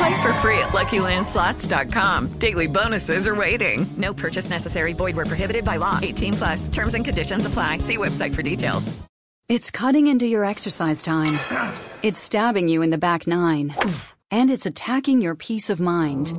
Play for free at LuckyLandSlots.com. Daily bonuses are waiting. No purchase necessary. Void where prohibited by law. 18 plus. Terms and conditions apply. See website for details. It's cutting into your exercise time. It's stabbing you in the back nine. And it's attacking your peace of mind.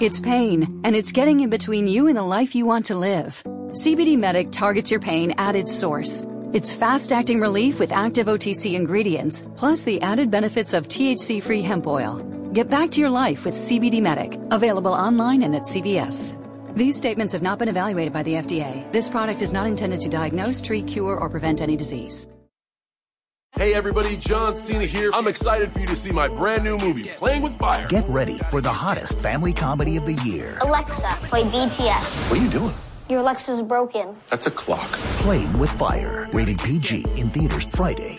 It's pain, and it's getting in between you and the life you want to live. CBD Medic targets your pain at its source. It's fast acting relief with active OTC ingredients, plus the added benefits of THC free hemp oil. Get back to your life with CBD Medic, available online and at CVS. These statements have not been evaluated by the FDA. This product is not intended to diagnose, treat, cure, or prevent any disease. Hey everybody, John Cena here. I'm excited for you to see my brand new movie, Playing with Fire. Get ready for the hottest family comedy of the year. Alexa, play BTS. What are you doing? Your Alexa's broken. That's a clock. Playing with Fire. Rated PG in theaters Friday.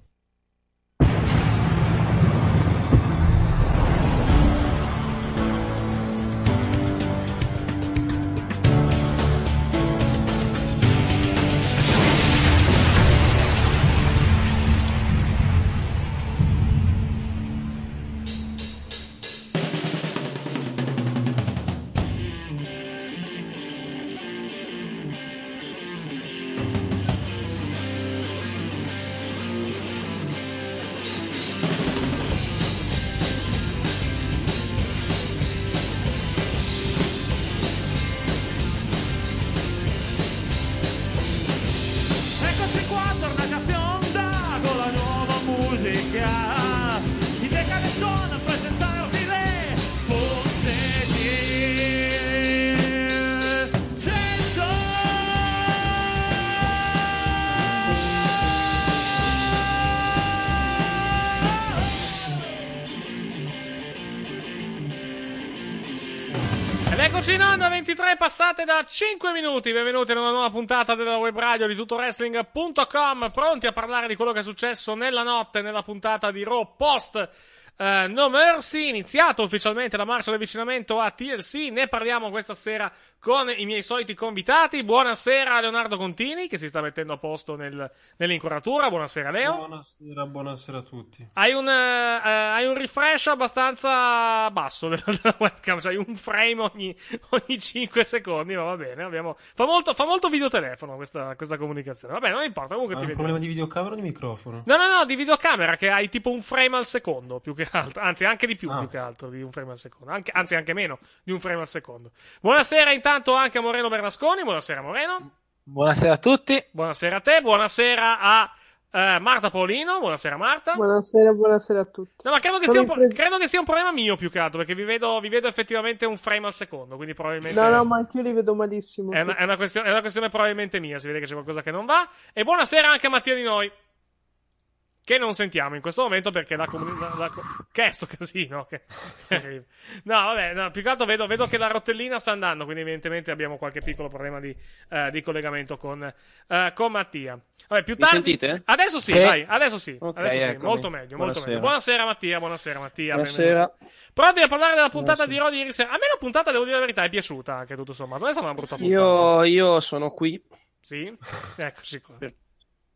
Yeah. Eccoci in onda 23 passate da 5 minuti. Benvenuti in una nuova puntata della web radio di tutowrestling.com. Pronti a parlare di quello che è successo nella notte nella puntata di Raw Post eh, No Mercy. Iniziato ufficialmente la marcia d'avvicinamento a TLC. Ne parliamo questa sera con i miei soliti convitati. Buonasera a Leonardo Contini che si sta mettendo a posto nel- nell'inquadratura. Buonasera Leo. Buonasera, buonasera a tutti. Hai un, eh, hai un refresh abbastanza basso della, della webcam, cioè un frame ogni, ogni 5 secondi, ma va bene. Abbiamo... Fa, molto, fa molto videotelefono questa, questa comunicazione. Va bene, non importa, comunque Hai ti un vediamo. problema di videocamera o di microfono? No, no, no, di videocamera che hai tipo un frame al secondo, più che altro. Anzi, anche di più, Ah. più che altro di un frame al secondo. Anche- anzi, anche meno di un frame al secondo. Buonasera intanto anche a Moreno Bernasconi. Buonasera Moreno. Buonasera a tutti. Buonasera a te. Buonasera a eh, Marta Paolino. Buonasera Marta. Buonasera, buonasera a tutti. No, ma credo che, sia un, pro- credo che sia un problema mio più che altro, perché vi vedo, vi vedo effettivamente un frame al secondo, quindi probabilmente... No, no, ma anch'io li vedo malissimo. È una, è una questione, è una questione probabilmente mia, si vede che c'è qualcosa che non va. E buonasera anche a Mattia di noi. Che non sentiamo in questo momento perché la comunità. Che è sto casino? Che... no, vabbè, no, più che altro vedo, vedo, che la rotellina sta andando, quindi evidentemente abbiamo qualche piccolo problema di, uh, di collegamento con, uh, con, Mattia. Vabbè, più tardi. Mi sentite? Adesso sì, che... vai, adesso sì. Okay, adesso sì. Molto meglio, molto buonasera. meglio. Buonasera Mattia, buonasera Mattia. Buonasera. Pronti a parlare della puntata buonasera. di Rodi ieri sera. A me la puntata, devo dire la verità, è piaciuta anche tutto sommato. Non è stata una brutta puntata. Io, io sono qui. Sì? Eccoci qua. Per,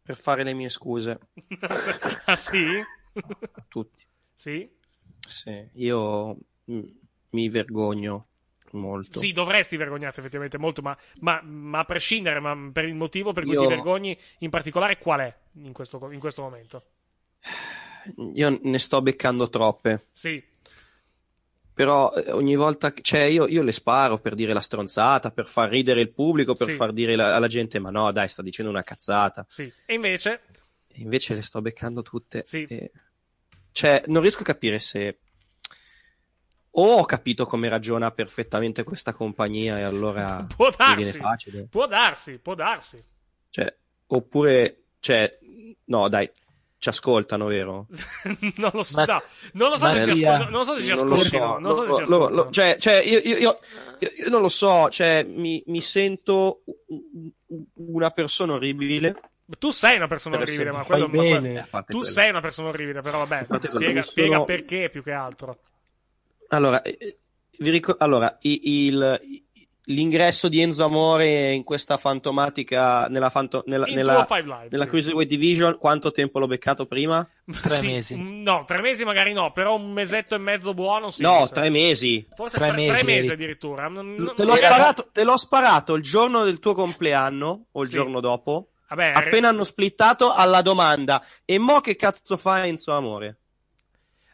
per fare le mie scuse. ah sì? A tutti. Sì? Sì, io mi vergogno molto. Sì, dovresti vergognarti effettivamente molto, ma, ma, ma, a prescindere, ma per il motivo per cui Io- ti vergogni in particolare qual è in questo, in questo momento? Io ne sto beccando troppe. Sì, Però eh, ogni volta che. Cioè, io, io le sparo per dire la stronzata, per far ridere il pubblico, per Sì. far dire la- alla gente: ma no, dai, sta dicendo una cazzata. sì. E invece, E invece le sto beccando tutte. Sì. e- Cioè, non riesco a capire se. O ho capito come ragiona perfettamente questa compagnia e allora può mi viene darsi, facile. può darsi, può darsi. Cioè, oppure, cioè, no, dai, ci ascoltano, vero? non lo so, Ma- no, non lo so se ci Maria- ascoltano, non so se ci Non lo so, ascoltano, non so se ci ascoltano. cioè, cioè, io, io- io- io- io non lo so, cioè, mi, mi sento una persona orribile. Tu sei una persona Per orribile, ma quello, ma bene. quello- A parte tu quello. sei una persona orribile, però vabbè, spiega, spiega sono- perché più che altro. Allora, eh, vi ricor- allora il- l'ingresso di Enzo Amore in questa fantomatica, nella, fanto- nella, nella, Live, nella sì. Cruiserweight Division, quanto tempo l'ho beccato prima? Sì, mm, No, tre mesi magari no, però un mesetto e mezzo buono sì. no, tre mesi. Forse Tre tre, mesi, tre mesi addirittura. Non- non- Te l'ho, sparato, te l'ho sparato il giorno del tuo compleanno o il Sì. giorno dopo. Vabbè, appena hanno splittato alla domanda e mo che cazzo fa Enzo Amore?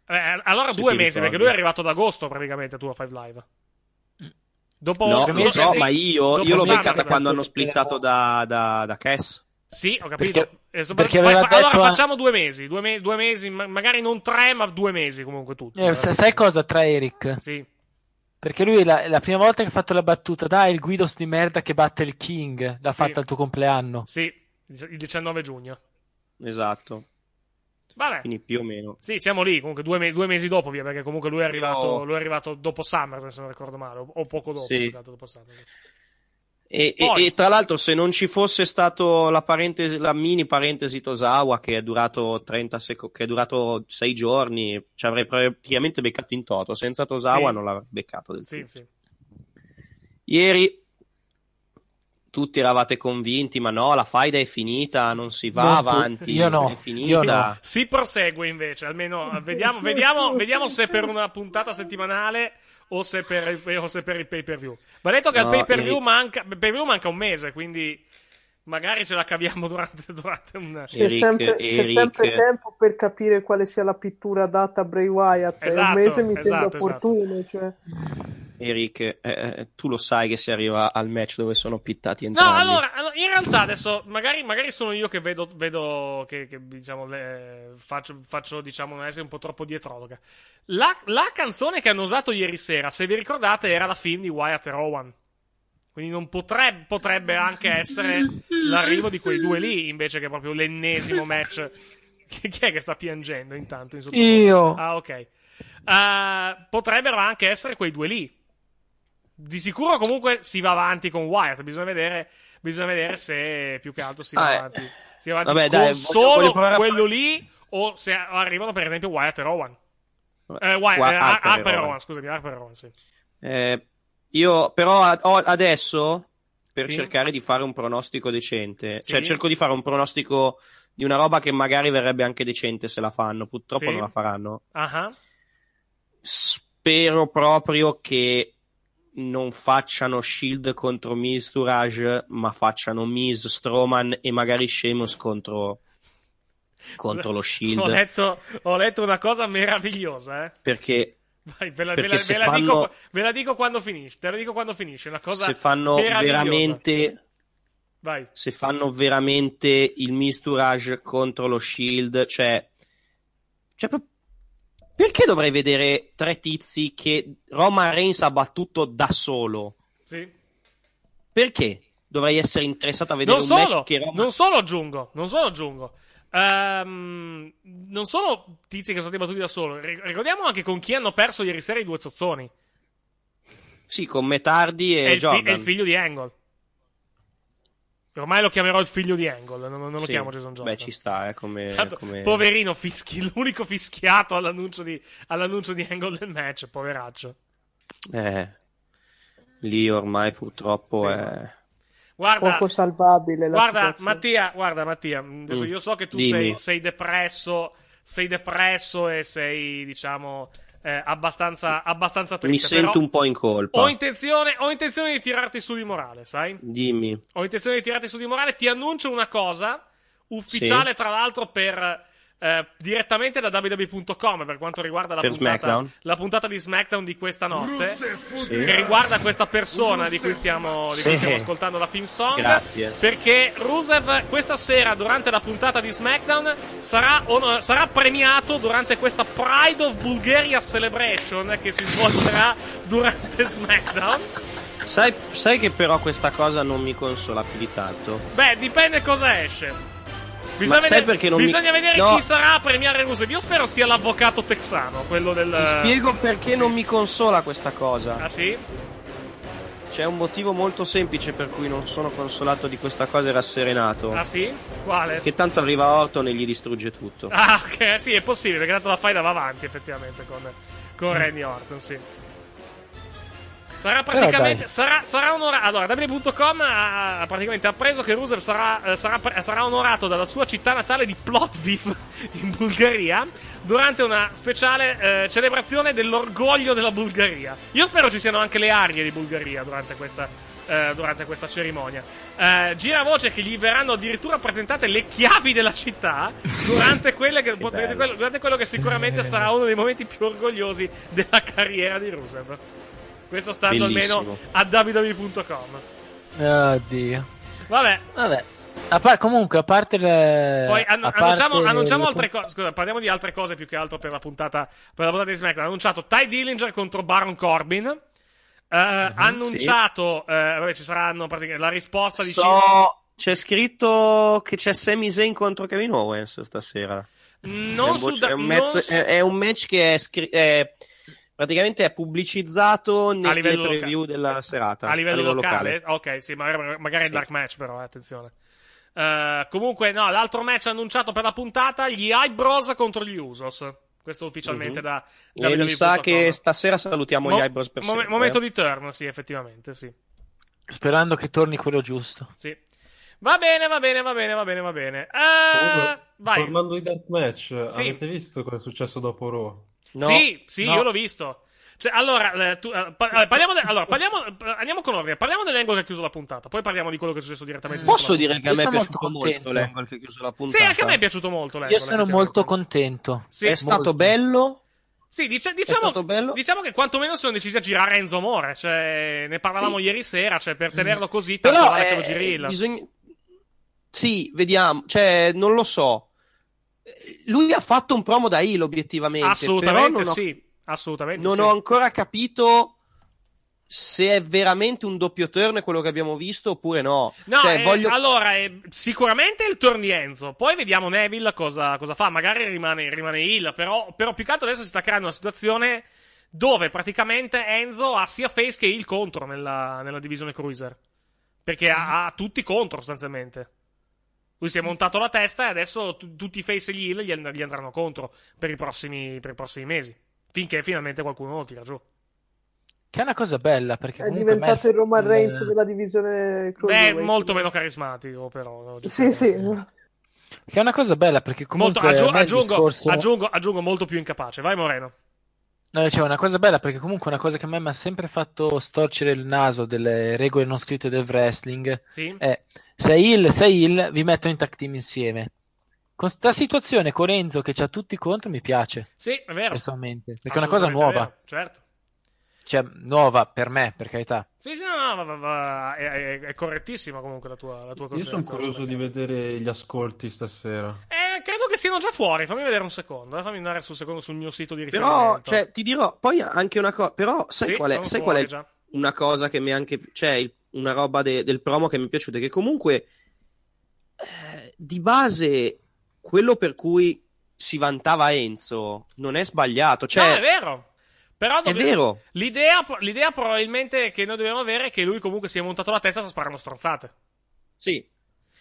eh, allora Se due mesi, ricordi. perché lui è arrivato ad agosto praticamente a tuo Five Live. Dopo, no, lo so, sì, ma io, io l'ho beccata quando hanno splittato da, da, da Cass. Sì, ho capito. Perché- Eh, perché fa- aveva fa- allora detto a- facciamo due mesi, due, me- due mesi, ma- magari non tre, ma due mesi comunque tutti. Eh, sa- sai cosa tra Eric? Sì. Perché lui la, la prima volta che ha fatto la battuta, dai, il Guidos di merda che batte il King, l'ha Sì. fatta al tuo compleanno. Sì, il 19 giugno. Esatto. Vabbè. Quindi più o meno. Sì, siamo lì, comunque due, me- due mesi dopo, via, perché comunque lui è arrivato, lui è arrivato dopo Summer, se non ricordo male, o, o poco dopo. Sì. dopo Summer. E, e- e tra l'altro, se non ci fosse stato la, parentesi, la mini parentesi Tosawa che è durato 30 secondi, che è durato 6 giorni, ci avrei praticamente beccato in toto. Senza Tosawa Sì. non l'avrei beccato del Sì, tutto. sì. Ieri tutti eravate convinti, ma no, la faida è finita, non si va Non avanti, io no, è finita. io no. Si prosegue invece, almeno vediamo, vediamo, vediamo se per una puntata settimanale o se per, il- o se per il pay per view. Va detto che al No, pay per view Eric- manca, pay-per-view manca un mese, quindi magari ce la caviamo durante, durante un. C'è, sempre, c'è sempre tempo per capire quale sia la pittura data a Bray Wyatt. Esatto, un mese mi esatto, sembra esatto. opportuno. Cioè. Eric, eh, eh, tu lo sai che si arriva al match dove sono pittati No, entrambi. allora, allora, in realtà adesso magari, magari sono io che vedo, vedo che, che, diciamo, le- faccio, faccio diciamo, un po' troppo dietrologa. La, la canzone che hanno usato ieri sera, se vi ricordate, era la film di Wyatt e Rowan. Quindi non potrebbe, potrebbe anche essere l'arrivo di quei due lì, invece che proprio l'ennesimo match. Chi è che sta piangendo intanto? In sottofondo? Io. Ah, ok. Eh, potrebbero anche essere quei due lì. Di sicuro comunque si va avanti con Wyatt. Bisogna vedere, bisogna vedere se più che altro si va Ah, eh. avanti. Si va avanti Vabbè, con dai, voglio- solo voglio a quello fare- lì o se arrivano per esempio Wyatt e Rowan. Eh, Wyatt, Wa- eh, Harper e Harper e Rowan. Rowan, scusami, Harper e Rowan, sì. Eh, io però adesso per Sì. cercare di fare un pronostico decente, Sì. cioè cerco di fare un pronostico di una roba che magari verrebbe anche decente se la fanno, purtroppo Sì. non la faranno. Ah. Spero proprio che non facciano Shield contro Miz Tourage, ma facciano Miz Strowman e magari Sheamus contro contro lo Shield. Ho letto, ho letto una cosa meravigliosa, eh. Perché Vai, ve la, ve la- ve la fanno- dico, ve la dico quando finisce. Te la dico quando finisce. Una cosa se fanno veramente Vai. se fanno veramente il Mistourage contro lo Shield, cioè, cioè perché dovrei vedere tre tizi che Roman Reigns ha battuto da solo? Sì. Perché dovrei essere interessato a vedere Non un match solo, che Roman non solo aggiungo, non solo aggiungo. Ehm, non sono tizi che sono stati battuti da solo. Ri- Ricordiamo anche con chi hanno perso ieri sera i due zozzoni. Sì, con Metardi e È il, fi- Jordan. è il figlio di Angle. Ormai lo chiamerò il figlio di Angle, non, non lo Sì. chiamo Jason Jordan. Beh, ci sta, eh, come... Tanto, come- Poverino, fischi- l'unico fischiato all'annuncio di, all'annuncio di Angle del match, poveraccio. Eh, lì ormai purtroppo Sì. è... Guarda, Poco salvabile la guarda situazione. Mattia, guarda Mattia, adesso Mm. io so che tu sei, sei depresso, sei depresso e sei, diciamo, eh, abbastanza, abbastanza Mi triste. sento però un po' in colpa. ho intenzione, ho intenzione di tirarti su di morale, sai? Dimmi. Ho intenzione di tirarti su di morale. Ti annuncio una cosa ufficiale, Sì. tra l'altro, per. Eh, direttamente da www.com per quanto riguarda la puntata, la puntata di SmackDown di questa notte Sì. che riguarda questa persona di cui stiamo, di cui Sì. stiamo ascoltando la theme song Grazie. perché Rusev questa sera durante la puntata di SmackDown sarà, on- sarà premiato durante questa Pride of Bulgaria Celebration che si svolgerà durante SmackDown Sai, sai che però questa cosa non mi consola più di tanto? Beh, dipende cosa esce. Bisogna Ma sai vedere, perché non mi- bisogna vedere No. chi sarà a premiare Rusev. Io spero sia l'avvocato texano, quello del. Ti spiego perché non mi consola questa cosa. Ah, sì? C'è un motivo molto semplice per cui non sono consolato di questa cosa e rasserenato. Ah, sì? Quale? Che tanto arriva Orton e gli distrugge tutto. Ah, ok, sì, è possibile, perché tanto la fai da va avanti, effettivamente, con, Mm. con Randy Orton, sì. Sarà praticamente. Sarà, sarà onorato. Allora, www.com ha, ha praticamente appreso che Rusev sarà, eh, sarà, sarà onorato dalla sua città natale di Plovdiv, in Bulgaria, durante una speciale eh, celebrazione dell'orgoglio della Bulgaria. Io spero ci siano anche le arie di Bulgaria durante questa, eh, durante questa cerimonia. Eh, gira voce che gli verranno addirittura presentate le chiavi della città durante, quelle che- durante quello, durante quello che sicuramente sarà uno dei momenti più orgogliosi della carriera di Rusev. Questo stando Bellissimo. almeno a www.com. Oddio. Vabbè, Vabbè. A par- comunque, a parte le. poi annu- parte annunciamo, annunciamo le- altre cose. Scusa, parliamo di altre cose più che altro per la puntata, per la puntata di SmackDown. Ha annunciato Ty Dillinger contro Baron Corbin. Mhm, ha annunciato, eh, vabbè, ci saranno praticamente la risposta di So, c'è scritto che c'è Sami Zayn contro Kevin Owens stasera. Non è, su un, da- è un non mezzo- su- è- è un match che è, scri- è- praticamente è pubblicizzato nelle livello loca- preview della serata. a livello, locale? Ok, sì, magari, magari è il dark match, però, eh, attenzione. Eh, comunque, no, l'altro match annunciato per la puntata: gli Eyebrows contro gli Usos. Questo ufficialmente Mhm. da, E mi sa che stasera salutiamo Mo- gli eyebrows per mom- sempre. Momento di turn, sì, effettivamente, sì. Sperando che torni quello giusto. Sì. Va bene, va bene, va bene, va bene, va bene. Eh, Comunque, vai. Tornando ai Dark Match, Sì. avete visto cosa è successo dopo Raw? Sì, sì, No. io l'ho visto. Cioè, allora, eh, tu- eh, eh, parliamo, de- allora, parliamo, eh, andiamo con ordine. Parliamo dell'angle che ha chiuso la puntata. Poi parliamo di quello che è successo direttamente. Posso dire che a me è Io piaciuto molto molto, che ha chiuso la puntata. Sì, anche a me è piaciuto molto. Io l'angle, sono molto contento. Sì. È stato Molto. bello. Sì, È diciamo, stato bello. diciamo che quantomeno sono decisi a girare Enzo Amore. Cioè, ne parlavamo Sì. ieri sera. Cioè, per tenerlo così, tanto Però vale che lo eh, giri bisogna... Sì, vediamo. Cioè, non lo so. Lui ha fatto un promo da heel, obiettivamente. Assolutamente ho- sì. Assolutamente Non sì. ho ancora capito se è veramente un doppio turn quello che abbiamo visto oppure no. No, cioè, eh, voglio... allora, eh, sicuramente il turn di Enzo. Poi vediamo Neville cosa, cosa fa. Magari rimane, rimane Hill. Però, però più che altro adesso si sta creando una situazione dove praticamente Enzo ha sia face che Hill contro nella, nella divisione cruiser. Perché ha, ha tutti contro sostanzialmente. Lui si è montato la testa e adesso tu- tutti i face e gli Hill gli, and- gli andranno contro per i, prossimi, per i prossimi mesi. Finché finalmente qualcuno lo tira giù. Che è una cosa bella perché È diventato me- il Roman eh, Reigns della divisione Beh, molto meno carismatico, però. Sì, sì. Che è una cosa bella perché Molto, comunque aggiu- a me il aggiungo, discorso- aggiungo, aggiungo molto più incapace. Vai, Moreno. No, dicevo, una cosa bella perché comunque una cosa che a me mi ha sempre fatto storcere il naso delle regole non scritte del wrestling Sì. è sei il, sei il, vi metto in tag team insieme. Con sta situazione con Enzo che c'ha tutti contro mi piace, Sì, è vero. personalmente, perché è una cosa nuova, vero, certo. cioè nuova per me, per carità. Sì, sì, no, no, va- va- va- è, è- è correttissima comunque la tua, la tua Io sono curioso di vedere gli ascolti stasera. Eh, credo che siano già fuori. Fammi vedere un secondo. eh, Fammi andare sul, secondo, sul mio sito di Però, riferimento. cioè, ti dirò, poi anche una cosa, però sai Sì, qual è, sai qual è già. una cosa che mi è anche, cioè, il- una roba de- del promo che mi è piaciuta, che comunque, eh, di base, quello per cui si vantava Enzo non è sbagliato. Cioè, No, è vero. Però È dobbiamo- vero. L'idea, l'idea probabilmente che noi dobbiamo avere è che lui comunque si è montato la testa e sta sparando stronzate. Sì.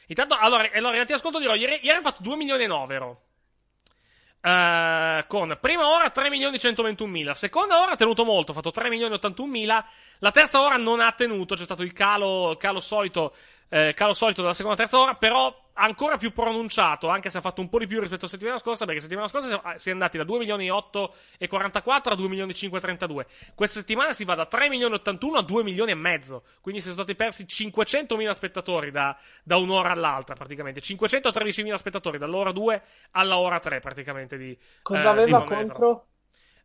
Intanto, allora, allora attività ascolto dirò, ieri, ieri hanno fatto 2 milioni e 9 euro. Eh, con prima ora 3 milioni 121 mila, seconda ora ha tenuto molto, ha fatto 3 milioni 81 mila, la terza ora non ha tenuto, c'è stato il calo, calo solito, eh, calo solito della seconda e terza ora, però ancora più pronunciato, anche se ha fatto un po' di più rispetto alla settimana scorsa, perché settimana scorsa si è andati da 2 milioni 8 e 44 a 2 milioni 5 e 32. Questa settimana si va da 3 milioni 81 a 2 milioni e mezzo, quindi si sono stati persi 500 mila spettatori da, da un'ora all'altra praticamente, 513 mila spettatori dall'ora 2 alla ora 3 praticamente di Cosa eh, aveva contro?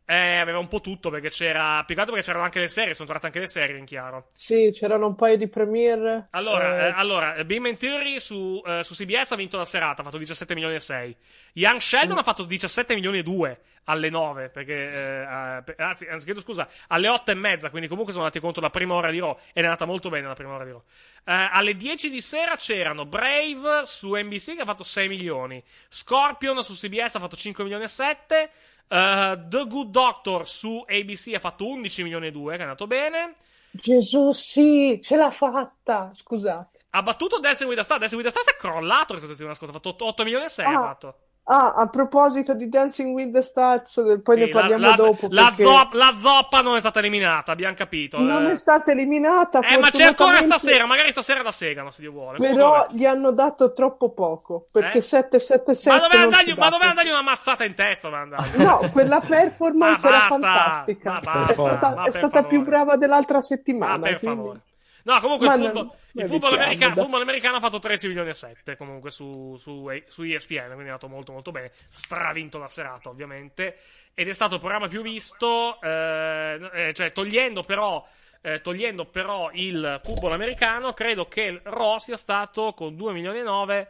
Eh, aveva un po' tutto perché c'era. Più che altro perché c'erano anche le serie, sono tornate anche le serie in chiaro. Sì, c'erano un paio di premiere. Allora, Eh, eh, allora Big Man Theory su, eh, su CBS ha vinto la serata, ha fatto 17 milioni e 6. Young Sheldon ha fatto 17 milioni e 2 alle 9, perché, eh, eh, anzi, anzi, chiedo scusa, alle 8 e mezza, quindi comunque sono andati contro la prima ora di Raw, ed è andata molto bene la prima ora di Raw. Eh, alle 10 di sera c'erano Brave su NBC che ha fatto 6 milioni, Scorpion su CBS ha fatto 5 milioni e 7, eh, The Good Doctor su ABC ha fatto 11 milioni e 2, che è andato bene. Gesù, sì, ce l'ha fatta. Scusate. Ha battuto Dancing with the Stars. Dancing with the Stars è crollato questa settimana scorsa. Ha fatto 8 milioni e 6. Ah. Ha fatto. Ah, a proposito di Dancing with the Stars, eh, poi Sì, ne parliamo la, la- dopo. La, perché zop- la zoppa non è stata eliminata, abbiamo capito. non eh. è stata eliminata. Eh, ma c'è ancora stasera. Magari stasera la segano, se Dio vuole. Però gli hanno dato troppo poco. Perché Eh? 777 Ma doveva dargli, ma doveva dargli una mazzata in testa. No, quella performance Ma era basta, fantastica. ma è basta, stata, ma è stata più brava dell'altra settimana. per quindi- favore. No, comunque il non- football, il evitiamo, football americano, dai. football americano ha fatto 13 milioni e 7 comunque su, su, su ESPN, quindi è andato molto molto bene. Stravinto la serata, ovviamente. Ed è stato il programma più visto, eh, eh, cioè togliendo però, eh, togliendo però il football americano, credo che il Raw sia stato con 2 milioni e 9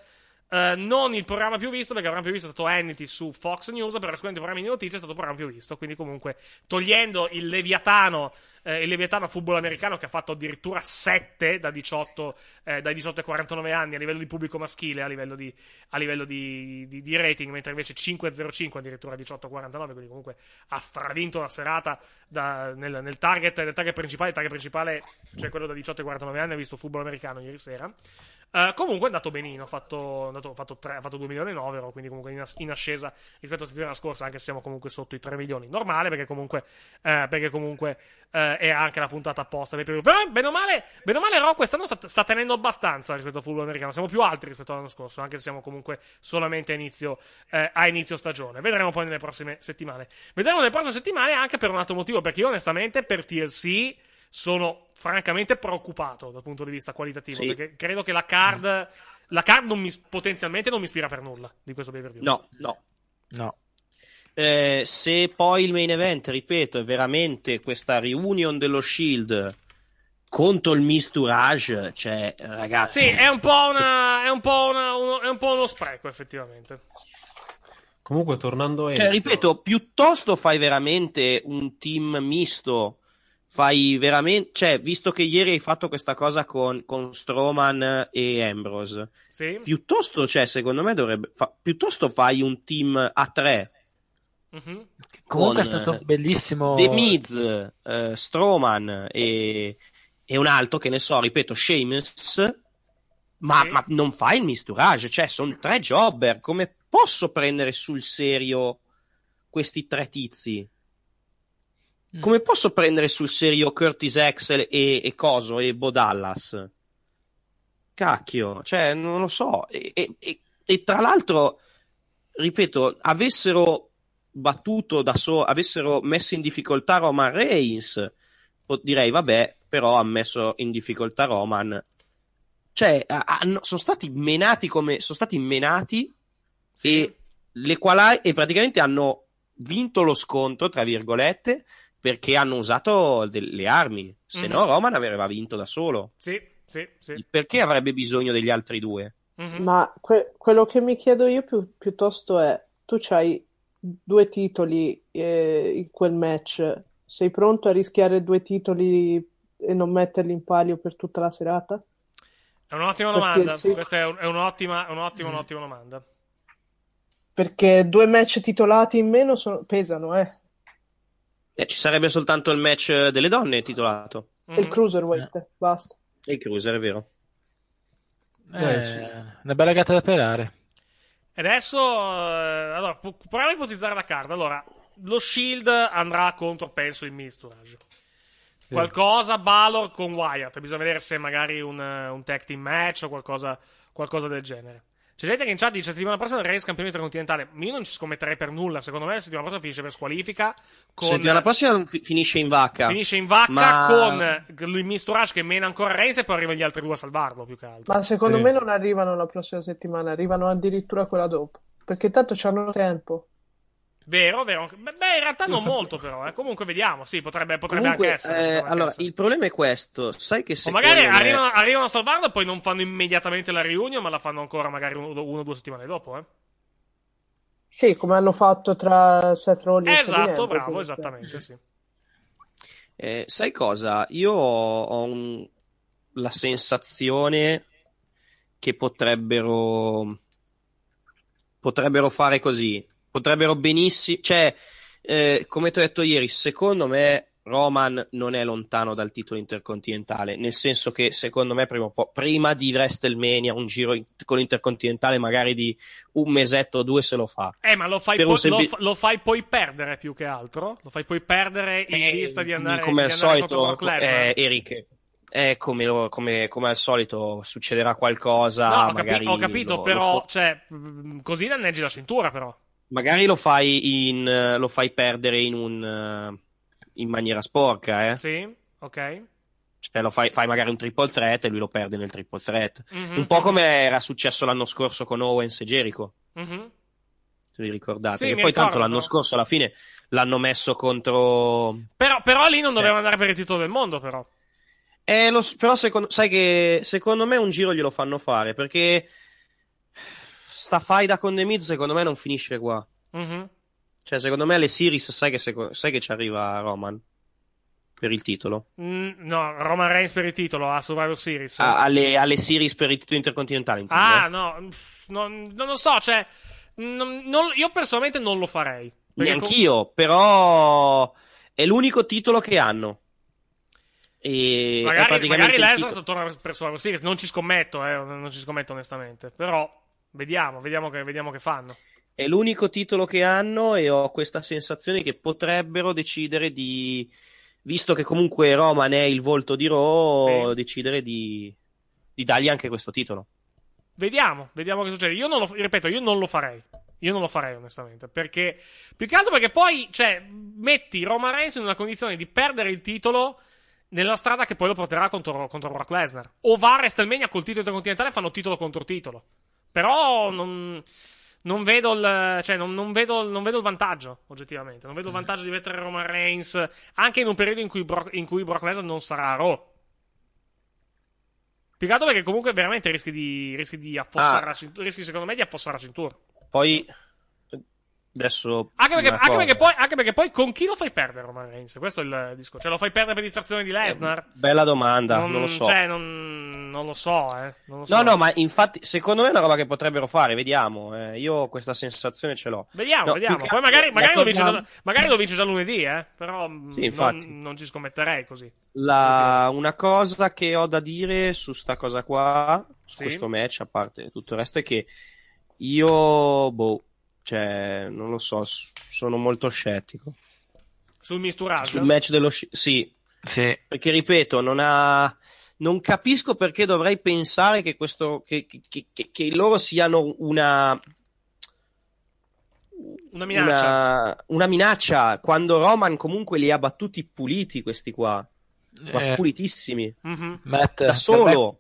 eh, non il programma più visto, perché il programma più visto è stato Hannity su Fox News, però sicuramente il programma di notizie è stato il programma più visto. Quindi, comunque, togliendo il Leviatano, eh, il Leviatano football americano che ha fatto addirittura 7 da 18, eh, dai 18 ai 49 anni a livello di pubblico maschile, a livello di, a livello di, di- di rating, mentre invece 5-0-5 addirittura 18-49, quindi comunque ha stravinto la serata da- nel, nel target, nel target principale. Il target principale, cioè quello da 18 ai 49 anni, ha visto football americano ieri sera. Eh, comunque è andato benino, ha fatto, andato- fatto, tre- ha fatto 2 milioni e 9 euro, quindi comunque in, as- in ascesa rispetto alla settimana scorsa, anche se siamo comunque sotto i 3 milioni. Normale, perché comunque, eh, perché comunque eh, è anche la puntata apposta. Però, bene o male, bene o male Raw quest'anno sta, sta tenendo abbastanza rispetto al football americano. Siamo più alti rispetto all'anno scorso, anche se siamo comunque solamente a inizio, eh, a inizio stagione. Vedremo poi nelle prossime settimane. Vedremo nelle prossime settimane anche per un altro motivo, perché io onestamente per TLC sono francamente preoccupato dal punto di vista qualitativo, Sì. perché credo che la card, la card non mi, potenzialmente non mi ispira per nulla di questo pay per view. No, no. No. Eh, se poi il main event, ripeto, è veramente questa reunion dello Shield contro il Mistourage, cioè, ragazzi, Sì, è un po', una, è un po' una- uno, è un po' uno spreco, effettivamente. Comunque, tornando a Cioè, Enzo, ripeto, piuttosto fai veramente un team misto. Fai veramente, cioè, visto che ieri hai fatto questa cosa con, con Strowman e Ambrose, Sì. piuttosto, cioè, secondo me dovrebbe, fa- piuttosto fai un team a tre. Mhm. Comunque è stato eh, bellissimo. The Miz, eh, Strowman e, e un altro che ne so, ripeto, Sheamus, ma, Sì. ma non fai il misturage, cioè sono tre jobber, come posso prendere sul serio questi tre tizi? Mm. Come posso prendere sul serio Curtis Axel e, e Coso e Bo Dallas? Cacchio, cioè non lo so. E, e- e- e tra l'altro, ripeto, avessero battuto da solo, avessero messo in difficoltà Roman Reigns, direi vabbè, però ha messo in difficoltà Roman. Cioè, ha- hanno- sono stati menati come sono stati menati e, le quali, e praticamente hanno vinto lo scontro, tra virgolette, perché hanno usato delle armi. Se Mhm. no, Roman avrebbe vinto da solo. Sì, sì, sì. Perché avrebbe bisogno degli altri due? Mhm. Ma que- quello che mi chiedo io più- piuttosto è, tu c'hai due titoli eh, in quel match, sei pronto a rischiare due titoli e non metterli in palio per tutta la serata? È un'ottima Per domanda. TLC? Questa è, un- è un'ottima, un'ottima, un'ottima domanda. Perché due match titolati in meno sono- pesano, eh. Eh, ci sarebbe soltanto il match delle donne titolato. E il cruiserweight, basta. E il cruiser, è vero. Eh, Eh, sì. Una bella gatta da pelare. Adesso, eh, allora, pu- proviamo a ipotizzare la carta. Allora, lo Shield andrà contro, penso, il Misturage. Qualcosa, Balor con Wyatt. Bisogna vedere se magari un, un tag team match o qualcosa, qualcosa del genere. C'è gente che in chat dice settimana prossima Reigns campione intercontinentale. Io non ci scommetterei per nulla. Secondo me la settimana prossima finisce per squalifica. Con, Settimana prossima fi- finisce in vacca. finisce in vacca Ma- con il Misturage che mena ancora Reigns e poi arrivano gli altri due a salvarlo più che altro. Ma secondo Sì. me non arrivano la prossima settimana, arrivano addirittura quella dopo. Perché tanto c'hanno tempo. Vero, vero. Beh, in realtà non molto, però. Eh. Comunque, vediamo. Sì, potrebbe, potrebbe Comunque, anche essere. eh, potrebbe allora, essere. il problema è questo. Sai che O secondo magari me... arrivano, arrivano a salvarlo e poi non fanno immediatamente la reunion, ma la fanno ancora magari uno o due settimane dopo. Eh. Sì, come hanno fatto tra Seth Rollins e Esatto, bravo, Ambrose. esattamente, sì. Eh, sai cosa? Io ho, ho un- la sensazione che potrebbero potrebbero fare così. Potrebbero benissimo, cioè, eh, come ti ho detto ieri, secondo me Roman non è lontano dal titolo intercontinentale, nel senso che secondo me prima, po- prima di WrestleMania un giro in- con l'intercontinentale magari di un mesetto o due se lo fa. Eh, ma lo fai, un semplice- lo, lo fai poi perdere più che altro? Lo fai poi perdere in vista di andare, come di al solito, eh, Eric, eh, come, lo- come- come al solito succederà qualcosa. No, ho, capi- ho capito, però, cioè, mh, così danneggi la cintura, però. Magari lo fai, in, eh, lo fai perdere in, un, eh, in maniera sporca, eh? Sì, ok. Cioè, lo fai, fai magari un triple threat e lui lo perde nel triple threat. Mhm, un po' mhm. come era successo l'anno scorso con Owens e Jericho. Mhm. Se vi ricordate, Sì, mi poi tanto ricordo, l'anno però. scorso alla fine l'hanno messo contro. Però, però lì non doveva Eh. andare per il titolo del mondo, però. Eh, lo però secondo, sai che secondo me un giro glielo fanno fare perché sta faida con The Miz secondo me non finisce qua. Mhm. Cioè, secondo me alle Series sai che, seco- sai che ci arriva Roman per il titolo. Mm, no, Roman Reigns per il titolo a Survivor Series. Ah, alle, alle Series per il titolo intercontinentale. intendi, Ah, no, non, non lo so, cioè, non- non- io personalmente non lo farei. Neanch'io, però è l'unico titolo che hanno. E com- magari, magari Lesnar titolo- torna per Survivor Series, non ci scommetto, eh, non ci scommetto onestamente. Però, vediamo, vediamo che, vediamo che fanno. È l'unico titolo che hanno e ho questa sensazione che potrebbero decidere di, visto che comunque Roman è il volto di Raw, decidere di, di dargli anche questo titolo. Vediamo, vediamo che succede. Io non lo, ripeto, io non lo farei. Io non lo farei, onestamente. Perché, più che altro perché poi, cioè, metti Roman Reigns in una condizione di perdere il titolo nella strada che poi lo porterà contro, contro Brock Lesnar. O va a WrestleMania col titolo intercontinentale e fanno titolo contro titolo. Però non, non vedo il, cioè, non, non vedo, non vedo il vantaggio, oggettivamente. Non vedo il vantaggio di mettere Roman Reigns anche in un periodo in cui Brock, in cui Brock Lesnar non sarà a Raw. Più perché comunque veramente rischi di, rischi di affossare Ah. la cintura. Rischi secondo me di affossare la cintura. Poi, adesso. Anche perché, anche, perché poi, anche perché poi con chi lo fai perdere Roman Reigns? Questo è il discorso. Cioè lo fai perdere per distrazione di Lesnar? Bella domanda, non, lo so. Cioè, non, non lo so, eh. Non lo so. No, no, ma infatti, secondo me è una roba che potrebbero fare, vediamo. eh, io questa sensazione ce l'ho. Vediamo, No, vediamo. Poi magari, magari, lo vince già, magari lo vince già lunedì, eh. Però mm, Sì, non, non ci scommetterei così. La- una cosa che ho da dire su sta cosa qua, su Sì. questo match, a parte tutto il resto, è che io, boh, cioè, non lo so, sono molto scettico. Sul misturage. Sul match dello sci- sì. Perché ripeto, non ha. Non capisco perché dovrei pensare che questo. che, che- che- che loro siano una. Una minaccia. Una, una minaccia quando Roman comunque li ha battuti puliti questi qua. Ma Eh. pulitissimi. Mhm. Matt, Da per solo.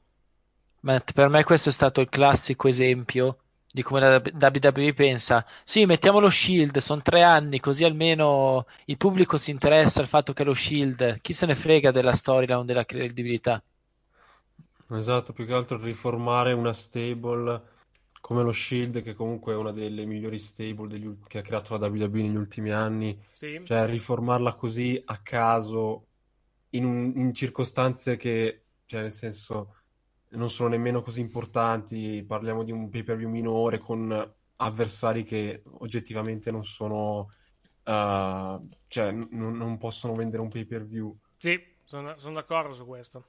me- Matt, per me questo è stato il classico esempio di come la WWE pensa, sì, mettiamo lo Shield, sono tre anni, così almeno il pubblico si interessa al fatto che è lo Shield, chi se ne frega della storia o della credibilità. Esatto, più che altro riformare una stable come lo Shield, che comunque è una delle migliori stable degli che ha creato la WWE negli ultimi anni. Sì. Cioè, riformarla così a caso, in, un- in circostanze che, cioè, nel senso, non sono nemmeno così importanti. Parliamo di un pay-per-view minore con avversari che oggettivamente non sono, eh, cioè n- non possono vendere un pay per view. Sì, sono, sono d'accordo su questo.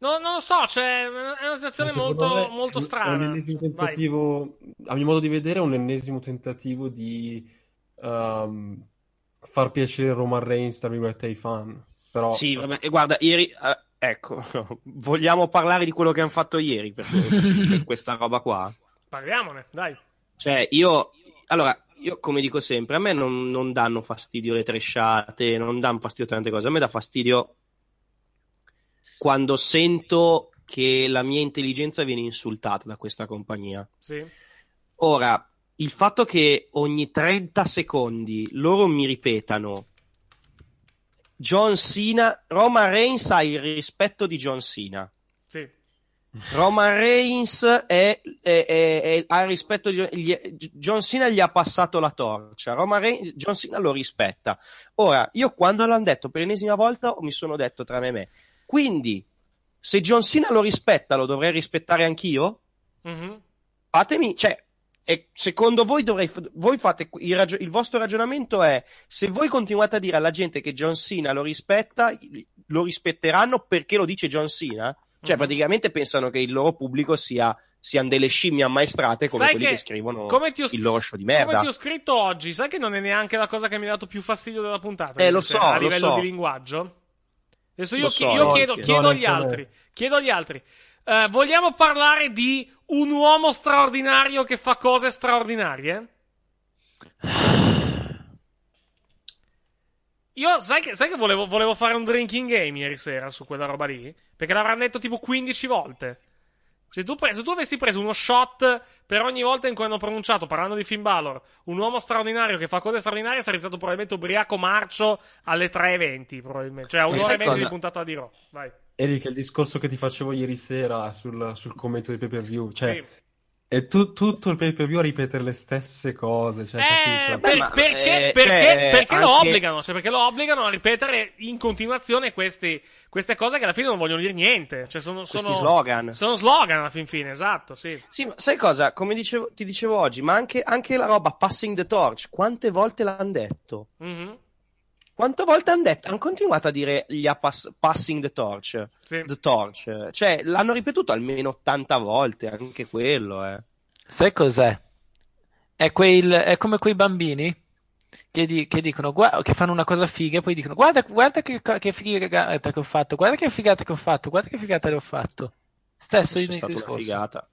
No, non lo so, cioè, è una situazione molto, me molto è un strana. ennesimo Vai. tentativo, a mio modo di vedere, è un ennesimo tentativo di ehm, far piacere Roman Reigns, tra virgolette, ai fan. Però, Sì, vabbè, e guarda, ieri, eh, ecco, vogliamo parlare di quello che hanno fatto ieri per, per questa roba qua? Parliamone, dai. Cioè, io, allora, io come dico sempre, a me non, non danno fastidio le tresciate, non danno fastidio tante cose, a me dà fastidio quando sento che la mia intelligenza viene insultata da questa compagnia. Sì. Ora, il fatto che ogni 30 secondi loro mi ripetano John Cena, Roman Reigns ha il rispetto di John Cena. Sì. Roman Reigns è, è- è- ha il rispetto di gli- John Cena gli ha passato la torcia. Roman Reigns, John Cena lo rispetta. Ora, io quando l'hanno detto per l'ennesima volta mi sono detto tra me e me. Quindi, se John Cena lo rispetta, lo dovrei rispettare anch'io? Mhm. Fatemi, cioè, e secondo voi dovrei, voi fate il, ragio- il vostro ragionamento è se voi continuate a dire alla gente che John Cena lo rispetta, lo rispetteranno perché lo dice John Cena? Cioè, Mhm. praticamente pensano che il loro pubblico sia, siano delle scimmie ammaestrate come Sai quelli che, che- scrivono come ti ho- il loro show di Come merda. ti ho scritto oggi, sai che non è neanche la cosa che mi ha dato più fastidio della puntata? Eh, lo so, a lo livello so. di linguaggio. Adesso io, so, io no, chiedo, chiedo no, agli altri, chiedo agli altri. eh, vogliamo parlare di un uomo straordinario che fa cose straordinarie? Io, sai che, sai che volevo, volevo fare un drinking game ieri sera su quella roba lì? Perché l'avranno detto tipo 15 volte. Se tu, pre- se tu avessi preso uno shot per ogni volta in cui hanno pronunciato, parlando di Finn Balor, un uomo straordinario che fa cose straordinarie, sarei stato probabilmente ubriaco marcio alle 3.20, probabilmente. Cioè, a un'ora e venti di puntata di Raw. Vai. Eric, il discorso che ti facevo ieri sera sul, sul commento dei pay per view, cioè, Sì. è tu- tutto il pay per view a ripetere le stesse cose, cioè, Eh, per- ma, perché, eh, perché- cioè, perché lo anche- obbligano? Cioè, perché lo obbligano a ripetere in continuazione questi- queste cose che alla fine non vogliono dire niente. Cioè, sono, sono slogan. Sono slogan alla fin fine, esatto, sì. Sì, ma sai cosa? Come dicevo- ti dicevo oggi, ma anche, anche la roba passing the torch, quante volte l'hanno detto? Mhm. Quante volte hanno detto? Hanno continuato a dire gli ha pass- passing the torch. Sì. The torch. Cioè, l'hanno ripetuto almeno 80 volte, anche quello, eh. Sai cos'è? È, quel, è come quei bambini che, di- che dicono, gua- che fanno una cosa figa e poi dicono, guarda, guarda che, che figata che ho fatto, guarda che figata che ho fatto, guarda che figata che ho fatto. Stesso Fosse identico stata una discorso. figata.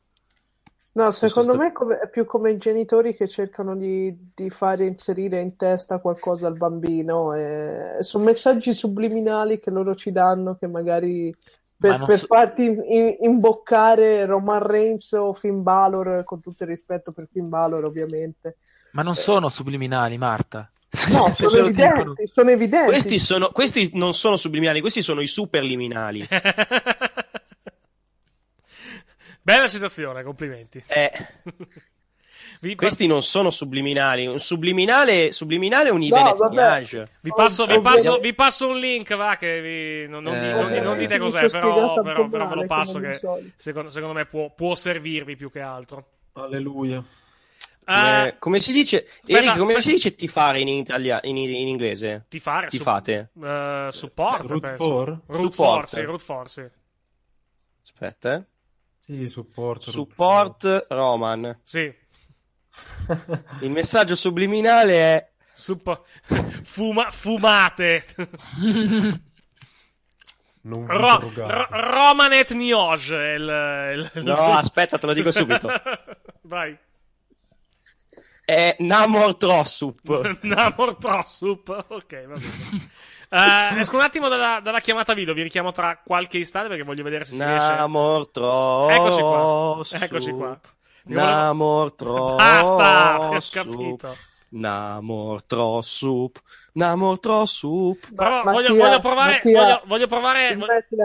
No, secondo sta- me è come- è più come i genitori che cercano di, di fare inserire in testa qualcosa al bambino. E... Sono messaggi subliminali che loro ci danno che magari Ma per, non per so- farti in- imboccare Roman Reigns o Finn Balor, con tutto il rispetto per Finn Balor ovviamente. Ma non sono subliminali, Marta. No, sono dicono- evidenti, sono evidenti. Questi, sono, questi non sono subliminali, questi sono i superliminali. Bella citazione, complimenti. Eh, Vi, questi non sono subliminali. Un subliminale, subliminale è un No, vabbè. Niage. vi passo, vi, passo, vi passo un link, va, che vi, non, non Eh, non di- non dite mi cos'è, però, però, però ve lo passo che secondo, secondo me può, può servirvi più che altro. Alleluia. Come, Eh, come si dice, aspetta, Eric, come aspetta. si dice tifare in, Italia, in, in inglese? Ti fare Ti su- fate? eh, support, Root penso. for? Root Support. for, sì, root for, sì. Aspetta, eh. Sì, supporto. Support Roman. Sì. Il messaggio subliminale è Suppo- Fuma- fumate. Non Ro- drogate. Ro- Romanet Nioge è il, il- No, aspetta, te lo dico subito. Vai. è Namor Trossup. Namor Trossup. Ok, va bene. Eh, esco un attimo dalla, dalla chiamata video, vi richiamo tra qualche istante perché voglio vedere se si riesce. Namor Trossup. Eccoci qua. Eccoci qua. Volevo- Namor Trossup. Basta, ho capito. Namor Trossup. Namor Trossup. Però Mattia, voglio, voglio provare. Mattia, voglio, voglio provare.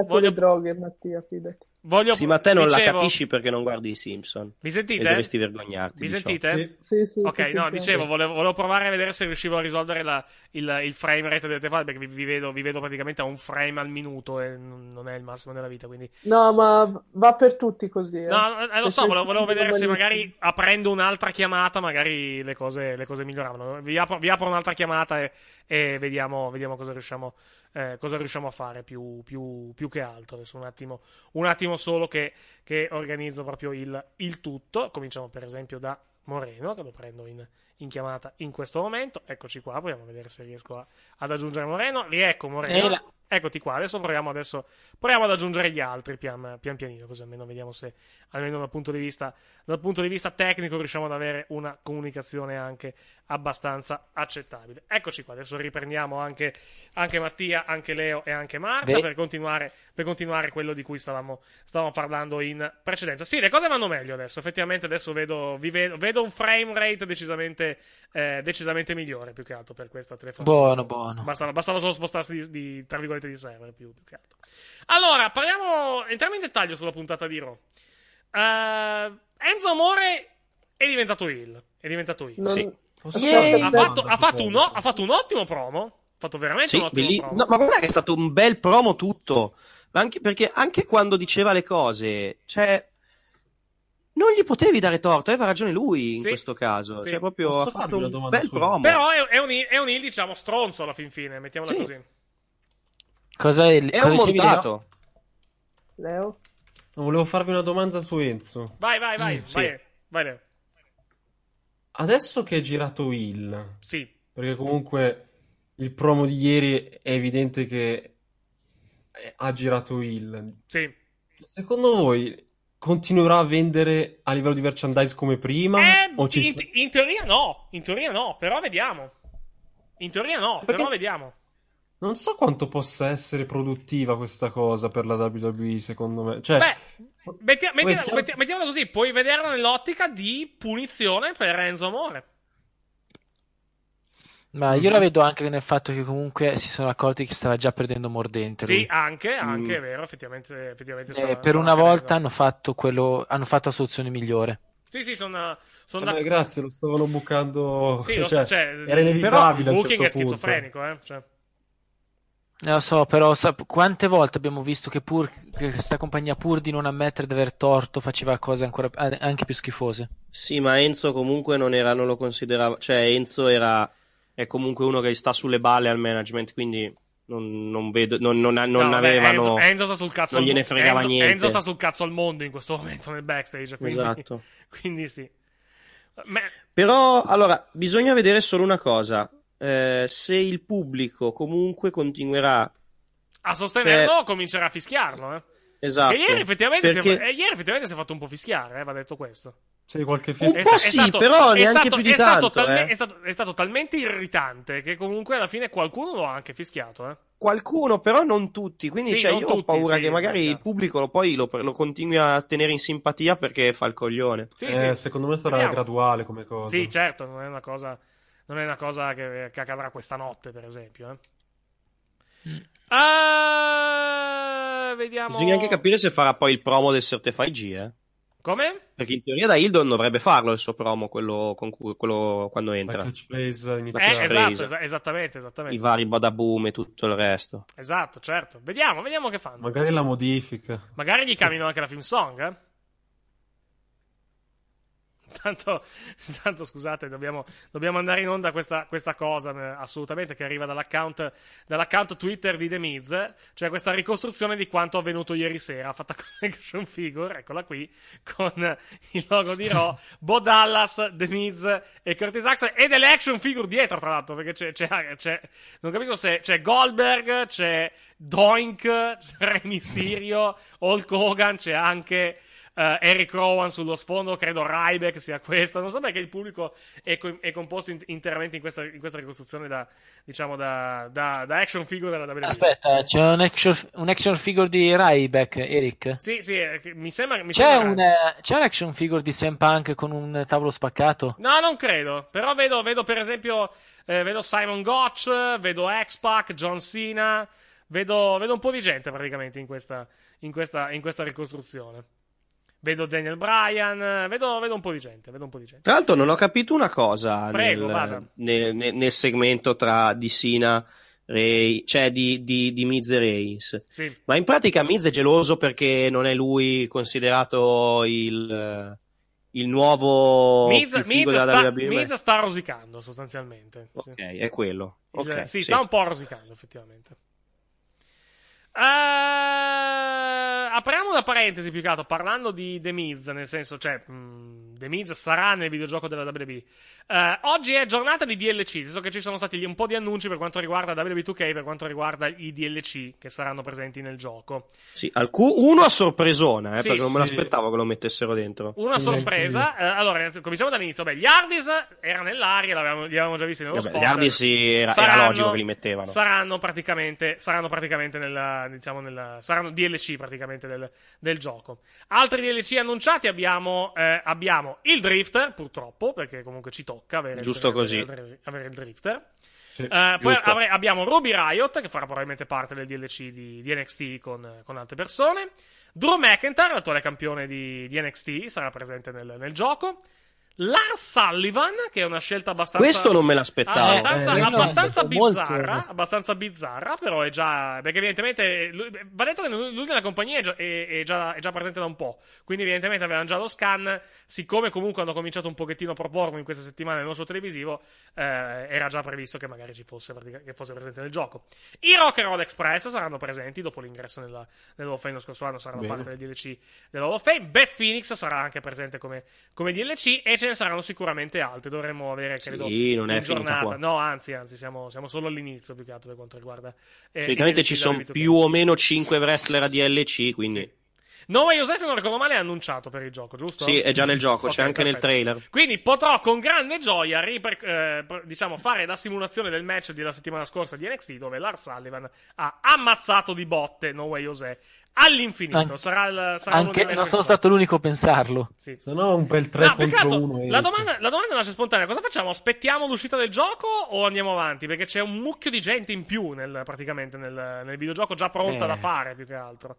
Voglio- le droghe, Mattia, fidati. Voglio, Sì, ma te non dicevo- la capisci perché non guardi i Simpson. Mi sentite? E dovresti vergognarti. Mi di ciò. sentite? Sì, sì, Ok, sì, no, sì, dicevo, sì. volevo, volevo provare a vedere se riuscivo a risolvere la- il, il frame rate delle telefonate perché vi, vi vedo, vi vedo praticamente a un frame al minuto e non è il massimo della vita, quindi... No, ma va per tutti così. Eh. No, eh, lo so, volevo, volevo vedere se magari aprendo un'altra chiamata magari le cose, le cose miglioravano. Vi apro, vi apro un'altra chiamata e, e vediamo, vediamo cosa riusciamo, eh, cosa riusciamo a fare più, più- più che altro. Adesso un attimo, un attimo solo che, che organizzo proprio il, il tutto. Cominciamo per esempio da Moreno, che lo prendo in, in chiamata in questo momento. Eccoci qua, proviamo a vedere se riesco a- ad aggiungere Moreno. Riecco Moreno. La- Eccoti qua, adesso proviamo, adesso proviamo ad aggiungere gli altri pian, pian pianino, così almeno vediamo se, almeno dal punto di vista, dal punto di vista tecnico, riusciamo ad avere una comunicazione anche abbastanza accettabile. Eccoci qua, adesso riprendiamo anche, anche Mattia, anche Leo e anche Marta per continuare, per continuare quello di cui stavamo, stavamo parlando in precedenza. Sì, le cose vanno meglio adesso, effettivamente adesso vedo, vedo, vedo un frame rate decisamente, eh, decisamente migliore più che altro per questa telefonata. Buono, buono. Bastava, bastava solo spostarsi di, di, tra virgolette di server più, più che altro. Allora, parliamo, entriamo in dettaglio sulla puntata di Raw. Eh, Enzo Amore è diventato il. È diventato il. Non- Sì. Aspetta, Ha fatto, ha fatto un, ha fatto un ottimo promo. Ha fatto veramente Sì, un ottimo belli- promo. no, ma guarda che è stato un bel promo tutto. Ma anche perché anche quando diceva le cose, cioè. Non gli potevi dare torto, aveva ragione lui in Sì, questo caso. sì. Cioè, proprio Posso ha farvi fatto una un domanda bel su- promo. Però è, è un, è un heel, diciamo, stronzo alla fin fine, mettiamola Sì. così. Cosa è, È cosa un Leo? montato. Leo? No, volevo farvi una domanda su Enzo. Vai, vai, vai. Mm, sì. vai, vai, Leo. Adesso che è girato Will, Sì. perché comunque il promo di ieri è evidente che ha girato Will. Sì. Secondo voi continuerà a vendere a livello di merchandise come prima? Eh, o ci in, in teoria no. In teoria no, però vediamo. In teoria no, perché- però vediamo. Non so quanto possa essere produttiva questa cosa per la WWE, secondo me. Cioè, Beh, mettiamola, chiaro- metti- mettiamola così, puoi vederla nell'ottica di punizione per Renzo Amore. Ma io la vedo anche nel fatto che comunque si sono accorti che stava già perdendo mordente. Sì, anche, anche, Mm. è vero, effettivamente, effettivamente Eh, stava- per stava una cadendo. volta hanno fatto quello, hanno fatto la soluzione migliore. Sì, sì, sono sono d'ac- grazie, lo stavano bucando. Sì, cioè, so, cioè, era inevitabile a un Booking certo è punto. schizofrenico, eh. Cioè. Non lo so, però sa- quante volte abbiamo visto che pur che questa compagnia pur di non ammettere di aver torto faceva cose ancora eh, anche più schifose. Sì, ma Enzo comunque non era, non lo considerava, cioè Enzo era, è comunque uno che sta sulle balle al management, quindi non, non vedo, non, non, non No, avevano, Enzo, Enzo sta sul cazzo non gliene fregava Enzo, niente. Enzo sta sul cazzo al mondo in questo momento nel backstage, quindi, Esatto. quindi sì. Ma- Però, allora, bisogna vedere solo una cosa, eh, se il pubblico comunque continuerà, a sostenerlo Cioè- comincerà a fischiarlo, eh. Esatto, Che ieri effettivamente, si perché- è, eh, ieri effettivamente si è fatto un po' fischiare, eh, va detto questo. Sì, qualche Un fiesta. po' sì, però neanche più di è stato tanto, talme- eh. è, stato, è stato talmente irritante che comunque alla fine qualcuno lo ha anche fischiato, eh. qualcuno, però non tutti. Quindi Sì, cioè, io ho tutti, paura sì, che magari il pubblico lo, poi lo, lo continui a tenere in simpatia perché fa il coglione. Sì, Eh, sì. secondo me sarà Vediamo. graduale come cosa. Sì, certo, non è una cosa, non è una cosa che, che accadrà questa notte, per esempio. Eh. Ah, vediamo. Bisogna anche capire se farà poi il promo del Certified G, eh. Come? Perché in teoria da Hildon dovrebbe farlo il suo promo, quello, con cui- quello quando La entra. catchphrase Eh, iniziale. Sì. esatto, esa- esattamente, esattamente. I vari badaboom e tutto il resto. Esatto, certo. Vediamo, vediamo che fanno. Magari la modifica. Magari gli cambiano anche la film song, eh? Tanto, tanto scusate, dobbiamo, dobbiamo andare in onda questa, questa cosa eh, assolutamente che arriva dall'account, dall'account Twitter di The Miz, cioè questa ricostruzione di quanto avvenuto ieri sera, fatta con l'action figure, eccola qui, con il logo di Raw, Bo Dallas, The Miz e Curtis Axel e delle action figure dietro, tra l'altro, perché c'è, c'è, c'è- non capisco se c'è Goldberg, c'è Doink, c'è Re Mysterio, Hulk Hogan, c'è anche eh, Eric Rowan sullo sfondo, credo Ryback sia questa. Non so perché il pubblico è, co- è composto in- interamente in questa, in questa ricostruzione da, diciamo, da, da, da action figure della WWE. Aspetta, c'è un action, un action figure di Ryback, Eric. Sì, sì, eh, mi sembra, mi C'è sembra- un, eh, c'è un action figure di CM Punk con un tavolo spaccato? No, non credo. Però vedo, vedo per esempio, eh, vedo Simon Gotch, vedo X-Pac, John Cena. Vedo, vedo un po' di gente praticamente in questa, in questa, in questa ricostruzione. Vedo Daniel Bryan, vedo, vedo un po' di gente, vedo un po' di gente. Tra l'altro non ho capito una cosa Prego, nel, nel- nel segmento tra di Sina, Ray, cioè di, di, di Miz e Reigns. Sì. Ma in pratica Miz è geloso perché non è lui considerato il, il nuovo Miz, Miz della sta? Miz sta rosicando sostanzialmente. Sì. Ok, è quello. Il- Ok, sì, sì. sta un po' rosicando effettivamente. Eh, apriamo una parentesi più che altro parlando di The Miz, nel senso, cioè, mh, The Miz sarà nel videogioco della WWE. Eh, oggi è giornata di DLC, so che ci sono stati un po' di annunci per quanto riguarda WWE 2K, per quanto riguarda i DLC che saranno presenti nel gioco. Sì, alcu- uno a sorpresona, eh, Sì, perché non me sì. l'aspettavo che lo mettessero dentro. Una sorpresa, eh, allora cominciamo dall'inizio. Beh, gli Hardys era nell'aria, li avevamo già visti nello Vabbè, spot. gli Hardy sì, era, era logico che li mettevano. Saranno praticamente, saranno praticamente nella, diciamo nella, saranno DLC praticamente del, del gioco. Altri DLC annunciati abbiamo, eh, abbiamo il Drifter, purtroppo, perché comunque ci tocca avere, Giusto il, così. avere- avere il Drifter. Sì, Eh, poi giusto. avre- abbiamo Ruby Riot, che farà probabilmente parte del DLC di, di NXT con, con altre persone. Drew McIntyre, l'attuale campione di, di NXT, sarà presente nel, nel gioco. Lars Sullivan, che è una scelta abbastanza. Questo non me l'aspettavo. Abbastanza, Eh, abbastanza no, molto- bizzarra, abbastanza bizzarra, però è già. Perché evidentemente. Lui, va detto che lui nella compagnia è già, è- è già- è già presente da un po'. Quindi, evidentemente, avevano già lo scan. Siccome comunque hanno cominciato un pochettino a proporlo in queste settimane nel nostro televisivo, eh, era già previsto che magari ci fosse, che fosse presente nel gioco. I Rock and Roll Express saranno presenti dopo l'ingresso nella, nell'Hall of Fame lo scorso anno, saranno Bene. parte del DLC dell'Hall of Fame. Beth Phoenix sarà anche presente come, come DLC e ce ne saranno sicuramente altri. Dovremmo avere, credo, Sì, non è giornata. qua. No, anzi, anzi, siamo, siamo solo all'inizio più che altro per quanto riguarda. eh, Solitamente ci sono più o meno 5 wrestler a DLC, quindi No Way Jose, se non ricordo male, è annunciato per il gioco, giusto? sì, è già nel gioco, c'è Ok, anche nel perfetto. trailer. Quindi potrò con grande gioia riper- eh, diciamo, fare la simulazione del match della settimana scorsa di NXT dove Lars Sullivan ha ammazzato di botte No Way Jose all'infinito. Anche- sarà il, sarà Anche, non sono stato l'unico a pensarlo. Sì. Se no un bel 3 No, altro, 1. la, domanda, la domanda nasce spontanea: cosa facciamo? Aspettiamo l'uscita del gioco o andiamo avanti? Perché c'è un mucchio di gente in più nel, praticamente nel, nel videogioco già pronta Eh. da fare più che altro.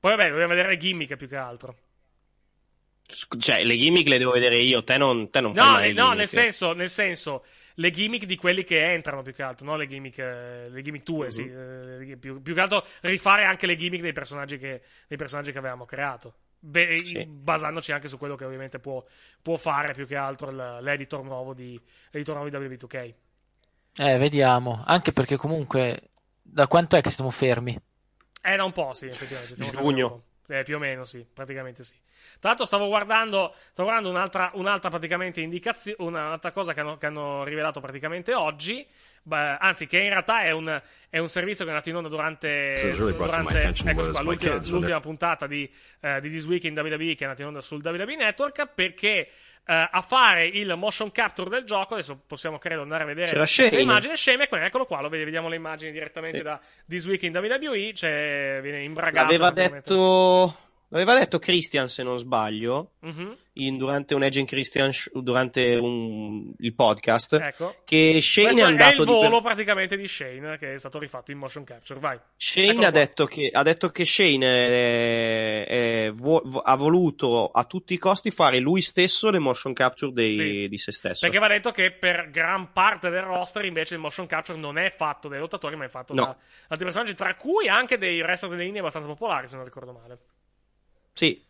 Poi vabbè, dobbiamo vedere le gimmick più che altro. Cioè, le gimmick le devo vedere io, te non, te non fai No, le no gimmick. nel, senso, nel senso, le gimmick di quelli che entrano più che altro, no? Le gimmick, eh, le gimmick tue, sì. Mhm. eh, più, più che altro rifare anche le gimmick dei personaggi che, dei personaggi che avevamo creato. Beh, Sì. basandoci anche su quello che ovviamente può, può fare più che altro l'editor nuovo di, l'editor nuovo di WWE2K. Eh, vediamo. Anche perché comunque, da quanto è che stiamo fermi? Eh, da un po', sì, effettivamente. Giugno. Eh, più o meno, sì, praticamente sì. Tra l'altro stavo guardando, stavo guardando un'altra, un'altra praticamente indicazione, un'altra cosa che hanno, che hanno rivelato praticamente oggi. Beh, anzi, che in realtà è un, è un servizio che è andato in onda durante, So really durante ecco qua, l'ultima, kids, l'ultima puntata di, eh, di This Week in WWE che è andata in onda sul WWE Network perché eh, a fare il motion capture del gioco, adesso possiamo credo andare a vedere Shane. le immagini sceme, ecco, eccolo qua, lo vedi- vediamo le immagini direttamente Sì. da This Week in WWE, c'è, viene imbragato. L'aveva praticamente. detto, l'aveva detto Christian, se non sbaglio, Mhm. in- durante un in Christian, sh- durante un- il podcast, Ecco. che Shane Questo è andato il di per- volo praticamente di Shane che è stato rifatto in motion capture. Vai. Shane Eccolo ha detto, che, ha detto che Shane è- è- vo- vo- ha voluto a tutti i costi fare lui stesso le motion capture dei- Sì. di se stesso. Perché va detto che per gran parte del roster invece il motion capture non è fatto dai lottatori, ma è fatto No. da altri personaggi, tra cui anche dei wrestler delle linee abbastanza popolari, se non ricordo male. Sì,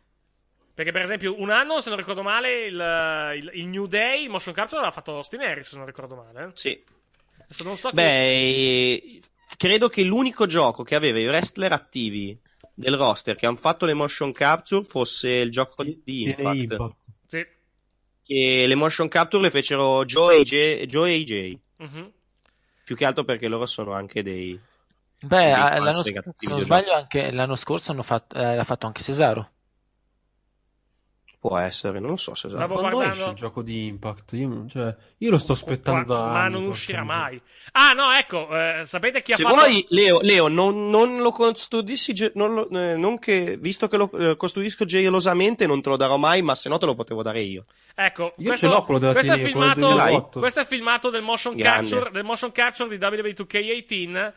Perché, per esempio, un anno, se non ricordo male, il, il- il New Day, il motion capture l'ha fatto Austin Harris, se non ricordo male. eh. sì. Adesso non so Beh, credo che l'unico gioco che aveva i wrestler attivi del roster che hanno fatto le motion capture fosse il gioco di Impact. Impact. Sì. Che le motion capture le fecero Joe e AJ. Joe e AJ. Mhm. Più che altro perché loro sono anche dei. Beh, dei eh, l'anno, se non videogioco. sbaglio, anche l'anno scorso hanno fatto, eh, l'ha fatto anche Cesaro. Può essere, non lo so se Stavo Quando guardando- esce il gioco di Impact? Io, cioè, io lo sto aspettando Qua- da ma non uscirà mai. Ah, no, ecco, eh, sapete chi ha Se fatto. vuoi, Leo, Leo non, non lo custodissi, non lo- eh, non che, visto che lo eh, custodisco gelosamente, non te lo darò mai, ma se no te lo potevo dare io. Ecco, Io questo, ce l'ho quello della questo, è quello del filmato, 2008. questo è filmato del motion, Grande. capture, del motion capture di WWE 2K18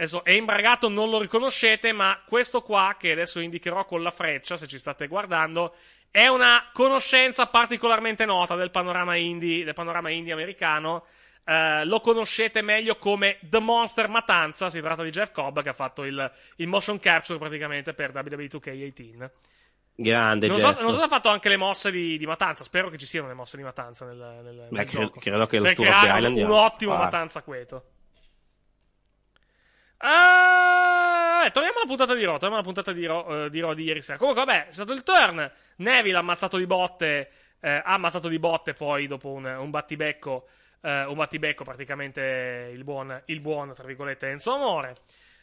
adesso è imbragato, non lo riconoscete, ma questo qua, che adesso indicherò con la freccia, se ci state guardando, è una conoscenza particolarmente nota del panorama indie, del panorama indie americano. Eh, lo conoscete meglio come The Monster Matanza. Si tratta di Jeff Cobb che ha fatto il, il motion capture praticamente per WWE 2K18. Grande Non Jeff. so, non so se ha fatto anche le mosse di, di Matanza. Spero che ci siano le mosse di Matanza nel, nel, Beh, nel cre- gioco. credo che lo per tour of the Island un, un ottimo. Matanza Queto. Ah, eh, torniamo alla puntata di Raw. Torniamo alla puntata di Raw, eh, di Raw di ieri sera. Comunque, vabbè, è stato il turn. Neville ha ammazzato di botte. eh, ha ammazzato di botte poi dopo un, un battibecco. eh, un battibecco praticamente il buon, il buon, tra virgolette, Enzo Amore.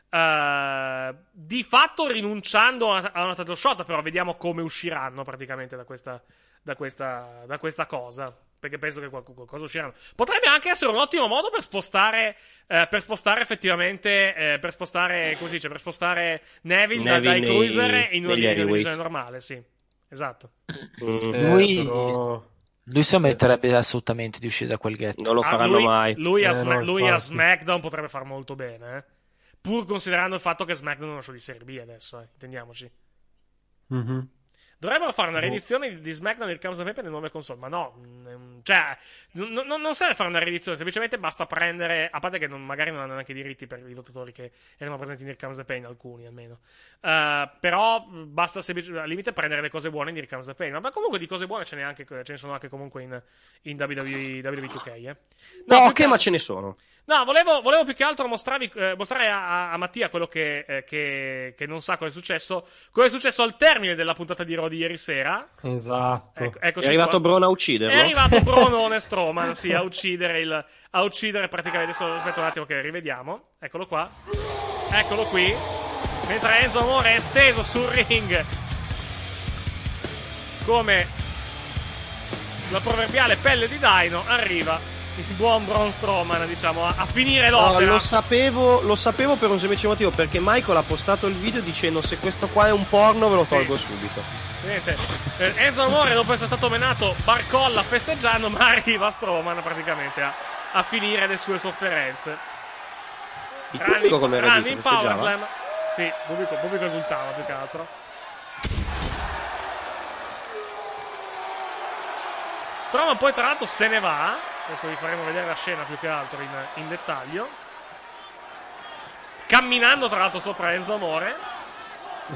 Eh, di fatto rinunciando a, a una title shot, però vediamo come usciranno praticamente da questa, da questa, da questa cosa. Perché penso che qualc- qualcosa usciranno. Potrebbe anche essere un ottimo modo per spostare, eh, per spostare effettivamente, eh, per spostare, come si dice, per spostare Neville, da- Neville dai nei- cruiser in una, in una divisione normale, sì. Esatto. Mm. Eh, Lui, però- lui si meriterebbe assolutamente di uscire da quel ghetto. Non lo Ah, faranno lui, mai. Lui, a, Eh, Sma- lui a. SmackDown potrebbe far molto bene, eh. Pur considerando il fatto che SmackDown è uno show di Serie B adesso, eh. Intendiamoci. Mhm. Dovrebbero fare una Boh. riedizione di- SmackDown del Comes of Pepe nelle nuove console, ma no, mm, cioè, n- n- non serve fare una riedizione, semplicemente basta prendere, a parte che non- magari non hanno neanche i diritti per i lottatori che erano presenti nel Comes of Pain, alcuni almeno, Eh, però basta semplicemente, al limite prendere le cose buone di Comes of Pain, ma comunque di cose buone ce ne, anche, ce ne sono anche comunque in, in WWE, WWE 2K, eh. No, Poche, che- ma ce ne sono. No, volevo, volevo più che altro mostrarvi, eh, mostrare a, a- a Mattia quello che, eh, che, che non sa cosa è successo. Cosa è successo al termine della puntata di Raw di ieri sera. Esatto. Ecco, È arrivato qua. Braun a ucciderlo. È arrivato Bronone Strowman, sì, a uccidere il. A uccidere praticamente. Adesso aspetta un attimo che rivediamo. Eccolo qua. Eccolo qui. Mentre Enzo Amore è steso sul ring. Come la proverbiale pelle di Dino, arriva il buon Braun Strowman, diciamo, a, a finire No, l'opera. lo sapevo, lo sapevo per un semplice motivo, perché Michael ha postato il video dicendo se questo qua è un porno ve lo tolgo subito. Niente, eh, Enzo Amore dopo essere stato menato barcolla festeggiando, ma arriva Strowman praticamente a, a finire le sue sofferenze. Il pubblico come era detto, Power? Slam. Sì, pubblico, pubblico esultava più che altro. Strowman poi tra l'altro se ne va. Adesso vi faremo vedere la scena più che altro in, in dettaglio. Camminando tra l'altro sopra Enzo Amore.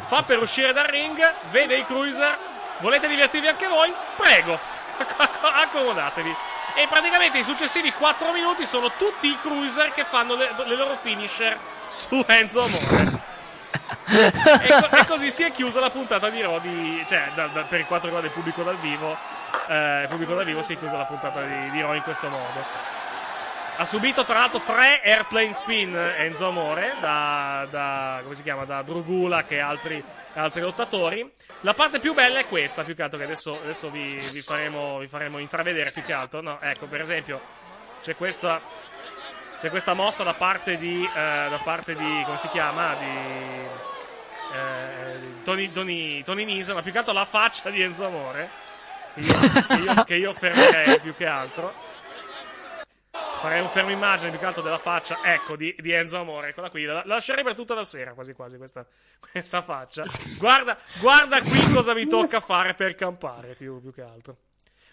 Fa per uscire dal ring, vede i cruiser. Volete divertirvi anche voi? Prego, accomodatevi. E praticamente i successivi 4 minuti sono tutti i cruiser che fanno le, le loro finisher su Enzo Amore. e, co- e così si è chiusa la puntata di Raw di- cioè da- da- per quanto riguarda il pubblico dal vivo eh, pubblico dal vivo si è chiusa la puntata di, di Raw in questo modo ha subito tra l'altro tre airplane spin Enzo Amore da, da come si chiama da Drugula e altri, altri lottatori. La parte più bella è questa più che altro che adesso, adesso vi, vi faremo, vi faremo intravedere più che altro. No, ecco per esempio c'è questa c'è questa mossa da parte di eh, da parte di come si chiama di eh, Tony, Tony, Tony Nese ma più che altro la faccia di Enzo Amore che io, che io, che io fermerei più che altro farei un fermo immagine più che altro della faccia ecco di, di Enzo Amore. Eccola qui la, la lascerei per tutta la sera quasi quasi questa, questa faccia. Guarda, guarda qui cosa mi tocca fare per campare più, più che altro.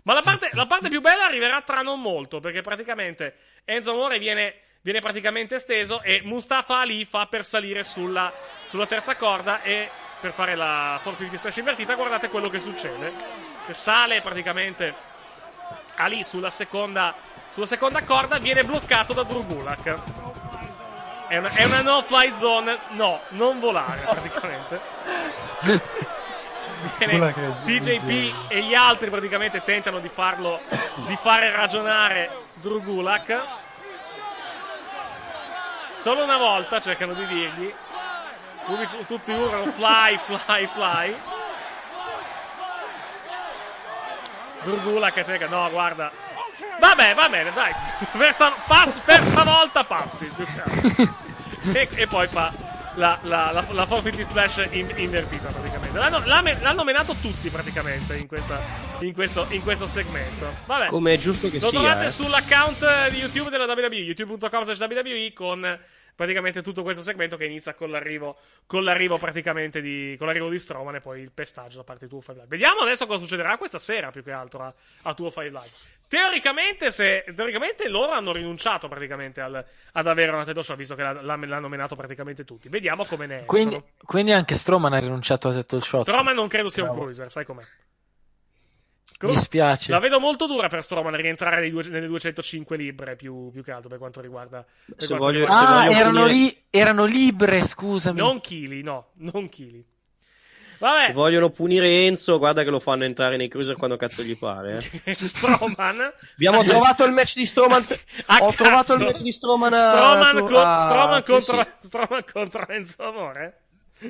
Ma la parte, la parte più bella arriverà tra non molto, perché praticamente Enzo Amore viene, viene praticamente steso e Mustafa Ali fa per salire sulla, sulla terza corda e per fare la 450 splash invertita, guardate quello che succede. Sale praticamente Ali sulla seconda, sulla seconda corda, viene bloccato da Drugulak. È una, è una no-fly zone, no, non volare praticamente. Viene- TJP e gli altri praticamente tentano di farlo, di fare ragionare Drugulak. Solo una volta cercano di dirgli. Tutti- Tutti urlano fly, fly, fly. Drugulak cerca, no, guarda. Vabbè, va bene, dai. Per, sta, pass- per stavolta passi. E, e poi fa la, la, la, la 450 splash in- invertita praticamente. L'hanno, l'hanno menato tutti praticamente in, questa, in, questo, in questo segmento. Vabbè. Come è giusto che Lo sia. trovate eh. sull'account di YouTube della WWE, youtube.com WWE con praticamente tutto questo segmento che inizia con l'arrivo, con l'arrivo praticamente di, con l'arrivo di Strowman e poi il pestaggio da parte di Tuo Five Live. Vediamo adesso cosa succederà questa sera più che altro a, a Tuo Five Live. Teoricamente, se, teoricamente loro hanno rinunciato praticamente al, ad avere una shot, visto che l'ha- l'hanno menato praticamente tutti. Vediamo come ne escono. Quindi, quindi anche Strowman ha rinunciato a title shot. Strowman non credo sia un Bravo. cruiser, sai com'è. Mi spiace. La vedo molto dura per Strowman rientrare nei due- nelle 205 libbre più, più che altro per quanto riguarda. per Se quanto voglio- riguarda- Ah, voglio erano, punire- lì, erano libre, scusami. Non chili, no, non chili. Vabbè, Se vogliono punire Enzo, guarda che lo fanno entrare nei cruiser quando cazzo gli pare. eh. Strowman. Abbiamo trovato il match di Strowman. A Ho cazzo. trovato il match di Strowman. a- Strowman, tu- co- a- Strowman sì, contro, sì. Strowman contro Enzo Amore?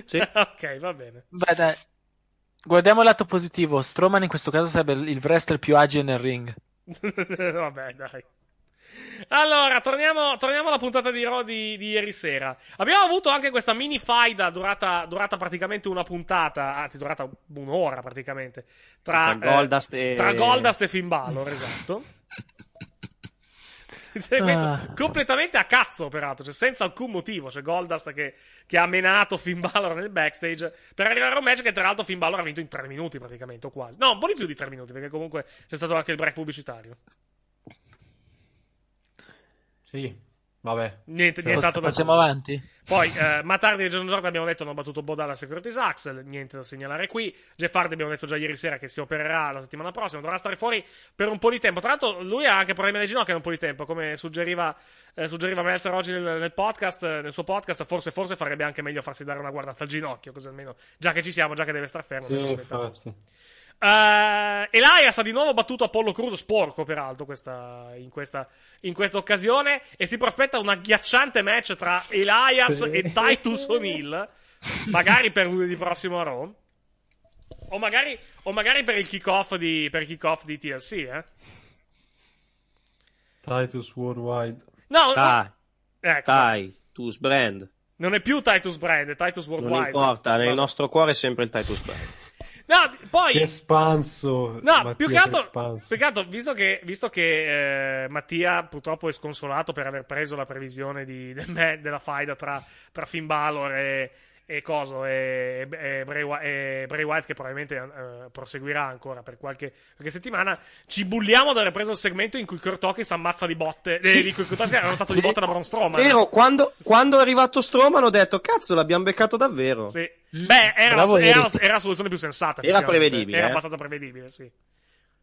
Sì. ok, va bene. Beh, dai. Guardiamo il lato positivo. Strowman in questo caso sarebbe il wrestler più agile nel ring. Vabbè, dai. Allora, torniamo, torniamo alla puntata di Raw di, di ieri sera. Abbiamo avuto anche questa mini faida durata, durata praticamente una puntata, anzi, durata un'ora praticamente. Tra, Tra Goldust eh, e- tra Goldust e Finn Balor, esatto. Segmento Ah. completamente a cazzo, peraltro, cioè senza alcun motivo. C'è Goldust che, che ha menato Finn Balor nel backstage per arrivare a un match che, tra l'altro, Finn Balor ha vinto in tre minuti praticamente, o quasi. No, un po' di più di tre minuti, perché comunque c'è stato anche il break pubblicitario. Sì, vabbè. Niente, Cioè, nient'altro da Passiamo avanti? Poi, eh, Matardi e Jason Jordan abbiamo detto hanno battuto Bodala Securities Axel, niente da segnalare qui. Jeff Hardy abbiamo detto già ieri sera che si opererà la settimana prossima, dovrà stare fuori per un po' di tempo. Tra l'altro lui ha anche problemi alle ginocchia da un po' di tempo, come suggeriva, eh, suggeriva Meltzer oggi nel, nel podcast, eh, nel suo podcast, forse, forse farebbe anche meglio farsi dare una guardata al ginocchio, così almeno, già che ci siamo, già che deve stare fermo. Sì, infatti. Eh, Elias ha di nuovo battuto Apollo Cruz, sporco peraltro, questa, in, questa, in questa occasione. E si prospetta un agghiacciante match tra Elias Sì. e Titus O'Neill. Magari per lunedì prossimo a Raw. O magari, o magari per il kick-off di, per il kick-off di TLC, eh? Titus Worldwide. No, Dai, ecco, dai, Tus Brand. non è più Titus Brand, è Titus Non Worldwide. importa, nel nostro cuore è sempre il Titus Brand. No, poi. Si è espanso. No, Mattia, più che altro, espanso. più che altro, visto che, visto che eh, Mattia purtroppo è sconsolato per aver preso la previsione di, del me- della faida tra, tra Finn Balor e, e Coso e, e Bray, e Bray Wyatt, che probabilmente eh, proseguirà ancora per qualche, qualche settimana, ci bulliamo aver preso il segmento in cui Kurt Hawkins ammazza di botte, eh, Sì. di cui Kurt Hawkins hanno fatto di botte da Braun Strowman. Vero, quando, quando è arrivato Strowman ho detto, cazzo, l'abbiamo beccato davvero. Sì. Beh, era, Bravo, la, era, era la soluzione più sensata. Era prevedibile, Era eh. abbastanza prevedibile, sì.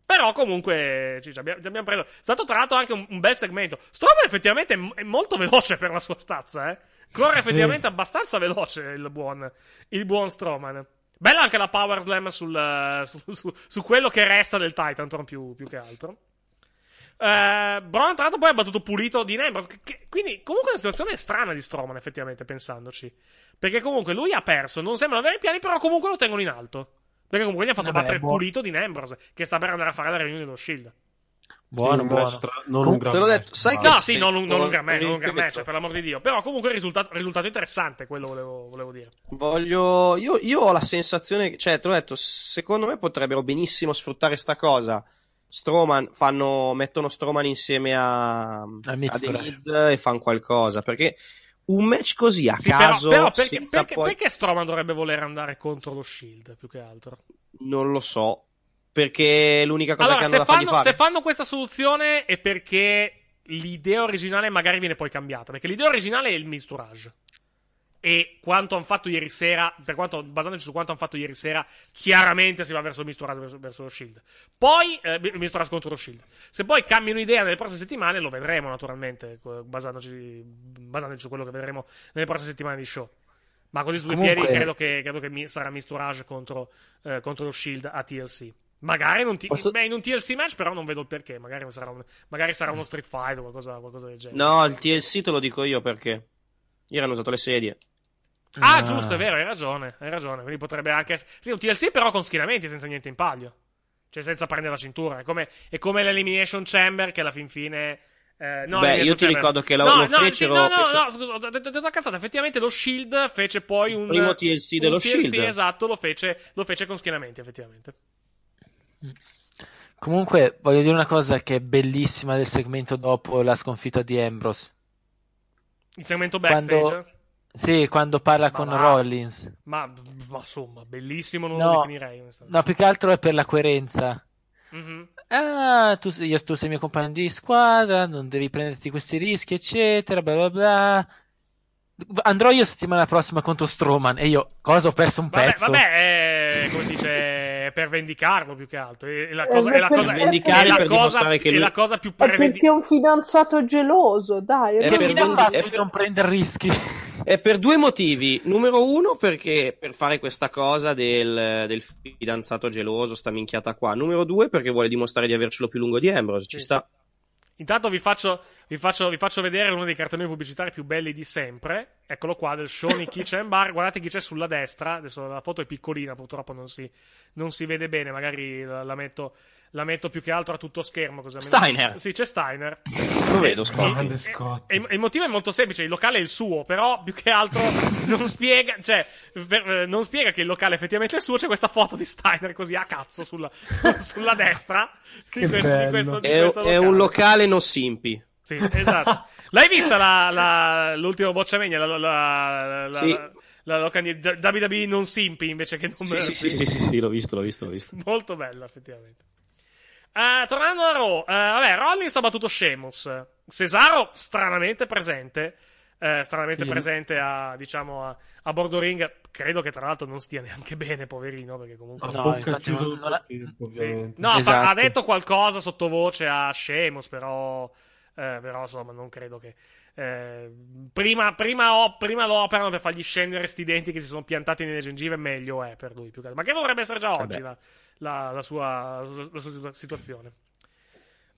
Però comunque ci, ci abbiamo, ci abbiamo preso. È stato tra l'altro anche un, un bel segmento. Strowman effettivamente è, m- è molto veloce per la sua stazza, eh. Corre effettivamente abbastanza veloce il buon, il buon Strowman. Bella anche la Power Slam sul, su, su- su quello che resta del Titantron più, più che altro. Eh, Braun, tra l'altro, poi ha battuto pulito di che- quindi, comunque, una situazione strana di Strowman, effettivamente, pensandoci. Perché, comunque, lui ha perso. Non sembrano avere i piani, però, comunque, lo tengono in alto. Perché, comunque, gli ha fatto Vabbè, battere buo- pulito di Ambrose, che sta per andare a fare la riunione dello Shield. Buono, Sì, buono. tra- non Com- un gran te l'ho match, detto, sai che- No, sì, non, un- non un gran match, non un gran match, per l'amor di Dio. Però, comunque, risultato, risultato interessante, quello volevo, volevo dire. Voglio. Io, io ho la sensazione. Cioè, te l'ho detto, secondo me potrebbero benissimo sfruttare sta cosa. Strowman fanno, mettono Strowman insieme a, a The però. Miz e fanno qualcosa. Perché un match così a Sì, però, caso. però perché, senza perché, poi- perché Strowman dovrebbe voler andare contro lo Shield, più che altro? Non lo so. Perché è l'unica cosa allora, che hanno se da fanno, fare. se fanno questa soluzione è perché l'idea originale magari viene poi cambiata. Perché l'idea originale è il misturage. E quanto hanno fatto ieri sera, per quanto, basandoci su quanto hanno fatto ieri sera, chiaramente si va verso il misturage verso, verso lo Shield. Poi, eh, il misturage contro lo Shield. Se poi cambiano idea nelle prossime settimane, lo vedremo naturalmente, basandoci, basandoci su quello che vedremo nelle prossime settimane di show. Ma così su due Comunque- piedi credo che, credo che mi- sarà misturage contro, eh, contro lo Shield a TLC. Magari in un, T- Posso- beh, in un TLC match, però non vedo il perché. Magari sarà, un- magari sarà uno Street Fight o qualcosa, qualcosa del genere. No, il TLC te lo dico io perché. Ieri hanno usato le sedie. Ah, Ah. giusto, è vero, hai ragione. Hai ragione. Quindi potrebbe anche essere. Sì, un TLC, però con schienamenti senza niente in palio. Cioè, senza prendere la cintura. È come, è come l'Elimination Chamber che alla fin fine. eh, no, Beh, io ti Chamber- ricordo che lo- no, lo no, sì, fecero- no, no, fece- no, scusa, ho detto una cazzata. Effettivamente lo Shield fece poi un. primo TLC un dello TLC, Shield. esatto, lo fece, lo fece con schienamenti, effettivamente. Comunque, voglio dire una cosa che è bellissima del segmento dopo la sconfitta di Ambrose. Il segmento backstage? Quando... Sì, quando parla con va. Rollins. Ma, ma insomma, bellissimo non No, lo definirei. no, più che altro è per la coerenza. Mhm. Ah, tu, sei- io, tu sei mio compagno di squadra, non devi prenderti questi rischi, eccetera, bla bla bla. Andrò io settimana prossima contro Strowman e io, cosa, ho perso un Vabbè, pezzo? vabbè, è, come si dice, per vendicarlo più che altro. È la cosa, Eh, è la per cosa, vendicare, è la per cosa, dimostrare che è lui- la cosa più È prevendi- perché è un fidanzato geloso, dai. È non- per vendi- è non prendere rischi. È per due motivi. Numero uno, perché per fare questa cosa del, del fidanzato geloso, sta minchiata qua. Numero due, perché vuole dimostrare di avercelo più lungo di Ambrose. Ci sta. Intanto vi faccio, vi, faccio, vi faccio vedere uno dei cartoni pubblicitari più belli di sempre. Eccolo qua, del Shawnee Kitchen Bar. Guardate chi c'è sulla destra. Adesso la foto è piccolina, purtroppo non si, non si vede bene. Magari la, la metto, la metto più che altro a tutto schermo. Almeno- Steiner. Sì, c'è Steiner. Lo vedo, Scott. Grande Scott. E, e il motivo è molto semplice: il locale è il suo, però più che altro non spiega, cioè, per- eh, non spiega che il locale effettivamente è il suo. C'è questa foto di Steiner così a cazzo sulla, sulla destra. di questo- di questo- di È, è un locale no simpi. Sì, esatto. L'hai vista la, la, l'ultima bocciamegna? La, la, la, Sì. la, di WWE non simpi invece che non Sì, sì, sì, sì, sì, sì, l'ho visto, l'ho visto, l'ho visto. Molto bella, effettivamente. Eh, tornando a Raw, eh, vabbè, Rollins ha battuto Sheamus. Cesaro stranamente presente. eh, stranamente Sì. presente a, diciamo, a, a bordo ring. Credo che tra l'altro non stia neanche bene, poverino, perché comunque... No, bocca infatti non- non Sì. No, pa- Esatto. ha detto qualcosa sottovoce a Sheamus, però, eh, però insomma, non credo che. Eh, prima, prima, o- prima lo operano per fargli scendere sti denti che si sono piantati nelle gengive, meglio è per lui. Più che altro. Ma che dovrebbe essere già oggi beh. la, la- la sua, la sua situa- situazione.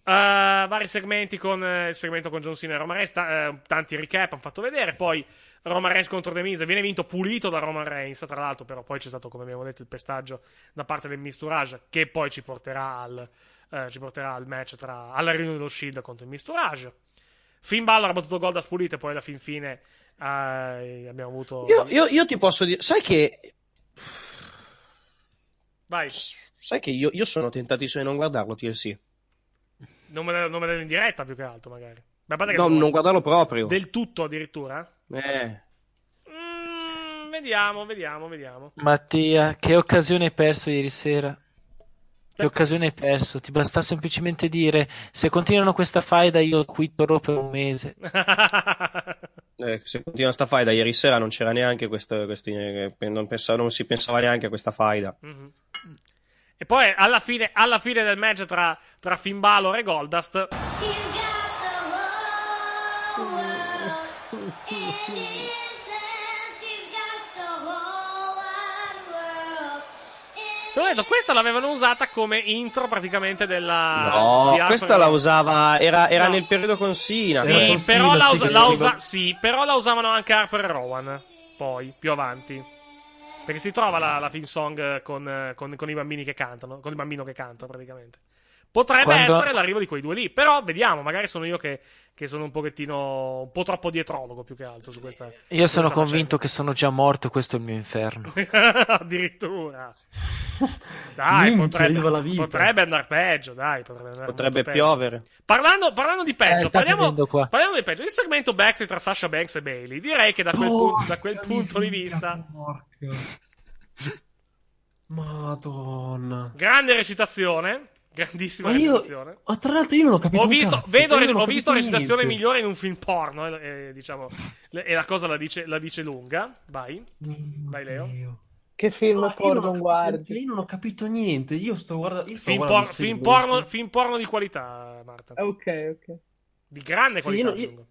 Eh, vari segmenti con eh, il segmento con John Cena e Roman Reigns, ta- eh, tanti recap hanno fatto vedere. Poi Roman Reigns contro The Miz viene vinto pulito da Roman Reigns. Tra l'altro, però, poi c'è stato, come abbiamo detto, il pestaggio da parte del Misturage che poi ci porterà al, eh, ci porterà al match tra alla riunione dello Shield contro il Misturage. Finn Balor ha battuto Gold a Pulito e poi alla fin fine eh, abbiamo avuto. Io, io, io ti posso dire, sai che, Vai, sai che io, io sono tentatissimo di non guardarlo, TLC. non me lo non me lo in diretta più che altro, magari. Ma a parte che No, non- non guardarlo proprio. Del tutto addirittura? Eh. Mm, vediamo, vediamo, vediamo. Mattia, che occasione hai perso ieri sera? Che occasione hai perso? Ti basta semplicemente dire se continuano questa faida io quitto Raw per un mese. Eh, se continua sta faida, ieri sera non c'era neanche questo, questi, eh, non, pensavo- non si pensava neanche a questa faida. Mhm. E poi alla fine, alla fine del match tra, tra Finn Balor e Goldust. Te l'ho detto, questa l'avevano usata come intro praticamente della. No, di questa la usava, era, era No. nel periodo con Sina. Sì, con però, Cena, la, usa- la usa- sì, però la usavano anche Harper e Rowan. Poi, più avanti. Perché si trova la, la film song con, con- con i bambini che cantano. Con il bambino che canta, praticamente. Potrebbe Quando- essere l'arrivo di quei due lì. Però vediamo, magari sono io che, che sono un pochettino. un po' troppo dietrologo più che altro su questa. Io sono questa convinto che sono già morto, questo è il mio inferno. Addirittura. Dai, Minchia, potrebbe, viva la vita. potrebbe andare peggio. Dai, potrebbe andare Potrebbe piovere. Parlando, parlando di Eh, peggio, sta parliamo, parliamo di peggio. Il segmento backstage tra Sasha Banks e Bailey. Direi che da quel, punto, da quel punto di vista, porca. Madonna. grande recitazione. Grandissima Ma io, recitazione. ma tra l'altro io non ho capito Ho visto, cazzo, vedo, cioè, io ho capito visto recitazione niente. migliore in un film porno. E, e, diciamo, e la cosa la dice, la dice lunga. Vai, vai, Leo. Dio. Che film No, io porno non guardi? Io non ho capito niente. Io sto guardando. Io sto Film, guardando por- il film porno, film porno di qualità, Marta. Ok, ok. Di grande Sì, io qualità, io- aggiungo.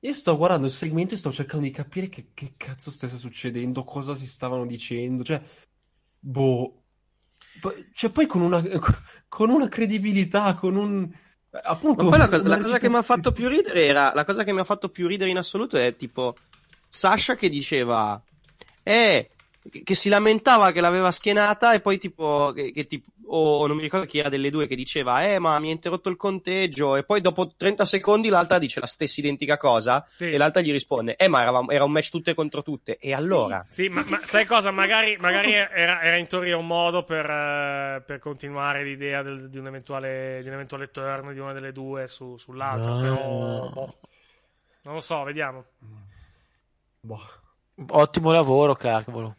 Io sto guardando il segmento e sto cercando di capire che, che cazzo stesse succedendo, cosa si stavano dicendo. Cioè, boh. Cioè, poi con una, con una credibilità, con un. Appunto, la cosa, una la cosa che mi ha fatto più ridere era la cosa che mi ha fatto più ridere in assoluto è tipo Sasha che diceva eh che, che si lamentava che l'aveva schienata e poi tipo che, che tipo o non mi ricordo chi era delle due che diceva eh ma mi ha interrotto il conteggio e poi dopo 30 secondi l'altra dice la stessa identica cosa Sì. e l'altra gli risponde eh ma eravamo- era un match tutte contro tutte e allora Sì, ma, ma sai cosa? Magari, magari era, era in teoria un modo per, eh, per continuare l'idea del- di, un eventuale, di un eventuale turn di una delle due su- sull'altra. No. Però, boh. Non lo so, vediamo. Boh. Ottimo lavoro, cavolo.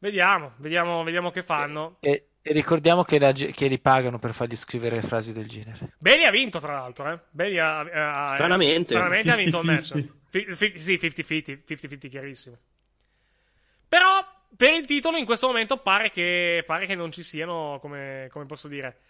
Vediamo, vediamo, vediamo che fanno. E, e ricordiamo che, la che li pagano per fargli scrivere frasi del genere. Bailey ha vinto, tra l'altro. Eh? Bailey ha, ha- Stranamente. stranamente ha vinto il 50-50. match. Fi- fi- sì, 50-50, 50-50 chiarissimo. Però per il titolo in questo momento pare che, pare che non ci siano, come, come posso dire,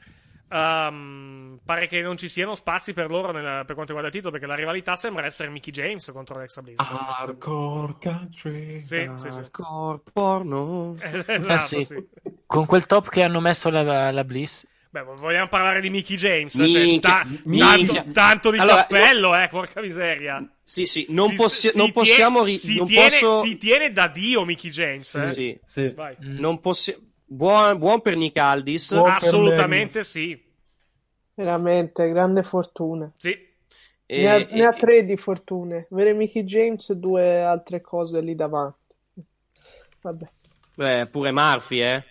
ehm, pare che non ci siano spazi per loro nel- per quanto riguarda il titolo, perché la rivalità sembra essere Mickey James contro Alexa Bliss. Hardcore country. Sì, sì, sì. Hardcore porno. esatto, Ah, sì. sì. Con quel top che hanno messo la, la Bliss. Beh, vogliamo parlare di Mickey James? Minchia, cioè, ta- tanto, tanto di Allora, cappello, eh, porca miseria. Sì, sì, non, Si- possi- si non possiamo... ri- si, non tiene, posso... si tiene da Dio Mickey James. eh. Sì, Sì. Vai. Non possi- buon, buon per Nick Aldis. Buon- Assolutamente sì. Veramente, grande fortuna. Sì. E- ne, ha, e- ne ha tre di fortune. Avere Mickey James e due altre cose lì davanti. Vabbè. Beh, pure Murphy, eh.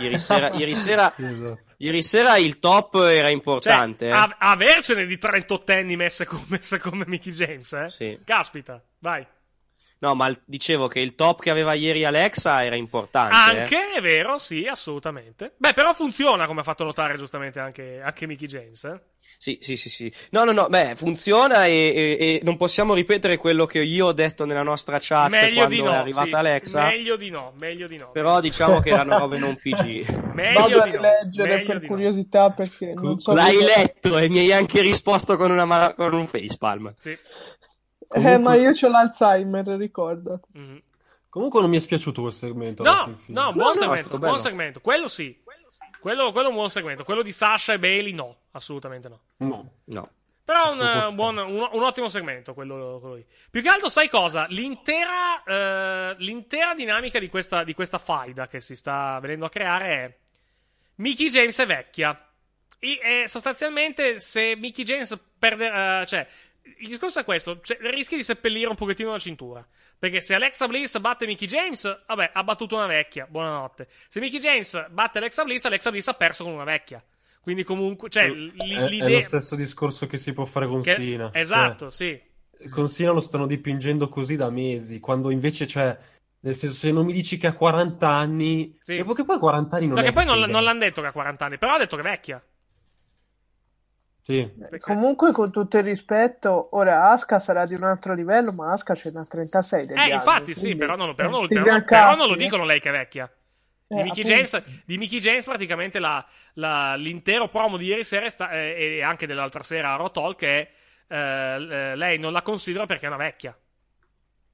Ieri sera, ieri sera, Sì, esatto. ieri sera il top era Cioè, importante. eh. a- avercene di 38 anni messe come, messe come Mickey James, eh? Sì. Caspita, vai. No, ma il- dicevo che il top che aveva ieri Alexa era importante. eh. Anche è vero, sì, assolutamente. Beh, però funziona, come ha fatto notare giustamente anche, anche Mickey James, eh? Sì, sì, sì, sì. No, no, no, beh, funziona e, e- e non possiamo ripetere quello che io ho detto nella nostra chat Meglio quando di no. è arrivata sì. Alexa. Meglio di no, meglio di no. Però diciamo che erano robe non PG. Meglio Vado a di no. rileggere meglio per di no. curiosità perché non so L'hai letto e mi hai anche risposto con, una con un facepalm. Sì. Eh, ma io ho l'Alzheimer, ricordati. Mhm. Comunque non mi è spiaciuto quel segmento. No, no, buon no, segmento, buon segmento. Quello sì. Quello, quello è un buon segmento. Quello di Sasha e Bailey no, assolutamente no. No. No. Però un, un buon, un, un ottimo segmento quello, quello lì. Più che altro, sai cosa? L'intera, eh, l'intera dinamica di questa, di questa faida che si sta venendo a creare è Mickey James è vecchia. E, e sostanzialmente, se Mickey James perde, eh, cioè, il discorso è questo: cioè, rischi di seppellire un pochettino la cintura. Perché se Alexa Bliss batte Mickey James, vabbè, ha battuto una vecchia, buonanotte. Se Mickey James batte Alexa Bliss, Alexa Bliss ha perso con una vecchia. Quindi, comunque, cioè, l- È, è l'idea. lo stesso discorso che si può fare con che- Sina. Esatto, sì. Cioè, con Sina lo stanno dipingendo così da mesi, quando invece, cioè, nel senso, se non mi dici che ha 40 anni, Sì. cioè, perché poi 40 anni non No, è che poi non, non l'hanno detto che ha 40 anni, però ha detto che è vecchia. Sì. Comunque, con tutto il rispetto, ora Aska sarà di un altro livello, ma Aska c'è da 36 degli Eh, anni, infatti, sì, però non, però non- però- però cazzi, non lo eh. dicono lei che è vecchia. Di Eh, Mickey. James, di Mickey James praticamente la- la- l'intero promo di ieri sera sta- eh, e anche dell'altra sera a Talk è eh, lei non la considera perché è una vecchia.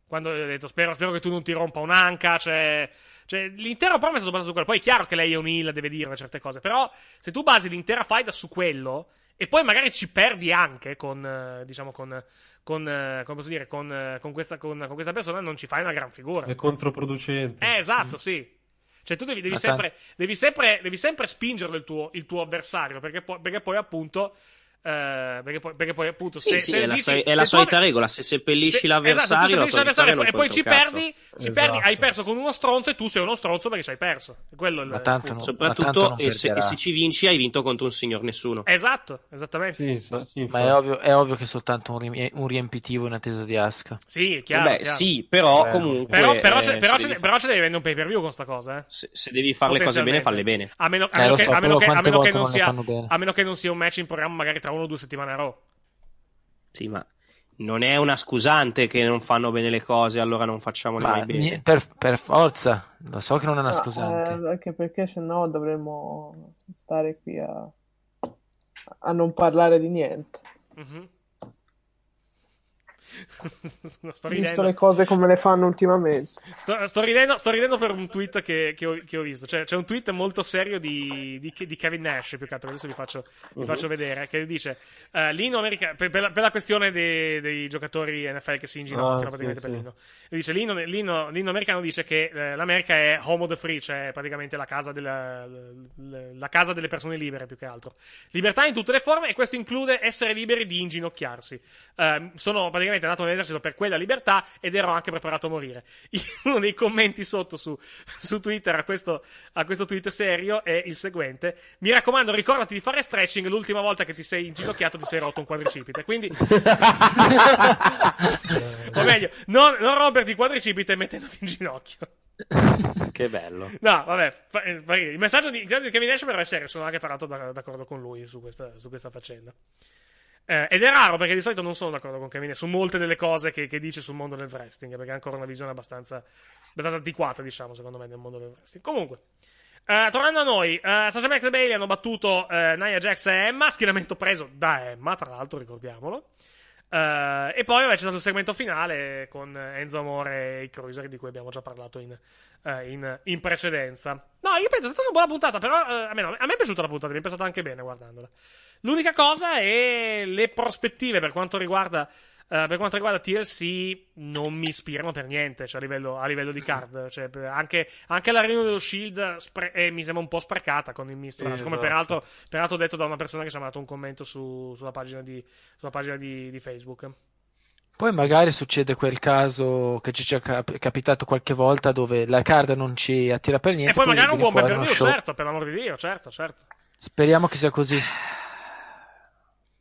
Quando ho detto spero, spero che tu non ti rompa un'anca, cioè, cioè, l'intero promo è stato basato su quello. Poi è chiaro che lei è un heel, deve dire certe cose, però se tu basi l'intera fight su quello e poi magari ci perdi anche con, eh, diciamo, con, con, eh, come posso dire, con, eh, con questa, con, con questa persona, non ci fai una gran figura. È controproducente. Eh, esatto, sì. Cioè, tu devi, devi sempre, devi, sempre, devi sempre spingerlo il tuo, il tuo avversario, perché poi, perché poi appunto. eh, perché, poi, perché poi appunto. Sì, se, sì, se è la, dici- soli- è se la solita regola. Se seppellisci se- l'avversario, esatto, la seppellisci l'avversario e poi ci perdi, Esatto. perdi. Hai perso con uno stronzo e tu sei uno stronzo perché ci hai perso. Quello è il Ma tanto punto. no. Ma tanto Soprattutto, non e se, e se ci vinci, hai vinto contro un signor nessuno. Esatto, esattamente. Sì, sì, Ma è ovvio, è ovvio che è soltanto un, ri- un riempitivo in attesa di Aska. Sì, chiaro. Beh, chiaro. sì, però Eh, comunque. Però, però, eh, ce, però, ce, devi, però ce devi vendere un pay per view con sta cosa, eh. se- se devi fare le cose bene, falle bene. A meno, a meno lo che, so, a meno però che- a quante meno che volte non non le sia, fanno bene? a meno che non sia un match in programma magari tra uno o due settimane a Raw. Sì, ma non è una scusante che non fanno bene le cose, allora non facciamole Ma mai bene. per, per forza, lo so che non è una Ah, scusante. eh, anche perché sennò dovremmo stare qui a, a non parlare di niente. Mhm. Sto Visto ridendo. le cose come le fanno ultimamente. Sto, sto ridendo, sto ridendo per un tweet che, che ho, che ho visto. Cioè, c'è un tweet molto serio di, di, di Kevin Nash, più che altro. Adesso vi faccio, vi Mhm. faccio vedere. Che dice: eh, l'inno americano. Per, per la, per la questione dei, dei giocatori NFL che si inginocchiano Ah, praticamente sì, per sì. l'inno. E dice: l'inno, l'inno- l'inno americano dice che eh, l'America è home of the free, cioè praticamente la casa, della, la, la casa delle persone libere, più che altro. Libertà in tutte le forme, e questo include essere liberi di inginocchiarsi. Eh, sono praticamente effettivamente è andato nell'esercito per quella libertà ed ero anche preparato a morire. Uno dei commenti sotto su, su Twitter a questo, a questo tweet serio è il seguente: Mi raccomando, ricordati di fare stretching. L'ultima volta che ti sei inginocchiato ti sei rotto un quadricipite. Quindi, o meglio, non, non romperti il quadricipite mettendoti in ginocchio. Che bello. No, vabbè, fa- eh, fa il messaggio di, di Kevin Nash però è serio, sono anche tra l'altro da- d'accordo con lui su questa, su questa faccenda. Eh, ed è raro perché di solito non sono d'accordo con Nash su molte delle cose che, che dice sul mondo del wrestling, perché ha ancora una visione abbastanza, abbastanza antiquata, diciamo, secondo me, del mondo del wrestling. Comunque, eh, tornando a noi, eh, Sasha Banks e Bailey hanno battuto eh, Nia Jax e Emma, schieramento preso da Emma, tra l'altro, ricordiamolo. Eh, e poi vabbè, c'è stato il segmento finale con Enzo Amore e i Cruiser di cui abbiamo già parlato in, eh, in, in precedenza. No, io penso è stata una buona puntata, però eh, almeno a me è piaciuta la puntata, mi è passata anche bene guardandola. L'unica cosa è le prospettive per quanto riguarda. eh, per quanto riguarda TLC, non mi ispirano per niente, cioè a livello, a livello di card. Cioè, anche, anche la riunione dello Shield spre- eh, mi sembra un po' sprecata con il misturaggio. Sì, come esatto. peraltro, peraltro detto da una persona che ci ha mandato un commento su- sulla pagina, di, sulla pagina di, di Facebook. Poi magari succede quel caso che ci è cap- capitato qualche volta dove la card non ci attira per niente. E poi magari un buon per show. certo, per l'amor di Dio, certo, certo. Speriamo che sia così.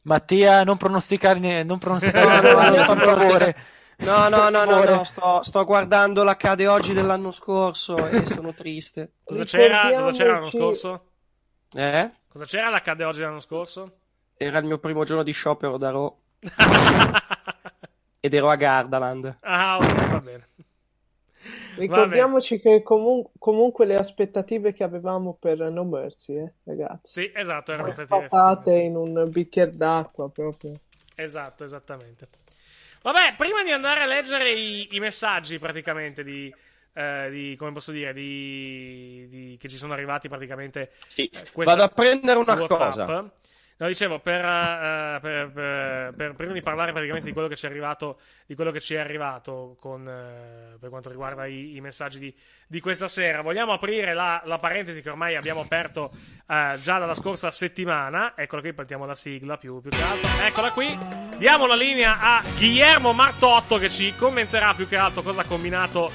Mattia, non pronosticare, non pronosticare No, no, per favore. No, no, no, no, no, sto, sto guardando l'accade oggi dell'anno scorso e sono triste. Cosa c'era, cosa c'era l'anno scorso? Eh? Cosa c'era l'accade oggi l'anno scorso? Era il mio primo giorno di sciopero da Raw. Ed ero a Gardaland. Ah, ok, va bene. Ricordiamoci che comun- comunque le aspettative che avevamo per No Mercy, eh, ragazzi. Sì, esatto, erano spatate in un bicchiere d'acqua proprio. Esatto, esattamente. Vabbè, prima di andare a leggere i, i messaggi praticamente di, eh, di- come posso dire, di, di- che ci sono arrivati praticamente. Sì, eh, questa- vado a prendere una cosa. No, dicevo, per, eh, per- per- per- prima di parlare praticamente di quello che ci è arrivato, di quello che ci è arrivato con, eh, per quanto riguarda i, i messaggi di, di questa sera, vogliamo aprire la, la parentesi che ormai abbiamo aperto eh, già dalla scorsa settimana. Eccola qui, partiamo la sigla più, più che altro. Eccola qui. Diamo la linea a Guillermo Martotto che ci commenterà più che altro cosa ha combinato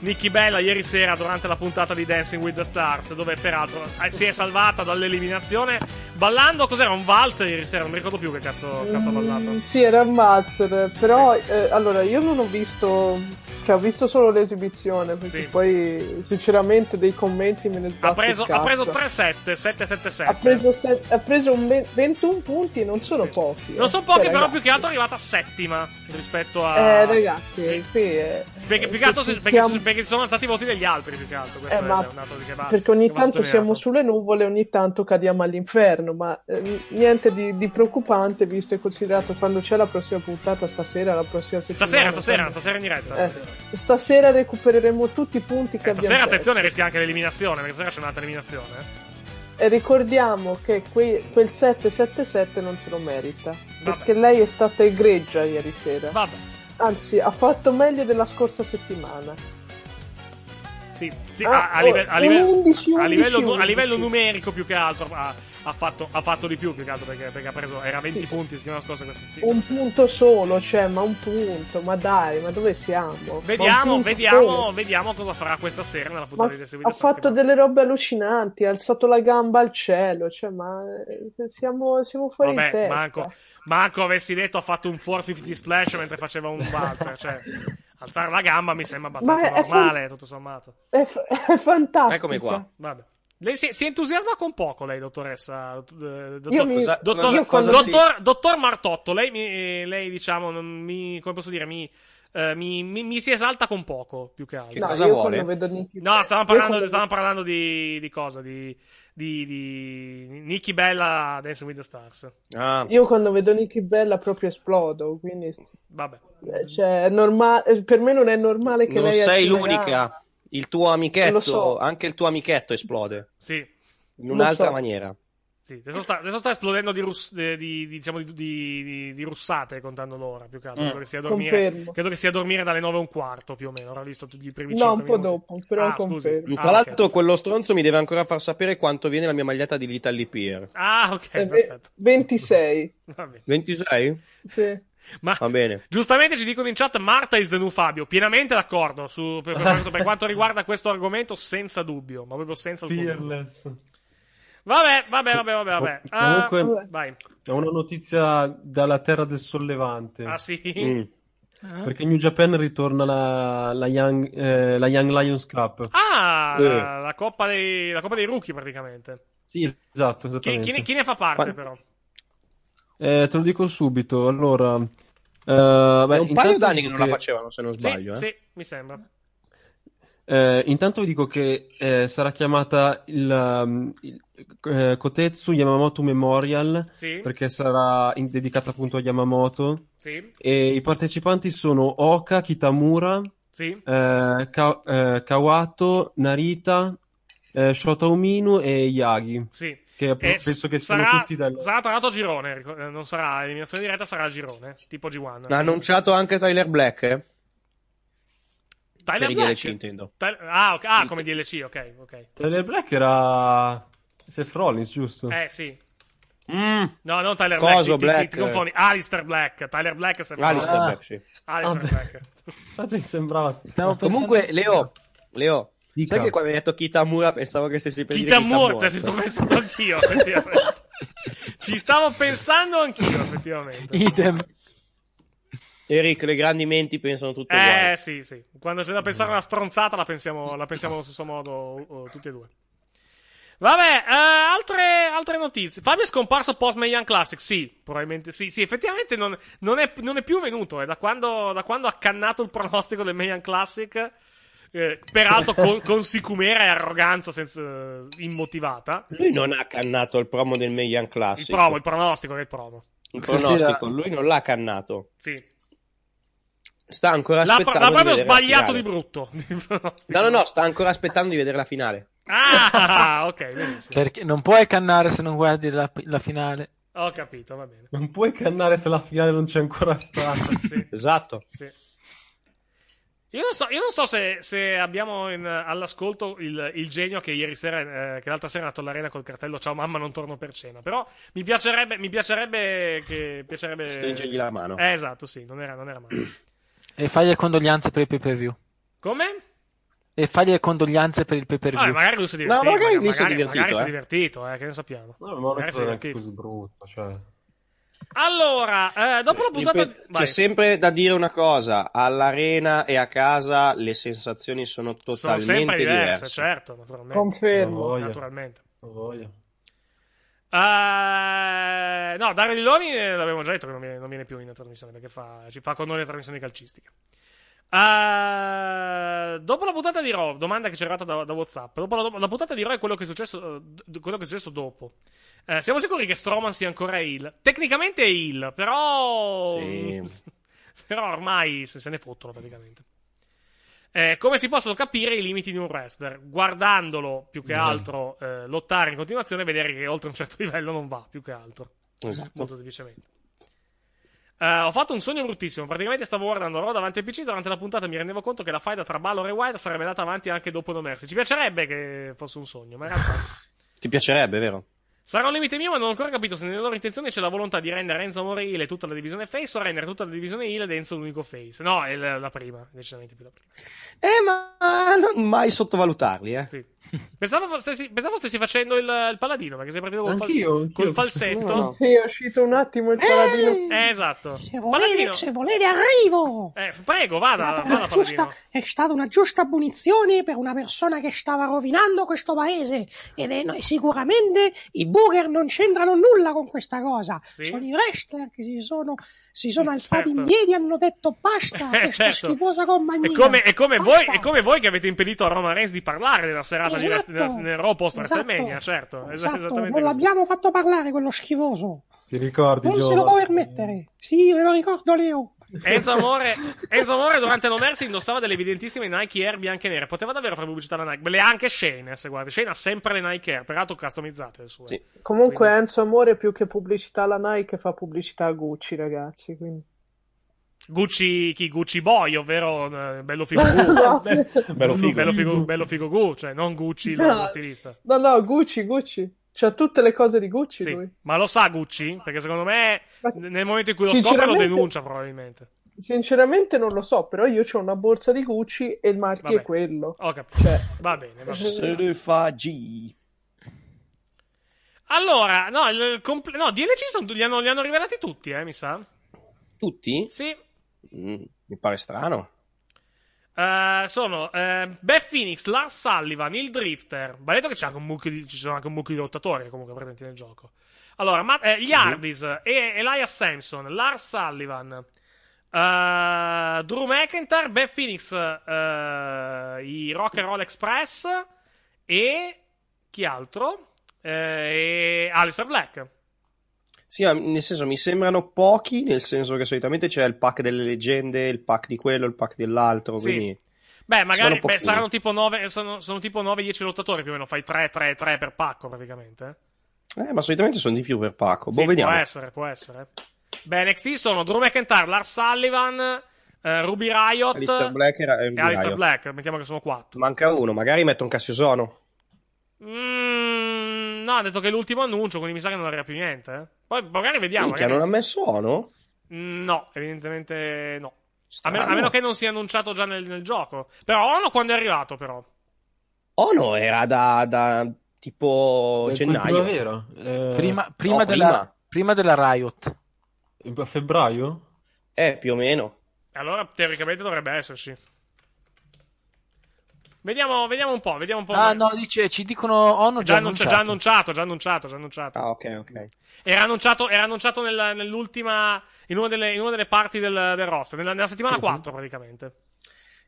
Nicky Bella ieri sera durante la puntata di Dancing with the Stars, dove peraltro eh, si è salvata dall'eliminazione ballando. Cos'era un valzer ieri sera? Non mi ricordo più che cazzo, cazzo ha ballato. Mm, sì, era un Mazzer, però eh, allora io non ho visto, cioè ho visto solo l'esibizione, perché Sì. poi sinceramente dei commenti me ne Ha sbatto preso, ha preso cazzo. 3-7, 7-7-7. Ha preso, se- ha preso un ve- 21 punti, non sono pochi. Non eh. sono pochi, Cioè, però ragazzi, più che altro è arrivata settima rispetto a. Eh, ragazzi, è- Perché, più che se altro si- perché, perché sono alzati i voti degli altri, più che altro. Questo Eh, è ma che va. perché ogni tanto siamo sulle nuvole, ogni tanto cadiamo all'inferno, ma eh, niente di, di preoccupante visto e considerato quando c'è la prossima puntata, stasera, la prossima settimana. Stasera, stasera, stasera in diretta. Eh, stasera. Stasera recupereremo tutti i punti che abbiamo Stasera, attenzione, rischia anche l'eliminazione, perché stasera c'è un'altra eliminazione. eh. E ricordiamo che que- quel 777 non se lo merita, perché lei è stata egregia ieri sera. Vabbè. Anzi, ha fatto meglio della scorsa settimana. Sì, sì, Ah, a, a live- oh, a live- 11, a livello, 11. a livello numerico più che altro ha, fatto, ha fatto di più più che altro perché, perché ha preso era 20 punti settimana scorsa questa settimana. Un punto solo, cioè, ma un punto, ma dai, ma dove siamo? Vediamo, vediamo, solo. vediamo cosa farà questa sera nella Ma puntata di The Seguita ha fatto delle robe allucinanti, ha alzato la gamba al cielo, cioè, ma eh, siamo, siamo fuori di Vabbè, testa. manco, manco avessi detto ha fatto un 450 splash mentre faceva un valzer, cioè alzare la gamba mi sembra abbastanza Ma è- è normale, tutto sommato. È, f- è fantastico. Eccomi qua. Vabbè. Lei si, si entusiasma con poco, lei, dottoressa. eh, Dottor, Io mi- Cosa- dottor, io quando dottor, dottor Martotto, lei, mi, lei diciamo, non mi, come posso dire, mi, eh, mi, mi- mi si esalta con poco, più che altro. Che No, cosa io vuole? Nicky No, stavamo parlando, quando- stavamo parlando di, di cosa? Di, di, di Nicky Bella Dancing with the Stars. Ah, Io quando vedo Nicky Bella proprio esplodo, quindi Vabbè. eh, cioè, è norma- eh, per me non è normale che non lei sei accida- l'unica. Il tuo amichetto, so. anche il tuo amichetto esplode. Sì. In un'altra so. maniera. Sì, adesso sta, adesso sta esplodendo di, rus- di- di- diciamo di, di- di- di russate contando l'ora più che altro. Mm. Credo, che sia a dormire, credo che sia a dormire dalle 9 e un quarto più o meno. Ora visto tutti i primi No, 5 un po' minuti. dopo, però ah, confermo. Tra Ah, l'altro, quello stronzo mi deve ancora far sapere quanto viene la mia maglietta di Little Pier. Ah, ok, Eh, perfetto. 26. Va bene. 26? Sì. Ma Va bene. giustamente ci dicono in chat Marta is the new Fabio. Pienamente d'accordo su, per, per quanto, per quanto riguarda questo argomento, senza dubbio, ma proprio senza dubbio. Fearless. Vabbè, vabbè, vabbè, vabbè. vabbè. Ah, Comunque, vai. ho una notizia dalla terra del sollevante. Ah, sì? Mm. Perché in New Japan ritorna la, la, Young, eh, la Young Lions Cup. Ah, Eh. la, la coppa dei, la coppa dei rookie praticamente. Sì, esatto, Chi, chi ne, chi ne fa parte Qua- però? Eh, te lo dico subito. Allora, eh, beh, È un paio d'anni che non la facevano, se non sbaglio. sì, eh. sì, mi sembra. Eh, intanto vi dico che eh, sarà chiamata il, um, il, eh, Kotetsu Yamamoto Memorial Sì. perché sarà in- dedicata appunto a Yamamoto Sì, e i partecipanti sono Oka, Kitamura, sì. eh, Ka- eh, Kawato, Narita, eh, Shota Umino e Yagi Sì. Che E penso che siano sarà, tutti dal... sarà tra l'altro a girone, eh, non sarà eliminazione diretta, sarà a girone, tipo G1. Ha annunciato anche Tyler Black, eh? Tyler per Black? DLC, intendo. Tyler- ah, ok, ah, come DLC, ok, ok. Tyler Black era Seth Rollins, giusto? Eh, sì. Mm. No, non Tyler Coso Black, ti- ti, Black. ti confondi. Alistair Black, Tyler Black è sempre Alistair Ah. Black, sì. Alistair Vabbè. Black. Infatti sembrava Comunque, Leo, Leo, Dica. sai che quando hai detto Kitamura pensavo che stessi per dire Kitamura, Kitamura. ci sto pensando anch'io, effettivamente. Ci stavo pensando anch'io, effettivamente. Idem. Eric, le grandi menti pensano tutte Eh, uguali. sì, sì. Quando c'è da pensare a una stronzata, la pensiamo, la pensiamo allo stesso modo, oh, tutti e due. Vabbè, eh, altre, altre notizie. Fabio è scomparso post Young Classic? Sì, probabilmente sì. Sì, effettivamente non, non è, non è più venuto. È da quando, da quando ha cannato il pronostico del Young Classic. Eh, peraltro con, con sicumera e arroganza senza, immotivata. Lui non ha cannato il promo del Il Classic. promo, il pronostico che è il promo. Il Sì, sì, pronostico, lui non l'ha cannato. Sì. Sta ancora L'ha, aspettando l'ha di proprio sbagliato di brutto. il. No, no, no, sta ancora aspettando di vedere la finale. Ah, ok, benissimo. Perché non puoi cannare se non guardi la, la finale. Ho capito, va bene. Non puoi cannare se la finale non c'è ancora stata. Sì. Esatto. Sì. Io non so, io non so se, se abbiamo in- all'ascolto il, il genio che ieri sera, eh, che l'altra sera è andato all'arena col cartello Ciao mamma, non torno per cena. Però mi piacerebbe, mi piacerebbe che. Piacerebbe... Stringergli la mano. Eh, esatto, sì, non era, non era male. E fagli le condoglianze per il pay per view. Come? E fagli le condoglianze per il pay per Ah, view. magari lui si è No, divertito. magari lui si è magari- divertito, magari si è eh. divertito, eh, che ne sappiamo. No, ma non Magari è stato divertito. così brutto. Cioè. Allora, eh, dopo la puntata. Vai. c'è sempre da dire una cosa: all'arena e a casa le sensazioni sono Sono totalmente sempre diverse, diverse. certo, naturalmente. Confermo. Naturalmente. Ho voglia. Eh, no, Dario Lilloni eh, l'abbiamo già detto che non viene, non viene più in trasmissione perché fa, ci fa con noi le trasmissioni calcistiche. Eh, dopo la puntata di Raw, domanda che ci è arrivata da, da WhatsApp. Dopo la, la puntata di Raw è quello che è successo, eh, quello che è successo dopo. Eh, siamo sicuri che Strowman sia ancora heel? Tecnicamente è heel, però. Sì. però ormai se, se ne fottono praticamente. Eh, come si possono capire i limiti di un wrestler? Guardandolo più che altro eh, lottare in continuazione e vedere che oltre un certo livello non va più che altro. Esatto. Molto semplicemente. Eh, ho fatto un sogno bruttissimo. Praticamente stavo guardando Raw davanti al PC. Durante la puntata mi rendevo conto che la faida tra Balor e Wyatt sarebbe andata avanti anche dopo No Mercy. Ci piacerebbe che fosse un sogno, ma in realtà. Ti piacerebbe, vero? Sarà un limite mio, ma non ho ancora capito se nelle loro intenzioni c'è la volontà di rendere Enzo Amore Hill e tutta la divisione face o rendere tutta la divisione Hill ed Enzo l'unico face. No, è la, la prima, decisamente più la prima. Eh, ma non mai sottovalutarli, eh. Sì. Pensavo stessi, pensavo stessi facendo il, il paladino, perché sei partito col, fals- Anch'io, anch'io. col falsetto. No, no. Sì, è uscito un attimo il paladino. Eh, esatto. Se volete, se volete arrivo! Eh, prego, vada, È stata, vada una giusta, è stata una giusta punizione per una persona che stava rovinando questo paese ed è, no, sicuramente i booger non c'entrano nulla con questa cosa Sì. sono i wrestler che si sono, si sono alzati certo. in piedi e hanno detto basta Eh, questa certo. schifosa compagnia È come, è, come voi, è come voi che avete impedito a Roman Reigns di parlare della serata di Esatto. Wrest- nel, nel Raw post Esatto. WrestleMania, certo. Es- esatto, non così. l'abbiamo fatto parlare quello schifoso Ti ricordi, non se Giova? lo può permettere sì me lo ricordo Leo Enzo Amore, Enzo Amore durante No Mercy indossava delle evidentissime Nike Air bianche e nere. Poteva davvero fare pubblicità alla Nike. Le ha anche Shane, se guardi. Shane ha sempre le Nike Air, peraltro customizzate le sue. Sì. Comunque Quindi- Enzo Amore più che pubblicità alla Nike fa pubblicità a Gucci, ragazzi. Quindi... Gucci, chi? Gucci Boy, ovvero eh, bello figo Gu. no, Bello figo. bello figo, bello figo Gu, cioè non Gucci lo, No. lo stilista. no, no, Gucci, Gucci. C'ha tutte le cose di Gucci Sì. lui. Ma lo sa Gucci? Perché secondo me Ma- nel momento in cui lo scopre lo denuncia probabilmente. Sinceramente non lo so, però io ho una borsa di Gucci e il marchio Vabbè. è quello. Ho capito. Cioè, Va bene, va bene. Fa G. Allora, no, il, il comple- no, DLC sono- li, hanno, li hanno rivelati tutti, eh, mi sa. Tutti? Sì. Mm, mi pare strano. Eh, sono eh, Beth Phoenix, Lars Sullivan, il Drifter. Va detto che c'è anche un mucchio di, ci sono anche un mucchio di lottatori comunque presenti nel gioco. Allora, ma, eh, gli Hardys e Elias Sampson, Lars Sullivan, eh, Drew McIntyre, Beth Phoenix, i Rock and Roll Express e chi altro? E Alistair Black. Sì, ma nel senso mi sembrano pochi, nel senso che solitamente c'è il pack delle leggende, il pack di quello, il pack dell'altro, Sì. quindi... Beh, magari beh, saranno tipo 9, sono, sono tipo 9-10 lottatori più o meno, fai 3-3-3 per pacco praticamente. Eh, ma solitamente sono di più per pacco. Sì, Boh, vediamo. Può essere, può essere. Beh, NXT sono Drew McIntyre, Lars Sullivan, eh, Ruby Riot Alistair Black e e Ruby Alistair Riot. Black. Mettiamo che sono 4. Manca uno, magari metto un Cassiosono. Mm, no, ha detto che è l'ultimo annuncio, quindi mi sa che non arriva più niente. eh. Poi magari vediamo. Minchia, magari- non ha messo Ono? Mm, No, evidentemente no. A meno, a meno che non sia annunciato già nel, nel gioco. Però Ono quando è arrivato, però. Ono era da, da tipo Beh, gennaio. primavera. Eh, Prima, prima no, della, prima. prima della Riot. A febbraio? Eh, più o meno. Allora, teoricamente dovrebbe esserci. Vediamo, vediamo un po', vediamo un po'. Ah, no, dice, ci dicono Ono già, già annunci- annunciato. già annunciato, già annunciato, già annunciato. Ah, ok, ok. Era annunciato, era annunciato nella- nell'ultima. In una delle, in una delle parti del, del roster, nella, nella settimana 4 praticamente.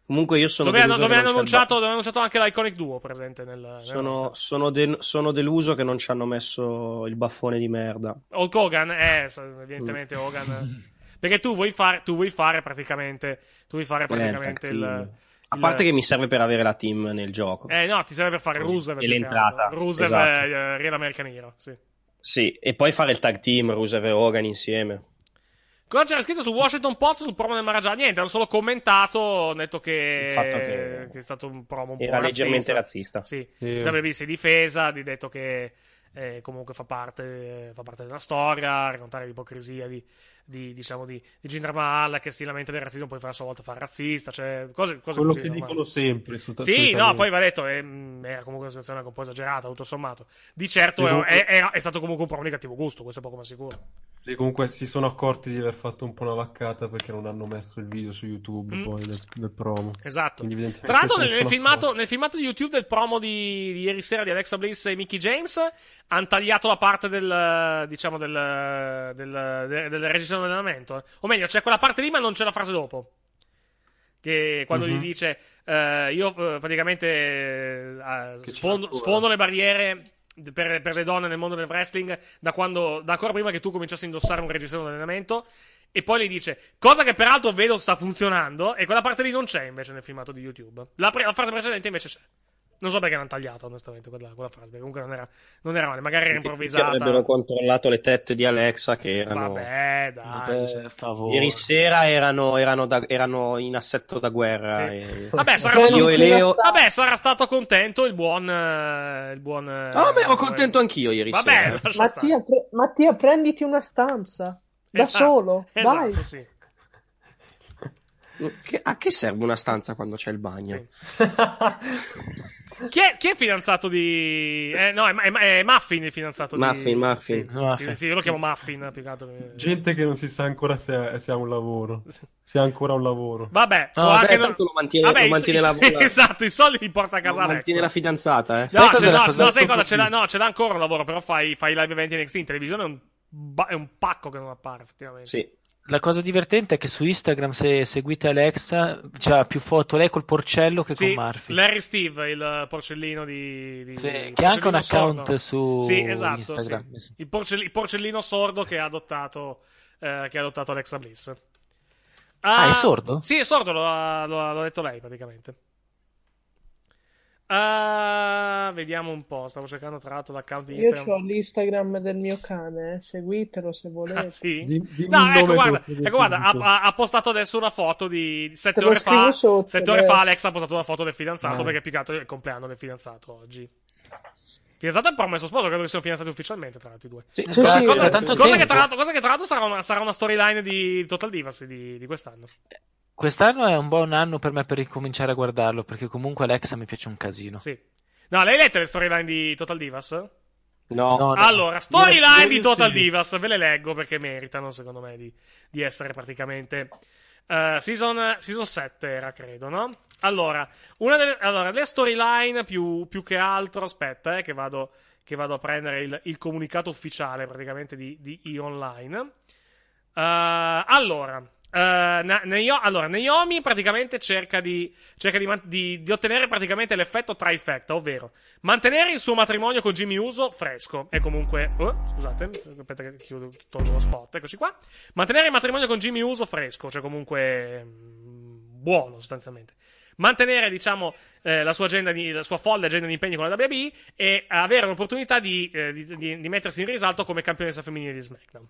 Comunque io sono Dove, hanno, deluso dove hanno annunciato, dove hanno annunciato anche l'Iconic Duo presente nel, nel Sono, sono de- sono deluso che non ci hanno messo il baffone di merda. Hulk Hogan, eh, evidentemente Hogan. Perché tu vuoi fare, tu vuoi fare praticamente. Tu vuoi fare Eh, il praticamente tag il. A parte che mi serve per avere la team nel gioco. Eh, no, ti serve per fare Rusev. E che l'entrata. Rusev esatto. e eh, Real American Hero, sì. Sì, e poi fare il tag team Rusev e Hogan insieme. Cosa c'era scritto su Washington Post sul promo del Maharaja? Niente, hanno solo commentato, hanno detto che, Il fatto che è stato un promo un era po' leggermente razzista. Sì, Sì. WB si è difesa, di detto che eh, comunque fa parte, fa parte della storia, raccontare l'ipocrisia di, di, diciamo, di, di Jinder Mahal che si lamenta del razzismo, poi fa a sua volta fa razzista, cioè cose, cose Quello così. che dicono sempre. Su, Sì, no, poi va detto, ehm, era comunque una situazione un po' esagerata, tutto sommato. Di certo Sì, è- comunque- è, è- è stato comunque un promo di cattivo gusto, questo è poco ma sicuro. Sì, comunque si sono accorti di aver fatto un po' una vaccata perché non hanno messo il video su YouTube Mm. poi del, del promo. Esatto. Tra l'altro, nel, nel filmato, nel filmato di YouTube del promo di, di ieri sera di Alexa Bliss e Mickey James, hanno tagliato la parte del, diciamo, del, del, del, del registrazione dell'allenamento. eh. O meglio, c'è quella parte lì, ma non c'è la frase dopo. Che quando Mhm. gli dice, eh, io eh, praticamente eh, sfondo, sfondo le barriere per, per le donne nel mondo del wrestling da quando, da ancora prima che tu cominciassi a indossare un registro allenamento. E poi gli dice, cosa che peraltro vedo sta funzionando, e quella parte lì non c'è invece nel filmato di YouTube. La, pre- la frase precedente invece c'è. Non so perché l'hanno tagliata, onestamente, quella, quella frase. Comunque non era, non era male, magari era improvvisata. avrebbero controllato le tette di Alexa che erano... Vabbè, dai. Per favore. Ieri sera erano, erano da- erano in assetto da guerra. Sì. e- Vabbè, sarà, e Leo... vabbè, sarà stato contento il buon. eh, il buon eh, Ah, beh, ero contento anch'io ieri Vabbè, sera. Mattia, pre- Mattia, prenditi una stanza. Da Esatto, solo. esatto, Dai. sì. Che- a che serve una stanza quando c'è il bagno? Chi è, chi è fidanzato di. Eh, no, è, è- è Muffin il fidanzato Muffin, di. Muffin. Sì, Muffin. sì, io lo chiamo Muffin più che altro. Gente che non si sa ancora se, se ha un lavoro. Se ha ancora un lavoro. Vabbè, No, può vabbè, anche non- tanto lo mantiene- Vabbè, lo i- mantiene i- la- la- Esatto, i soldi li porta a casa Non Alexa. mantiene la fidanzata, eh? No, la no, no, sai cosa? Ce l'ha, no, ce l'ha ancora un lavoro, però fai, fai live eventi NXT in televisione è un, ba- è un pacco che non appare, effettivamente. Sì. La cosa divertente è che su Instagram, se seguite Alexa, c'ha più foto lei col porcello che Sì, con Murphy. Larry Steve, il porcellino di... di Sì, il che ha anche un porcellino account sordo. su Sì, esatto, Instagram. sì. Il, porcell- il porcellino sordo che ha adottato, eh, che ha adottato Alexa Bliss. Ah, è sordo? Sì, è sordo, lo ha, lo ha- l'ha detto lei praticamente. Ah, vediamo un po', stavo cercando tra l'altro l'account di Io Instagram. ho l'Instagram del mio cane, eh. seguitelo se volete. Ah, sì? Di- dimmi No, ecco, nome guarda, ecco, guarda ha, ha- postato adesso una foto di sette ore fa. sotto, Sette ore dai. fa Alexa ha postato una foto del fidanzato Ah. perché è più che altro è il compleanno del fidanzato oggi. Fidanzato e promesso sposo, credo che siano fidanzati ufficialmente tra l'altro i due. Sì, Eh, sì, cosa, sì, cosa tanto cosa che tempo. tra l'altro, cosa che tra l'altro sarà una, sarà una storyline di Total Divas di, di quest'anno. Quest'anno è un buon anno per me per ricominciare a guardarlo, perché comunque Alexa mi piace un casino. Sì. No, lei lette le storyline di Total Divas? No. No, no. Allora, storyline di Total sì. Divas, ve le leggo perché meritano, secondo me, di, di essere praticamente. eh, season, season 7 era, credo, no? Allora, una delle, allora, le storyline più, più che altro, aspetta, eh, che vado, che vado a prendere il, il comunicato ufficiale praticamente di, di E-Online. Eh, allora, eh, Na- Nayo- allora, Naomi praticamente cerca, di, cerca di, man- di- di ottenere praticamente l'effetto trifecta, ovvero mantenere il suo matrimonio con Jimmy Uso fresco. E comunque, oh, scusate, aspetta che chiudo, tolgo lo spot, eccoci qua. Mantenere il matrimonio con Jimmy Uso fresco, cioè comunque mm, buono sostanzialmente. Mantenere, diciamo, eh, la sua agenda di, la sua folle agenda di impegni con la WB e avere l'opportunità di, eh, di mettersi in risalto come campionessa femminile di SmackDown.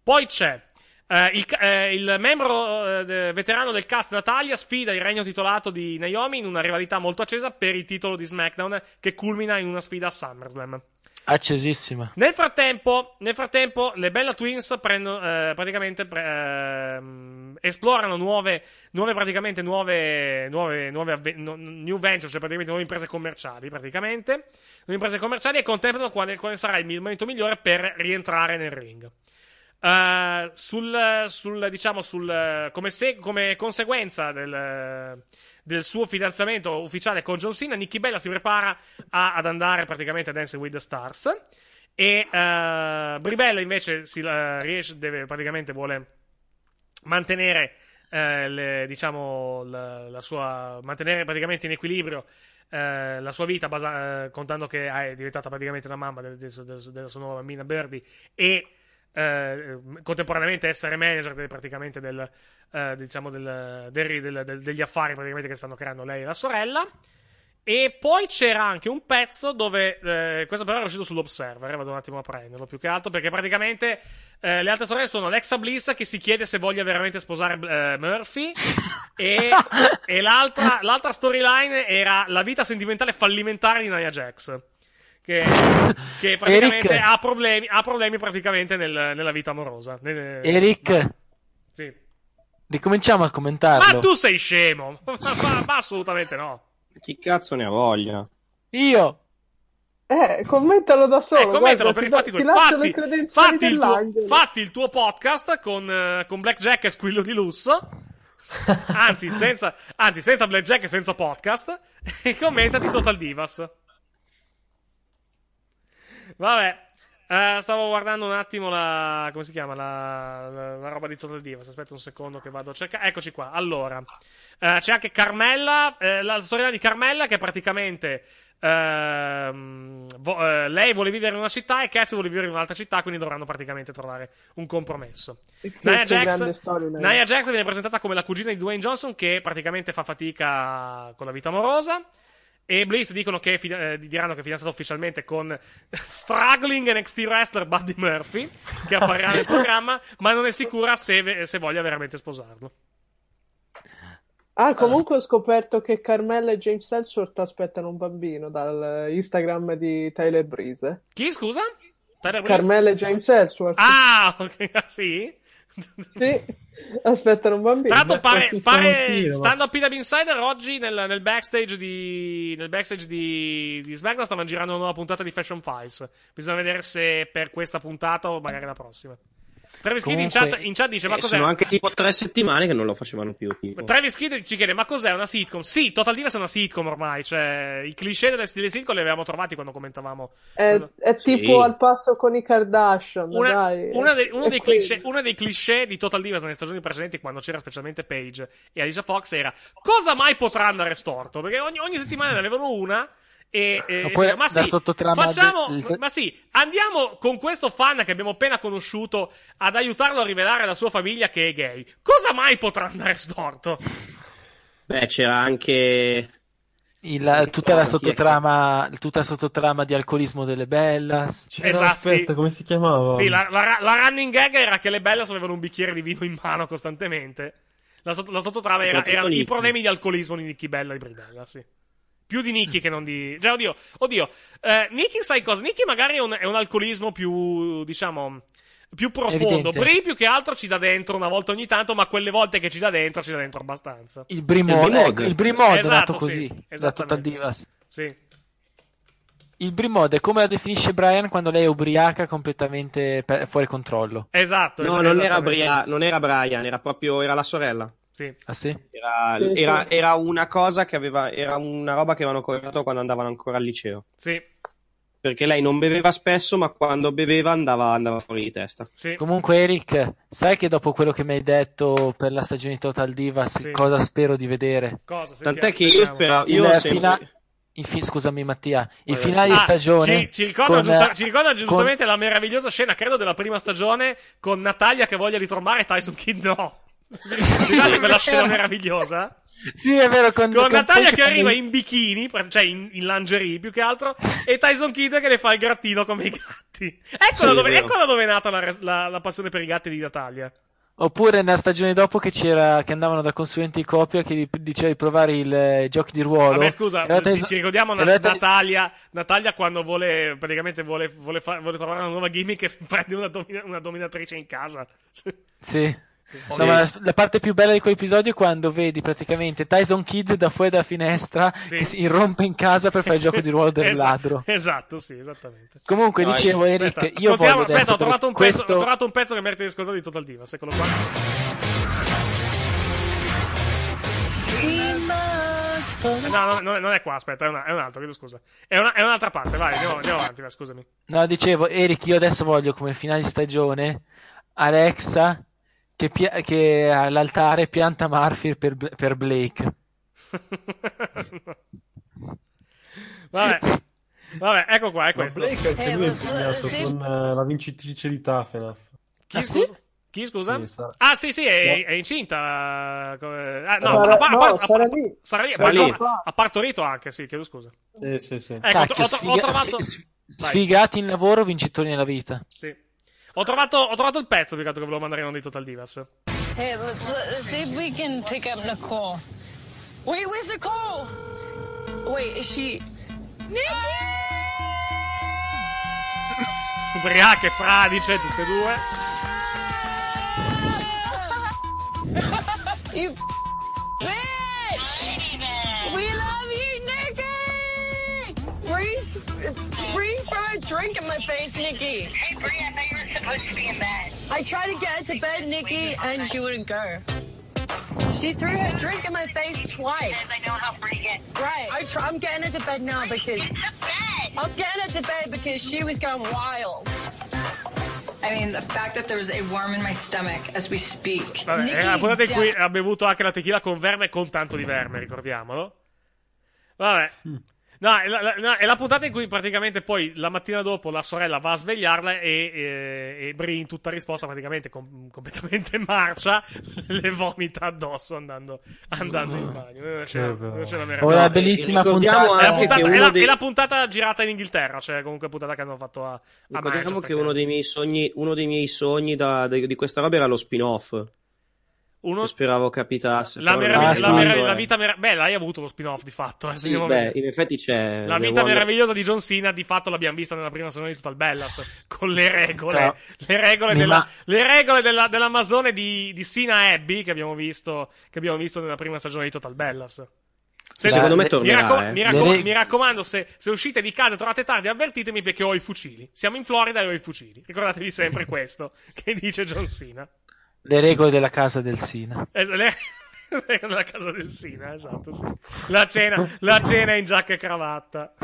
Poi c'è eh, il, eh, il membro eh, veterano del cast Natalia sfida il regno titolato di Naomi in una rivalità molto accesa per il titolo di SmackDown che culmina in una sfida a SummerSlam. Accesissima. Nel frattempo, nel frattempo le Bella Twins prendono, eh, praticamente pre- ehm, esplorano nuove, nuove praticamente nuove, nuove, nuove avve- no- new ventures, cioè praticamente nuove imprese commerciali, praticamente, nuove imprese commerciali e contemplano quale, quale sarà il momento migliore per rientrare nel ring. Eh, sul, sul, diciamo, sul, come, se- come conseguenza del, del suo fidanzamento ufficiale con John Cena, Nikki Bella si prepara a- ad andare praticamente a Dancing with the Stars. E eh, Brie Bella invece si, eh, riesce, deve, praticamente vuole mantenere, eh, le- diciamo, la, la sua, mantenere praticamente in equilibrio eh, la sua vita, basa- eh, contando che è diventata praticamente la mamma del- del- del- della sua nuova bambina Birdie e eh, contemporaneamente essere manager del- praticamente del, eh, diciamo del- degli affari praticamente che stanno creando lei e la sorella. E poi c'era anche un pezzo dove, eh, questo però è uscito sull'Observer, eh, vado un attimo a prenderlo più che altro, perché praticamente eh, le altre sorelle sono Alexa Bliss che si chiede se voglia veramente sposare eh, Murphy e, e l'altra, l'altra storyline era la vita sentimentale fallimentare di Nia Jax. Che, che praticamente Eric. ha problemi, ha problemi praticamente nel- nella vita amorosa. Nel- Eric, Sì. ricominciamo a commentarlo. Ma tu sei scemo! ma, ma- ma assolutamente no. Chi cazzo ne ha voglia? Io. Eh, commentalo da solo. Eh, commentalo guarda, perché ti, fatti, ti tuoi- lascio fatti, fatti il tuo, fatti il tuo podcast con, eh, con Blackjack e Squillo di Lusso. anzi, senza, anzi, senza Blackjack e senza podcast. E commentati Total Divas. Vabbè. eh, stavo guardando un attimo la. come si chiama? La, la, la roba di Total Divas. Aspetta un secondo che vado a cercare. Eccoci qua. Allora, eh, c'è anche Carmella. eh, la storia di Carmella che praticamente. ehm, vo- lei vuole vivere in una città e Cass vuole vivere in un'altra città, quindi dovranno praticamente trovare un compromesso. Nia Jax, storyline. Nia Jax viene presentata come la cugina di Dwayne Johnson che praticamente fa fatica con la vita amorosa. E Bliss dicono che, eh, diranno che è fidanzata ufficialmente con struggling NXT wrestler Buddy Murphy, che apparirà nel programma, ma non è sicura se, se voglia veramente sposarlo. Ah, comunque ho scoperto che Carmella e James Ellsworth aspettano un bambino dal Instagram di Tyler Breeze. Chi, scusa? Tyler Breeze? Carmella e James Ellsworth. Ah, ok, ah, sì? Sì, aspettano un bambino. Tra l'altro pare, pare stando a PW Insider oggi nel, nel backstage di nel backstage di, di SmackDown stavano girando una nuova puntata di Fashion Files. Bisogna vedere se per questa puntata o magari la prossima. Travis Kidd in chat, in chat dice: Ma Eh, cos'è? sono anche tipo tre settimane che non lo facevano più. Tipo. Travis Kidd ci chiede: Ma cos'è una sitcom? Sì, Total Divas è una sitcom ormai. Cioè, i cliché delle, delle sitcom li avevamo trovati quando commentavamo. È, è tipo al passo con i Kardashian, Una- dai. una dei- uno, dei cliché, uno dei cliché di Total Divas nelle stagioni precedenti, quando c'era specialmente Paige e Alicia Fox, era cosa mai potrà andare storto? Perché ogni, ogni settimana ne avevano una. E, e- Ma cioè, ma sì, facciamo, del- ma sì, andiamo con questo fan che abbiamo appena conosciuto ad aiutarlo a rivelare alla sua famiglia che è gay. Cosa mai potrà andare storto? Beh, c'era anche. Il- tutta, la sottotrama, tutta la sottotrama di alcolismo delle Bellas. C'era, Esatto, aspetta, sì. come si chiamava? Sì, la, la- la running gag era che le Bellas avevano un bicchiere di vino in mano costantemente. La, sotto- la sottotrama era, erano i problemi di alcolismo di Nicky Bella e Brie Bella, sì. Più di Nicky che non di. Cioè, oddio, oddio. Eh, Nicky, sai cosa? Nicky magari è un, è un alcolismo più, diciamo. Più profondo. Bri più che altro ci dà dentro una volta ogni tanto, ma quelle volte che ci dà dentro, ci dà dentro abbastanza. Il Brimo, Il Brimod. ecco, il Brimod è Esatto, nato sì, così, da Total esattamente. Divas. Sì. Il Brimod è come la definisce Brian quando lei è ubriaca completamente fuori controllo. Esatto. No, es- non era. Bria- non era Brian, era proprio era la sorella. Sì. Ah sì? Era, Sì, era- sì. era una cosa che aveva, era una roba che avevano corretto quando andavano ancora al liceo. Sì, Perché lei non beveva spesso, ma quando beveva andava, andava fuori di testa. sì. Comunque Eric, sai che dopo quello che mi hai detto per la stagione di Total Divas, Sì. cosa spero di vedere? Cosa? Tant'è Sentiamo, che io speravo, io Il ho sempre... fina- il fi- scusami Mattia, il Vai, finale di Ah, stagione Ci, ci ricorda, con- giusta- ci ricorda con- giustamente la meravigliosa scena, credo, della prima stagione con Natalia che voglia ritornare e Tyson Kidd no. Ricordate quella scena meravigliosa? Sì, è vero, con, Con Natalia poi che arriva in bikini, cioè in, in lingerie più che altro, e Tyson Kidd che le fa il grattino come i gatti. Ecco, da Sì, dove, è ecco da dove è nata la, la- la passione per i gatti di Natalia. Oppure nella stagione dopo che c'era che andavano dal consulente di coppia che diceva di provare il eh, giochi di ruolo. Vabbè, scusa, Tyson- ci ricordiamo Na- Tyson- Natalia, Natalia quando vuole, praticamente vuole, vuole, fa- vuole trovare una nuova gimmick e prende una, domina- una dominatrice in casa. Sì. No, ma la, la parte più bella di quell'episodio è quando vedi praticamente Tyson Kidd da fuori dalla finestra Sì. che si irrompe in casa per fare il gioco di ruolo del Esatto, ladro. Esatto, sì, esattamente. Comunque, No, dicevo, Eric, Aspetta, io ascoltiamo- voglio aspetta, ho trovato, un per pezzo, questo... ho trovato un pezzo che merita di ascoltare di Total Divas, eccolo qua. Eh, No, no, no, non è qua, aspetta, è, una- è un altro, chiedo scusa. È, una- è un'altra parte, vai, andiamo, andiamo avanti, vai, scusami. No, dicevo, Eric, io adesso voglio come finale di stagione Alexa che, pia- che all'altare pianta Murphy per, per Blake. Vabbè, vabbè, ecco qua, è Ma questo. Blake anche Eh, lui è impegnato sì. con eh, la vincitrice di Tafenaf. Chi, Ah, scusa? Chi, scusa? Sì, Ah, sì, sì, è, è incinta. eh, ah, no, Sara- a, par- a no, a par- lì. Sara lì, Sara ma lì. ha partorito anche, sì, chiedo scusa. Sì, sì, sì. Ecco, Cacchio, ho, ho- ho sfiga- trovato... sfigati in lavoro, vincitori nella vita. Sì. Ho trovato, ho trovato il pezzo più che altro che volevo mandare in onda di Total Divas. Hey, let's, let's see if we can pick up Nicole. Wait, where's Nicole? Wait, is she. Ubriache, fradice, tutte e due. You Breathe, breathe throw a drink in my face, Nikki. Hey, Bree, I thought you were supposed to be in bed. I tried to get into bed, Nikki, and she wouldn't go. She threw her drink in my face twice. Because I know how Bree gets. Right. I try, I'm getting into bed now because. I'm getting into bed because she was going wild. I mean, the fact that there's a worm in my stomach as we speak. Vabbè, Nikki è la puntata in cui Jack- ha bevuto anche la tequila con verme e con tanto di verme, ricordiamolo. Vabbè. Mm. No, è la, la- è la puntata in cui praticamente poi la mattina dopo la sorella va a svegliarla e, e, e Brie in tutta risposta praticamente com- completamente marcia le vomita addosso andando, andando in bagno. È una scena- Che bello. una scena Ora, meravigliosa. bellissima ricordiamo puntata. È la, puntata, è la- dei- è la puntata girata in Inghilterra, cioè comunque puntata che hanno fatto a, a Ricordiamo Manchester, che uno dei miei sogni, uno dei miei sogni da- di, di questa roba era lo spin-off. Uno- Che speravo capitasse. la, meraviglia- è la, arrivato, merav- eh. la vita merav- Beh, l'hai avuto lo spin-off di fatto. eh, Sì, beh, in effetti c'è. La The vita Wonder- meravigliosa di John Cena, di fatto l'abbiamo vista nella prima stagione di Total Bellas, con le regole, No. le regole, Mi della, ma- le regole della- dell'Amazone di, di Sina Abbey che abbiamo, visto, che abbiamo visto nella prima stagione di Total Bellas. Se- Secondo me mi, tornerà, raccom- eh. mi raccom- reg- mi raccomando, se, se uscite di casa e trovate tardi, avvertitemi perché ho i fucili. Siamo in Florida e ho i fucili. Ricordatevi sempre questo che dice John Cena. Le regole della casa del Sina. Es- le- nella casa del Sina, esatto, sì. La cena, la cena in giacca e cravatta.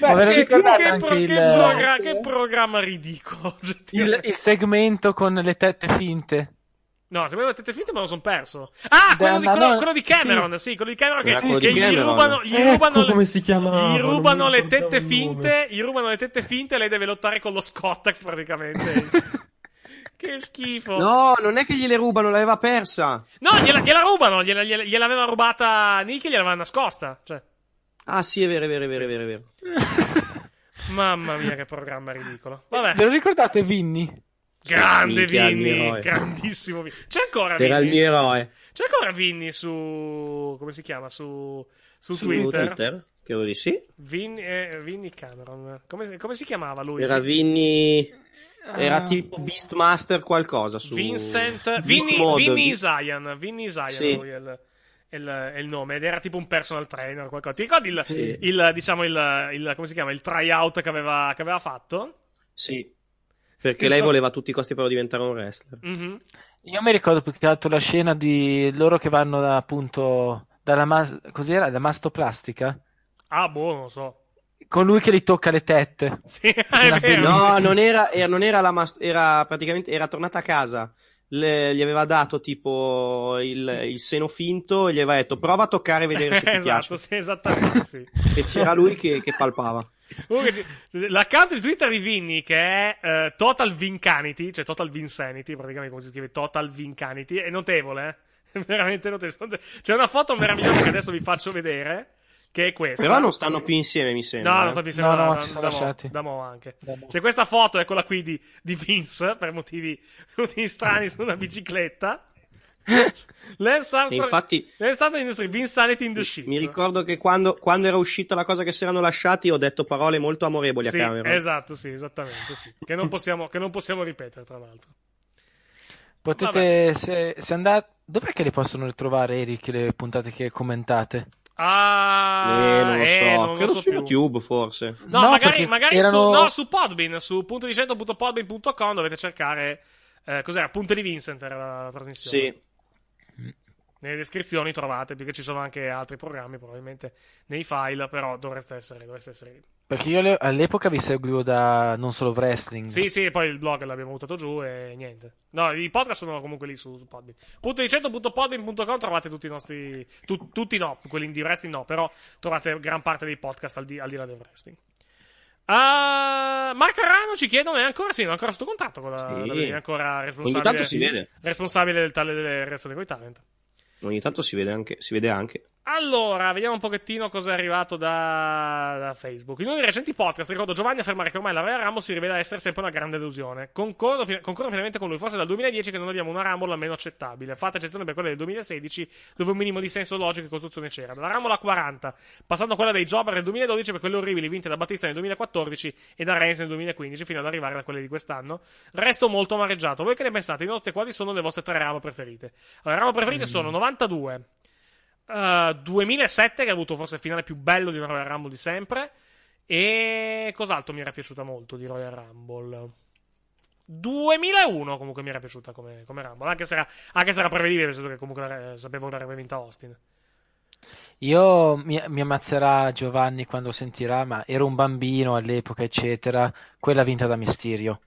Lo che, che pro- il- che progra- che programma ridicolo. Il, il segmento con le tette finte. No, se avevo tette finte me lo sono perso. Ah, quello di, ma quello- no, quello di Cameron, sì, quello di Cameron che, quello che di gli Cameron. rubano, gli Ecco rubano, le- come si chiamava, gli rubano le tette finte, gli rubano le tette finte e lei deve lottare con lo Scottex praticamente. Che schifo. No, non è che gliele rubano, l'aveva persa. No, gliela, gliela rubano, gliela, gliela- gliel'aveva rubata Nick e gliel'aveva nascosta. Cioè, Ah, sì, è vero, è vero, è vero, è vero. È vero. mamma mia, che programma ridicolo. Vabbè, Ve lo ricordate Vinny? grande minchia, Vinny, grandissimo Vinny. C'è ancora Era il Vinny? mio eroe. C'è ancora Vinny su. come si chiama? Su. su Su Twitter. Twitter? Credo di sì. Vin- eh, Vinny Cameron. Come, come si chiamava lui? Era Vinny... Era Ah. tipo Beastmaster qualcosa su... Vincent Beast Vinny. Vinny Isayan. Vinny Isayan Sì. lui è il, è il- è il nome ed era tipo un personal trainer o qualcosa. Ti ricordi il, Sì. il, diciamo il, il- come si chiama il tryout che aveva, che aveva fatto? Sì. Perché lei voleva a tutti i costi farlo diventare un wrestler. Mhm. Io mi ricordo più che altro la scena di loro che vanno da, appunto dalla ma- cos'era? Da mastoplastica? Ah, boh, non lo so. Con lui che gli tocca le tette. Sì, è vero. No, non era, era- non era la mas- era praticamente era tornata a casa. Le- gli aveva dato tipo il, il seno finto e gli aveva detto prova a toccare e vedere se ti esatto, piace. sì, esattamente, sì. E c'era lui che, che palpava. Comunque, l'account di Twitter di Vinny che è eh, Total Vincanity, cioè Total Vinsanity, praticamente come si scrive Total Vincanity, è notevole, eh? È veramente notevole. C'è una foto meravigliosa che adesso vi faccio vedere, che è questa. Però non stanno più insieme, mi sembra. No, eh. non sto più insieme No, no, da- si sono da mo, lasciati. da mo anche. Da mo. C'è questa foto, eccola qui, di, di Vince, per motivi, motivi strani, su una bicicletta. Lance Armstrong, infatti Lance Armstrong Industry, Vinsanity in the shit. mi ricordo che quando, quando era uscita la cosa che si erano lasciati ho detto parole molto amorevoli Sì, a Cameron. esatto, sì, esattamente, sì. Che non possiamo, che non possiamo ripetere, tra l'altro. Potete, se, se andate... Dov'è che le possono ritrovare, Eric, le puntate che commentate? Ah, Eh, non lo so, eh, non lo credo so su più. YouTube forse. No, No, magari, magari erano- su, no, su Podbean, su punto di centro.podbean.com dovete cercare, eh, cos'era, Punte di Vincent era la, la trasmissione. Sì. Nelle descrizioni trovate, perché ci sono anche altri programmi, probabilmente nei file, però dovreste essere, dovreste essere Perché io le- all'epoca vi seguivo da non solo wrestling. Sì, sì, poi il blog l'abbiamo buttato giù e niente. No, i podcast sono comunque lì su, su Podbean. Punto di centro.podbean.com trovate tutti i nostri. tu- tutti no, quelli di wrestling no, però trovate gran parte dei podcast al di, al di là del wrestling. Ah, Marco Arano ci chiedono: è ancora sì, è ancora sotto contratto con la, Sì. la- è ancora responsabile. Ogni tanto si vede. Responsabile del tale delle reazioni con i talent. Ogni tanto si vede anche. Si vede anche. Allora, vediamo un pochettino cosa è arrivato da, da Facebook. In uno dei recenti podcast ricordo Giovanni affermare che ormai la Royal Rumble si rivela essere sempre una grande delusione. Concordo, concordo pienamente con lui. Forse dal 2010 che non abbiamo una Rumble almeno accettabile. Fatta eccezione per quella del 2016, dove un minimo di senso logico e costruzione c'era. Dalla Rumble a 40, passando a quella dei Jobber del 2012 per quelle orribili vinte da Battista nel 2014 e da Reigns nel 2015, fino ad arrivare a quelle di quest'anno. Resto molto amareggiato. Voi che ne pensate? Inoltre, quali sono le vostre tre Rumble preferite? Allora, le Rumble preferite sono 92. Uh, 2007 che ha avuto forse il finale più bello di una Royal Rumble di sempre e cos'altro mi era piaciuta molto di Royal Rumble 2001 comunque mi era piaciuta come, come Rumble anche se, era, anche se era prevedibile nel senso che comunque eh, sapevo che l'avrebbe vinta Austin Io mi, mi ammazzerà Giovanni quando sentirà, ma ero un bambino all'epoca, eccetera. Quella vinta da Mysterio.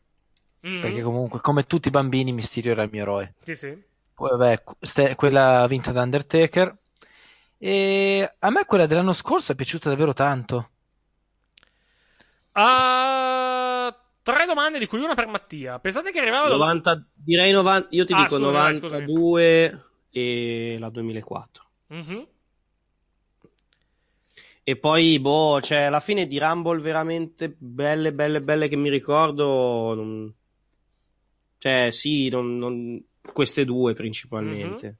Mhm. Perché comunque, come tutti i bambini, Mysterio era il mio eroe. sì sì Poi, vabbè, ste- quella vinta da Undertaker. E a me quella dell'anno scorso è piaciuta davvero tanto. Uh, tre domande di cui una per Mattia pensate che arrivava da- 90, direi 90, io ti Ah, dico scusami. 92 e la 2004. Mhm. E poi, boh, cioè, alla fine di Rumble veramente belle, belle, belle che mi ricordo. non- Cioè, sì, non- non- queste due principalmente. Mhm.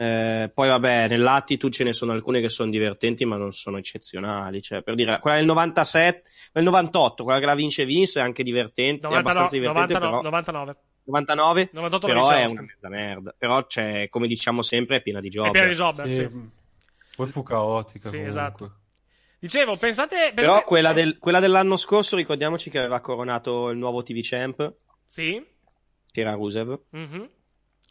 Eh, poi, vabbè, nell'attitude ce ne sono alcune che sono divertenti, ma non sono eccezionali. Cioè, per dire, quella del 97, del 98, quella che la vince Vince è anche divertente, è 99, abbastanza divertente, 99, però. 99 99, 98 però è una mezza merda. Però, c'è, come diciamo sempre, è piena di jobber. è piena di jobber sì, Poi fu caotica. Sì, comunque. esatto dicevo pensate, Però pensate- quella, del- quella dell'anno scorso, ricordiamoci che aveva coronato il nuovo TV Champ, sì che era Rusev, Mhm.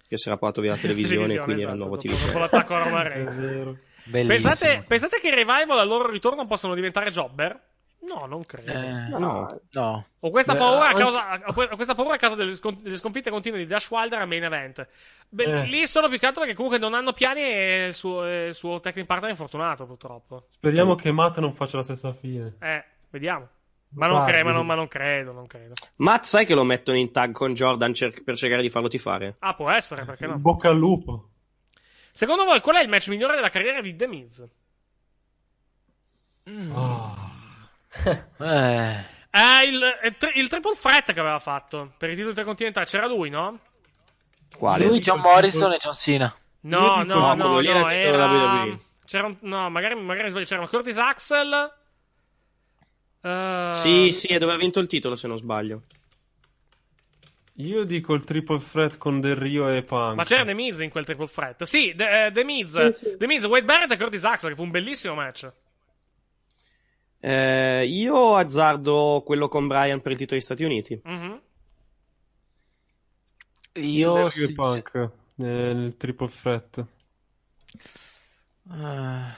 Che si era portato via la televisione, Televisione, quindi era il esatto, nuovo TV dopo l'attacco a Roman Reigns. Pensate, pensate che i revival al loro ritorno possano diventare jobber? No, non credo. Eh, No. no. Ho questa paura a causa, ho questa paura a causa delle, scon- delle sconfitte continue di Dash Wilder a main event. Beh, Eh. lì solo più che altro perché comunque non hanno piani e il suo, e il suo partner è infortunato, purtroppo. Speriamo che Matt non faccia la stessa fine. Eh, vediamo. Ma non, cre- ma non- ma non credo, non credo. Matt, sai che lo mettono in tag con Jordan cer- per cercare di farlo tifare? Ah, può essere, perché no? Bocca al lupo. Secondo voi qual è il match migliore della carriera di The Miz? Eh, Eh, il, il tri- il triple threat che aveva fatto per i titoli intercontinentali. C'era lui, no? Quale? lui, John Morrison e John Cena. No, no, no, no, no, il titolo era... C'era un, no, magari, magari sbaglio. C'era un Curtis Axel. Eh, Sì, sì, è dove ha vinto il titolo, se non sbaglio. Io dico il triple threat con Del Rio e Punk. Ma c'era The Miz in quel triple threat. Sì, The, eh, The Miz. The Miz, Wade Barrett e Curtis Axel, che fu un bellissimo match. Eh, io azzardo quello con Brian per il titolo degli Stati Uniti. Mhm. Io Del Rio sì- e Punk eh, nel triple threat. Eh,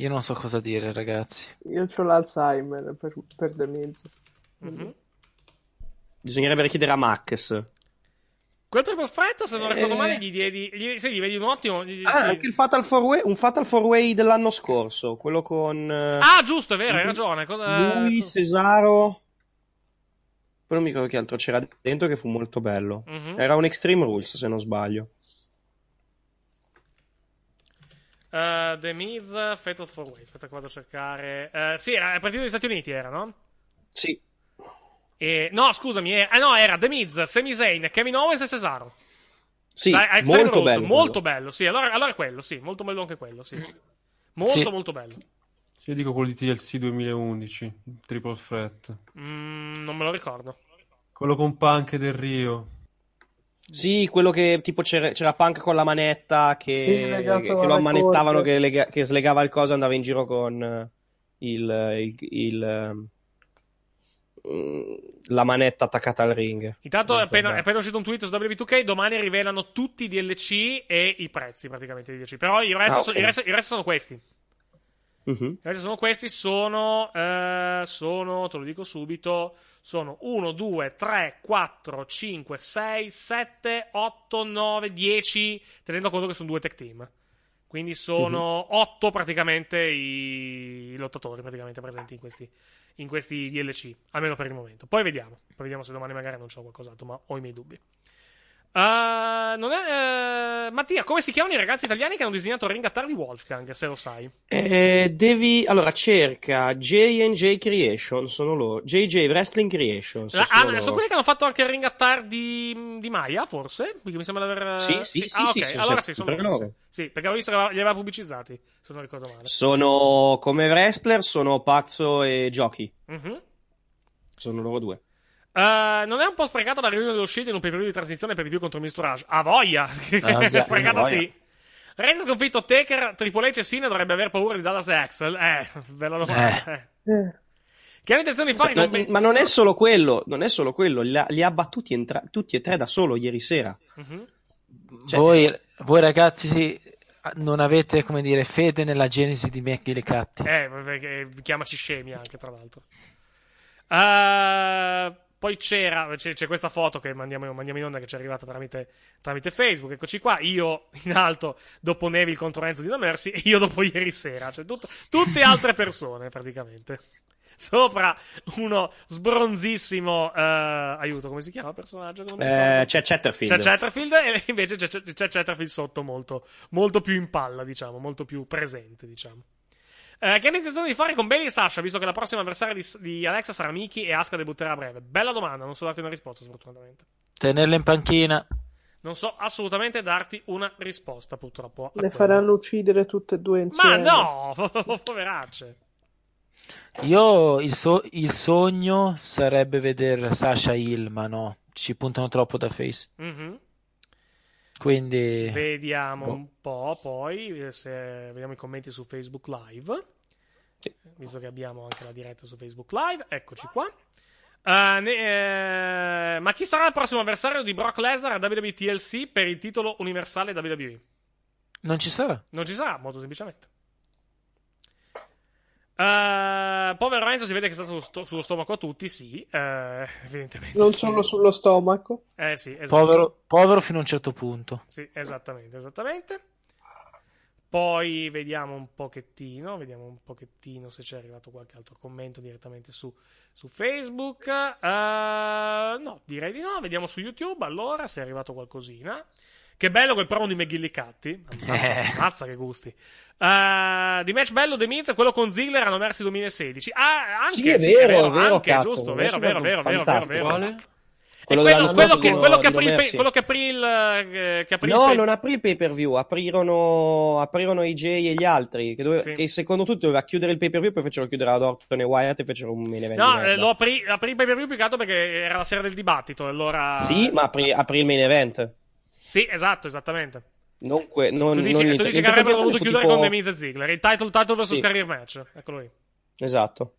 io non so cosa dire, ragazzi. Io ho l'Alzheimer per, per The Miz. Mhm. Bisognerebbe chiedere a Max. Quel triple threat, se non ricordo Eh. male, gli diedi. Gli, sì, gli vedi un ottimo. gli- Ah, sì. anche il Fatal 4-Way, un Fatal 4-Way dell'anno scorso, quello con eh, Ah, giusto, è vero, hai ragione. Cosa... lui, Cesaro. Poi non mi ricordo che altro c'era dentro che fu molto bello. Mhm. Era un Extreme Rules, se non sbaglio. Eh, The Miz, Fatal 4 Way. Aspetta che vado a cercare. Eh, sì, era il partito degli Stati Uniti, era, no? Sì. E, no, scusami, era, ah, no, era The Miz, Sami Zayn, Kevin Owens e Cesaro. Sì, Dai, a Extreme molto bello. Molto bello, sì. Allora, allora è quello, sì. Molto bello anche quello, sì. Molto, Sì. molto bello. Io dico quello di TLC 2011, il triple threat. Mm, non me lo ricordo. Quello con Punk e Del Rio. Sì, quello che tipo c'era, c'era Punk con la manetta che, Sì, legato che lo ammanettavano, che, lega- che slegava il coso e andava in giro con eh, il, il- il, ehm, la manetta attaccata al ring. Intanto è appena, Beh. è appena uscito un tweet su WB2K. Domani rivelano tutti i DLC e i prezzi praticamente dei DLC. Però il resto, Ah, so- ok. il resto- il resto sono questi. Mhm. I resto sono questi. Sono, eh, sono, te lo dico subito. Sono 1, 2, 3, 4, 5, 6, 7, 8, 9, 10. Tenendo conto che sono due tech team. Quindi sono 8 praticamente i, i lottatori praticamente presenti in questi, in questi DLC. Almeno per il momento. Poi vediamo. Poi vediamo se domani magari non c'ho qualcos'altro, ma ho i miei dubbi. Eh, non è, eh, Mattia, come si chiamano i ragazzi italiani che hanno disegnato il ring a di Wolfgang, se lo sai? Eh, devi allora cerca J&J Creation, sono loro. JJ Wrestling Creations. La- sono ah, loro. sono quelli che hanno fatto anche il ring a di, di Maya, forse? Perché mi sembra di aver... Sì, sì, sì, ah, sì, ok, sono allora sì, sono loro. Sì. Sì, perché avevo visto che li aveva pubblicizzati, se non ricordo male. Sono come wrestler, sono Pazzo e Jockey. Mhm. Sono loro due. Eh, non è un po' sprecata la riunione dello Shield in un periodo di transizione per di più contro Mr. Raj? A voglia! voglia, sprecata sì. Reigns ha sconfitto Taker, Triple H e Cena dovrebbe aver paura di Dallas e Axel. Eh, bella domanda. eh. Che hanno intenzione di fare Ma- con... ma non è solo quello, non è solo quello, li ha, li ha battuti entra- tutti e tre da solo ieri sera. Mhm. Cioè- voi, voi ragazzi non avete, come dire, fede nella genesi di Mackie Lecatti. Eh, perché chiamaci scemi anche, tra l'altro. Eh, poi c'era, c'è, c'è questa foto che mandiamo, mandiamo in onda che ci è arrivata tramite, tramite Facebook. Eccoci qua, io in alto dopo Neville contro Enzo di Mercy e io dopo ieri sera. Cioè, tut- tutte altre persone, praticamente. Sopra uno sbronzissimo, eh, aiuto, come si chiama il personaggio? Eh, c'è Chatterfield. C'è Chatterfield e invece c'è, c'è c'è Chatterfield sotto molto, molto più in palla, diciamo, molto più presente, diciamo. Eh, che hanno intenzione di fare con Bailey e Sasha, visto che la prossima avversaria di, di Alexa sarà Miki e Asuka debutterà a breve? Bella domanda, non so darti una risposta, sfortunatamente. Tenerla in panchina. Non so assolutamente darti una risposta, purtroppo. Le faranno uccidere tutte e due Ma insieme. no! Poveracce. Io il, so- il sogno sarebbe vedere Sasha Hill, ma no, ci puntano troppo da face. Mhm. Quindi Vediamo boh. un po' poi eh, se vediamo i commenti su Facebook Live. Visto che abbiamo anche la diretta su Facebook Live, eccoci qua. Eh, ne- eh, ma chi sarà il prossimo avversario di Brock Lesnar a WWE TLC per il titolo universale WWE? non ci sarà. Non ci sarà, molto semplicemente. Povero Enzo si vede che è stato sullo, sto- sullo stomaco a tutti, sì, eh, evidentemente. Non sì. solo sullo stomaco. Eh sì, esatto. Povero, povero fino a un certo punto. Sì, esattamente, esattamente. Poi vediamo un pochettino, vediamo un pochettino se c'è arrivato qualche altro commento direttamente su, su Facebook. Eh, no, direi di no. Vediamo su YouTube allora se è arrivato qualcosina. Che bello quel promo di McGillicatti. Ammazza, Eh. ammazza che gusti. Eh, di match bello The Miz, quello con Ziggler hanno Mercy 2016. Ah, anche, Sì, è vero, è vero, anche, cazzo, giusto, vero, vero, vero, vero, vero, vero. Quello, quello, quello che, quello che aprì il, No pay- quello che aprì il, eh, che aprì il No, pay- non aprì il pay per view, aprirono, aprirono i Jay e gli altri. Che, dove- Sì. che secondo tutti doveva chiudere il pay per view, poi fecero chiudere ad Orton e Wyatt e fecero un main event. No, eh, lo aprì, aprì il pay per view più che altro perché era la sera del dibattito. Allora... Sì, ma aprì, aprì il main event. Sì, esatto, esattamente. Non, que- non, tu dici, non tu dici che avrebbero dovuto chiudere tipo- con The Miz e Ziggler. Il title, title versus Sì. career match. Eccolo lì. Esatto.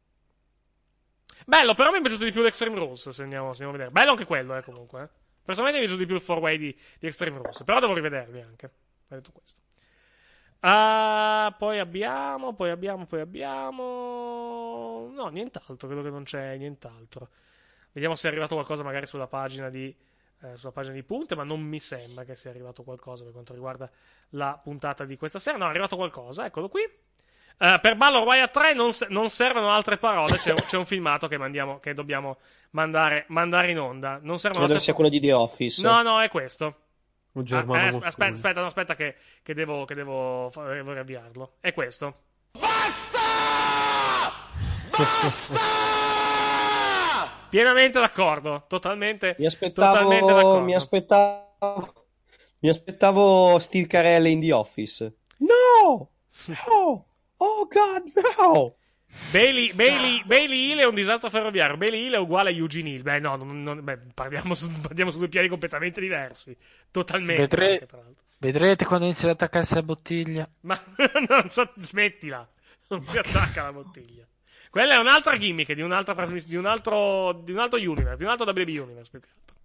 Bello, però mi è piaciuto di più l'Extreme Rules, se andiamo, se andiamo a vedere. Bello anche quello, eh, comunque. eh. Personalmente mi è piaciuto di più il 4-way di, di Extreme Rules, però devo rivederli anche. Ho detto questo. Ah, poi abbiamo, poi abbiamo, poi abbiamo... No, nient'altro, credo che non c'è nient'altro. Vediamo se è arrivato qualcosa magari sulla pagina di, eh, sulla pagina di punte, ma non mi sembra che sia arrivato qualcosa per quanto riguarda la puntata di questa sera. No, è arrivato qualcosa, eccolo qui. Eh, per Balor Wyatt 3 non, non servono altre parole. C'è, un- c'è un filmato che, mandiamo, che dobbiamo mandare, mandare in onda. Non servono Credo altre sia quello di The Office. No, no, è questo. Un Ah, Germano eh, Mosconi. aspetta, aspetta, no, aspetta che, che devo, che devo, devo riavviarlo. È questo. Pienamente d'accordo. Totalmente. Mi Totalmente aspettavo, d'accordo. mi aspettavo, mi aspettavo Steve Carell in The Office. No! No! Oh god, no! Bailey, Bailey, Bailey Hill è un disastro ferroviario. Bailey Hill è uguale a Eugene Hill. Beh, no, non- non- beh, parliamo, su, parliamo su due piani completamente diversi. Totalmente. Vedre- anche. Vedrete quando inizia ad attaccarsi la bottiglia. Ma non so, smettila. Non si attacca la bottiglia. Quella è un'altra gimmick di un'altra trasmissione, di un altro, di un altro universe, di un altro WWE universe. più che altro.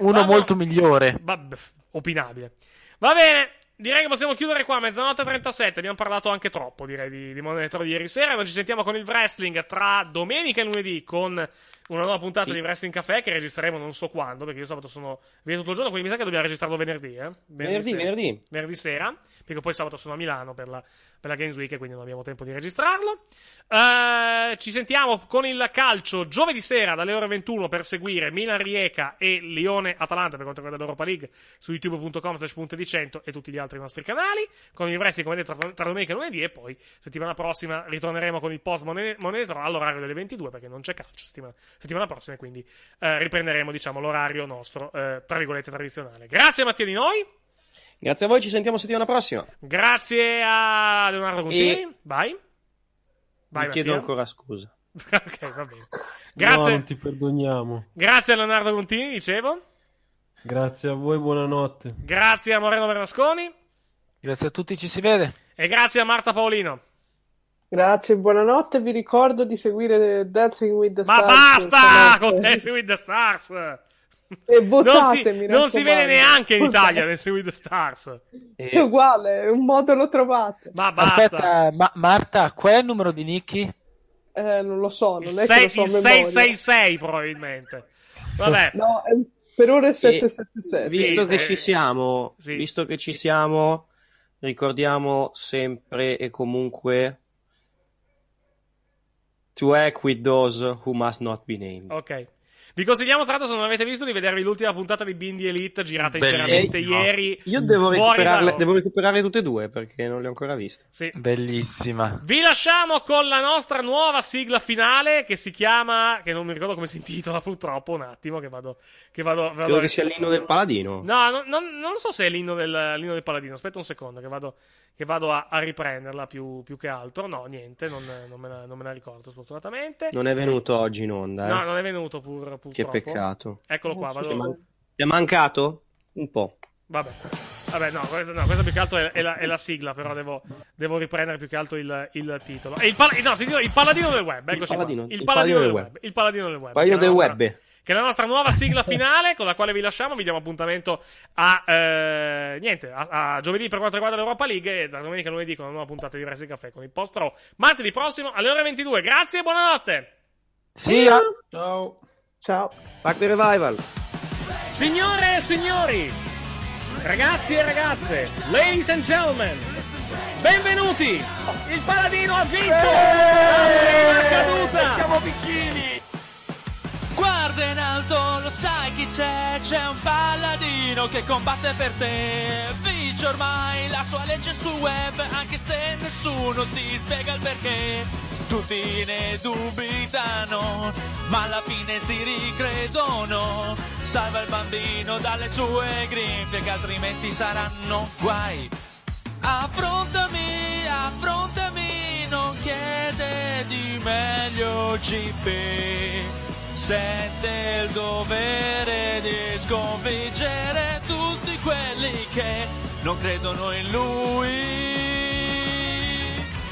Uno Vabbè. molto migliore. Vabbè, opinabile. Va bene, direi che possiamo chiudere qua. Mezzanotte 37. Abbiamo parlato anche troppo, direi, di, di Raw di ieri sera. Noi ci sentiamo con il wrestling tra domenica e lunedì con una nuova puntata di Wrestling Café che registreremo non so quando, perché io sabato sono via tutto il giorno, quindi mi sa che dobbiamo registrarlo venerdì, eh? Venerdì, venerdì. Venerdì sera, perché poi sabato sono a Milano per la, per la Games Week quindi non abbiamo tempo di registrarlo. Eh, ci sentiamo con il calcio giovedì sera dalle ore 21 per seguire Milan Rieca e Lione Atalanta per quanto riguarda l'Europa League su youtube.com slash punte di 100 e tutti gli altri nostri canali. Con il wrestling come detto tra, domenica e lunedì e poi settimana prossima ritorneremo con il post monete all'orario delle 22 perché non c'è calcio settimana, settimana prossima quindi eh, riprenderemo diciamo l'orario nostro eh, tra virgolette tradizionale. Grazie Mattia di noi Grazie a voi, ci sentiamo settimana prossima. grazie a Leonardo Contini E- vai vai Vi chiedo Mattia. ancora scusa. ok va bene No, grazie non ti perdoniamo. grazie a Leonardo Contini dicevo Grazie a voi, buonanotte. grazie a Moreno Bernasconi Grazie a tutti, ci si vede. e grazie a Marta Paolino Grazie, buonanotte. Vi ricordo di seguire Dancing with the Ma Stars. basta stanotte. con Dancing with the Stars! E Non votatemi, si, non si vede neanche in Italia with the Stars. È uguale, un modo lo trovate. Ma basta. Aspetta, ma- Marta, qual è il numero di Nicky? Eh, non lo so, non Il, è sei- che lo so il a memoria. 666 probabilmente. Vabbè. No, è- per ora è 777. Visto Sì, che eh, ci siamo, sì. visto che ci siamo, ricordiamo sempre e comunque to act with those who must not be named. Ok. Vi consigliamo, tra l'altro, se non avete visto, di vedervi l'ultima puntata di Bindi Elite girata Bellissimo. interamente ieri. Io devo recuperarle, devo recuperare tutte e due perché non le ho ancora viste. Sì. Bellissima. Vi lasciamo con la nostra nuova sigla finale che si chiama. Che non mi ricordo come si intitola, purtroppo. Un attimo, che vado. Che vado, vado Credo a- che sia l'inno del paladino. No, no, non, non so se è l'inno del, l'inno del paladino. Aspetta un secondo, che vado, che vado a, a riprenderla più, più che altro. No, niente, non, non me la, non me la ricordo, sfortunatamente. Non è venuto oggi in onda, eh. No, non è venuto pur, purtroppo. Che peccato. Eccolo qua, Ti è, vado. man- ti è mancato? Un po'. Vabbè. Vabbè, no, questo, no, questo più che altro è, è la, è la sigla, però devo, devo riprendere più che altro il, il titolo. E il, pal- no, si dice il paladino del web, eccoci qua. paladino, Il, il paladino, paladino del del web. Il paladino del web. Paladino del nostra- web. Che è la nostra nuova sigla finale, con la quale vi lasciamo. Vi diamo appuntamento a, eh, niente, a, a giovedì per quanto riguarda l'Europa League e da domenica a lunedì con una nuova puntata di Wrestling Caffè con il post pro martedì prossimo alle ore 22. Grazie e buonanotte! Sì, Ciao. Ciao. Back the revival. Signore e signori, ragazzi e ragazze, ladies and gentlemen, benvenuti! Il paladino ha vinto! La prima caduta! Siamo vicini! Guarda in alto, lo sai chi c'è? C'è un paladino che combatte per te. Vince ormai la sua legge sul web, anche se nessuno ti spiega il perché. Tutti ne dubitano, ma alla fine si ricredono. Salva il bambino dalle sue grinfie, che altrimenti saranno guai. Affrontami, affrontami, non chiede di meglio GP. Sente il dovere di sconfiggere tutti quelli che non credono in lui.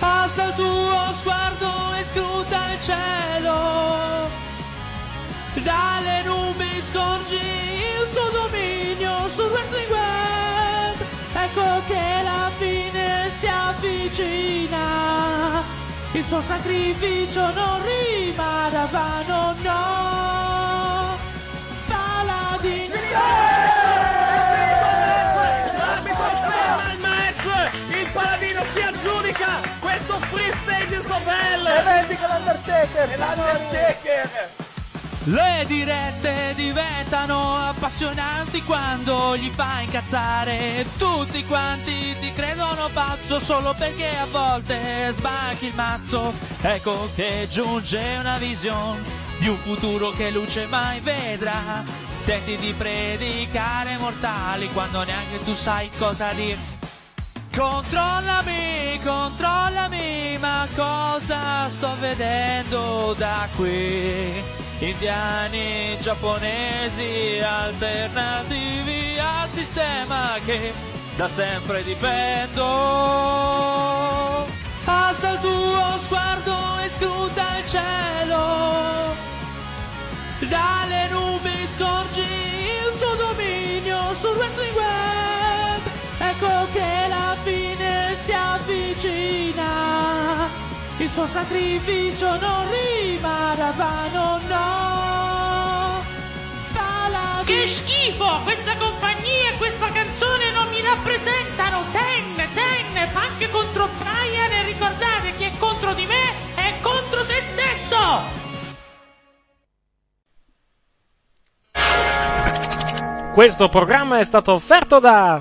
Alza il tuo sguardo e scruta il cielo. Dalle nubi scorgi il tuo dominio sul wrestling web. Ecco che la fine si avvicina. Il suo sacrificio non rimarrà vano, no. Paladino. L'arbitro ferma il match! Il paladino si aggiudica questo free stage in Sovel! E vendica l'Undertaker! E l'Undertaker! Le dirette diventano appassionanti quando gli fa incazzare. Tutti quanti ti credono pazzo solo perché a volte sbacchi il mazzo. Ecco che giunge una visione di un futuro che luce mai vedrà. Tenti di predicare mortali quando neanche tu sai cosa dire. Controllami, controllami, ma cosa sto vedendo da qui? Indiani, giapponesi, alternativi al sistema che da sempre difendo. Alza il tuo sguardo e scruta il cielo. Dalle nubi scorgi il tuo dominio sul wrestling web. Ecco che Il suo sacrificio non rimarrà vano, no. Paladino. Che schifo! Questa compagnia e questa canzone non mi rappresentano! Ten, ten, anche contro Brian e ricordate chi è contro di me è contro se stesso! Questo programma è stato offerto da...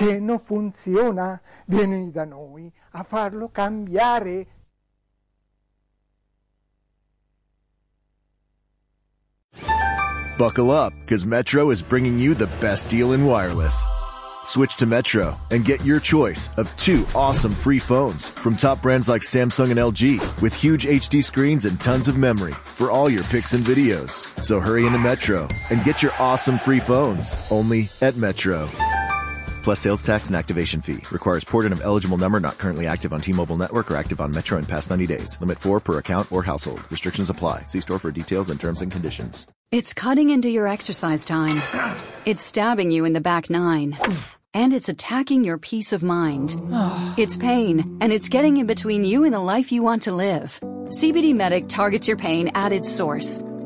che non funziona, vieni da noi a farlo cambiare. Buckle up, because Metro is bringing you the best deal in wireless. Switch to Metro and get your choice of two awesome free phones from top brands like Samsung and LG with huge HD screens and tons of memory for all your pics and videos. So hurry into Metro and get your awesome free phones only at Metro. Plus sales tax and activation fee. Requires porting of eligible number not currently active on T-Mobile network or active on Metro in past 90 days. Limit 4 per account or household. Restrictions apply. See store for details and terms and conditions. It's cutting into your exercise time. It's stabbing you in the back nine. And it's attacking your peace of mind. It's pain, and it's getting in between you and the life you want to live. CBD Medic targets your pain at its source.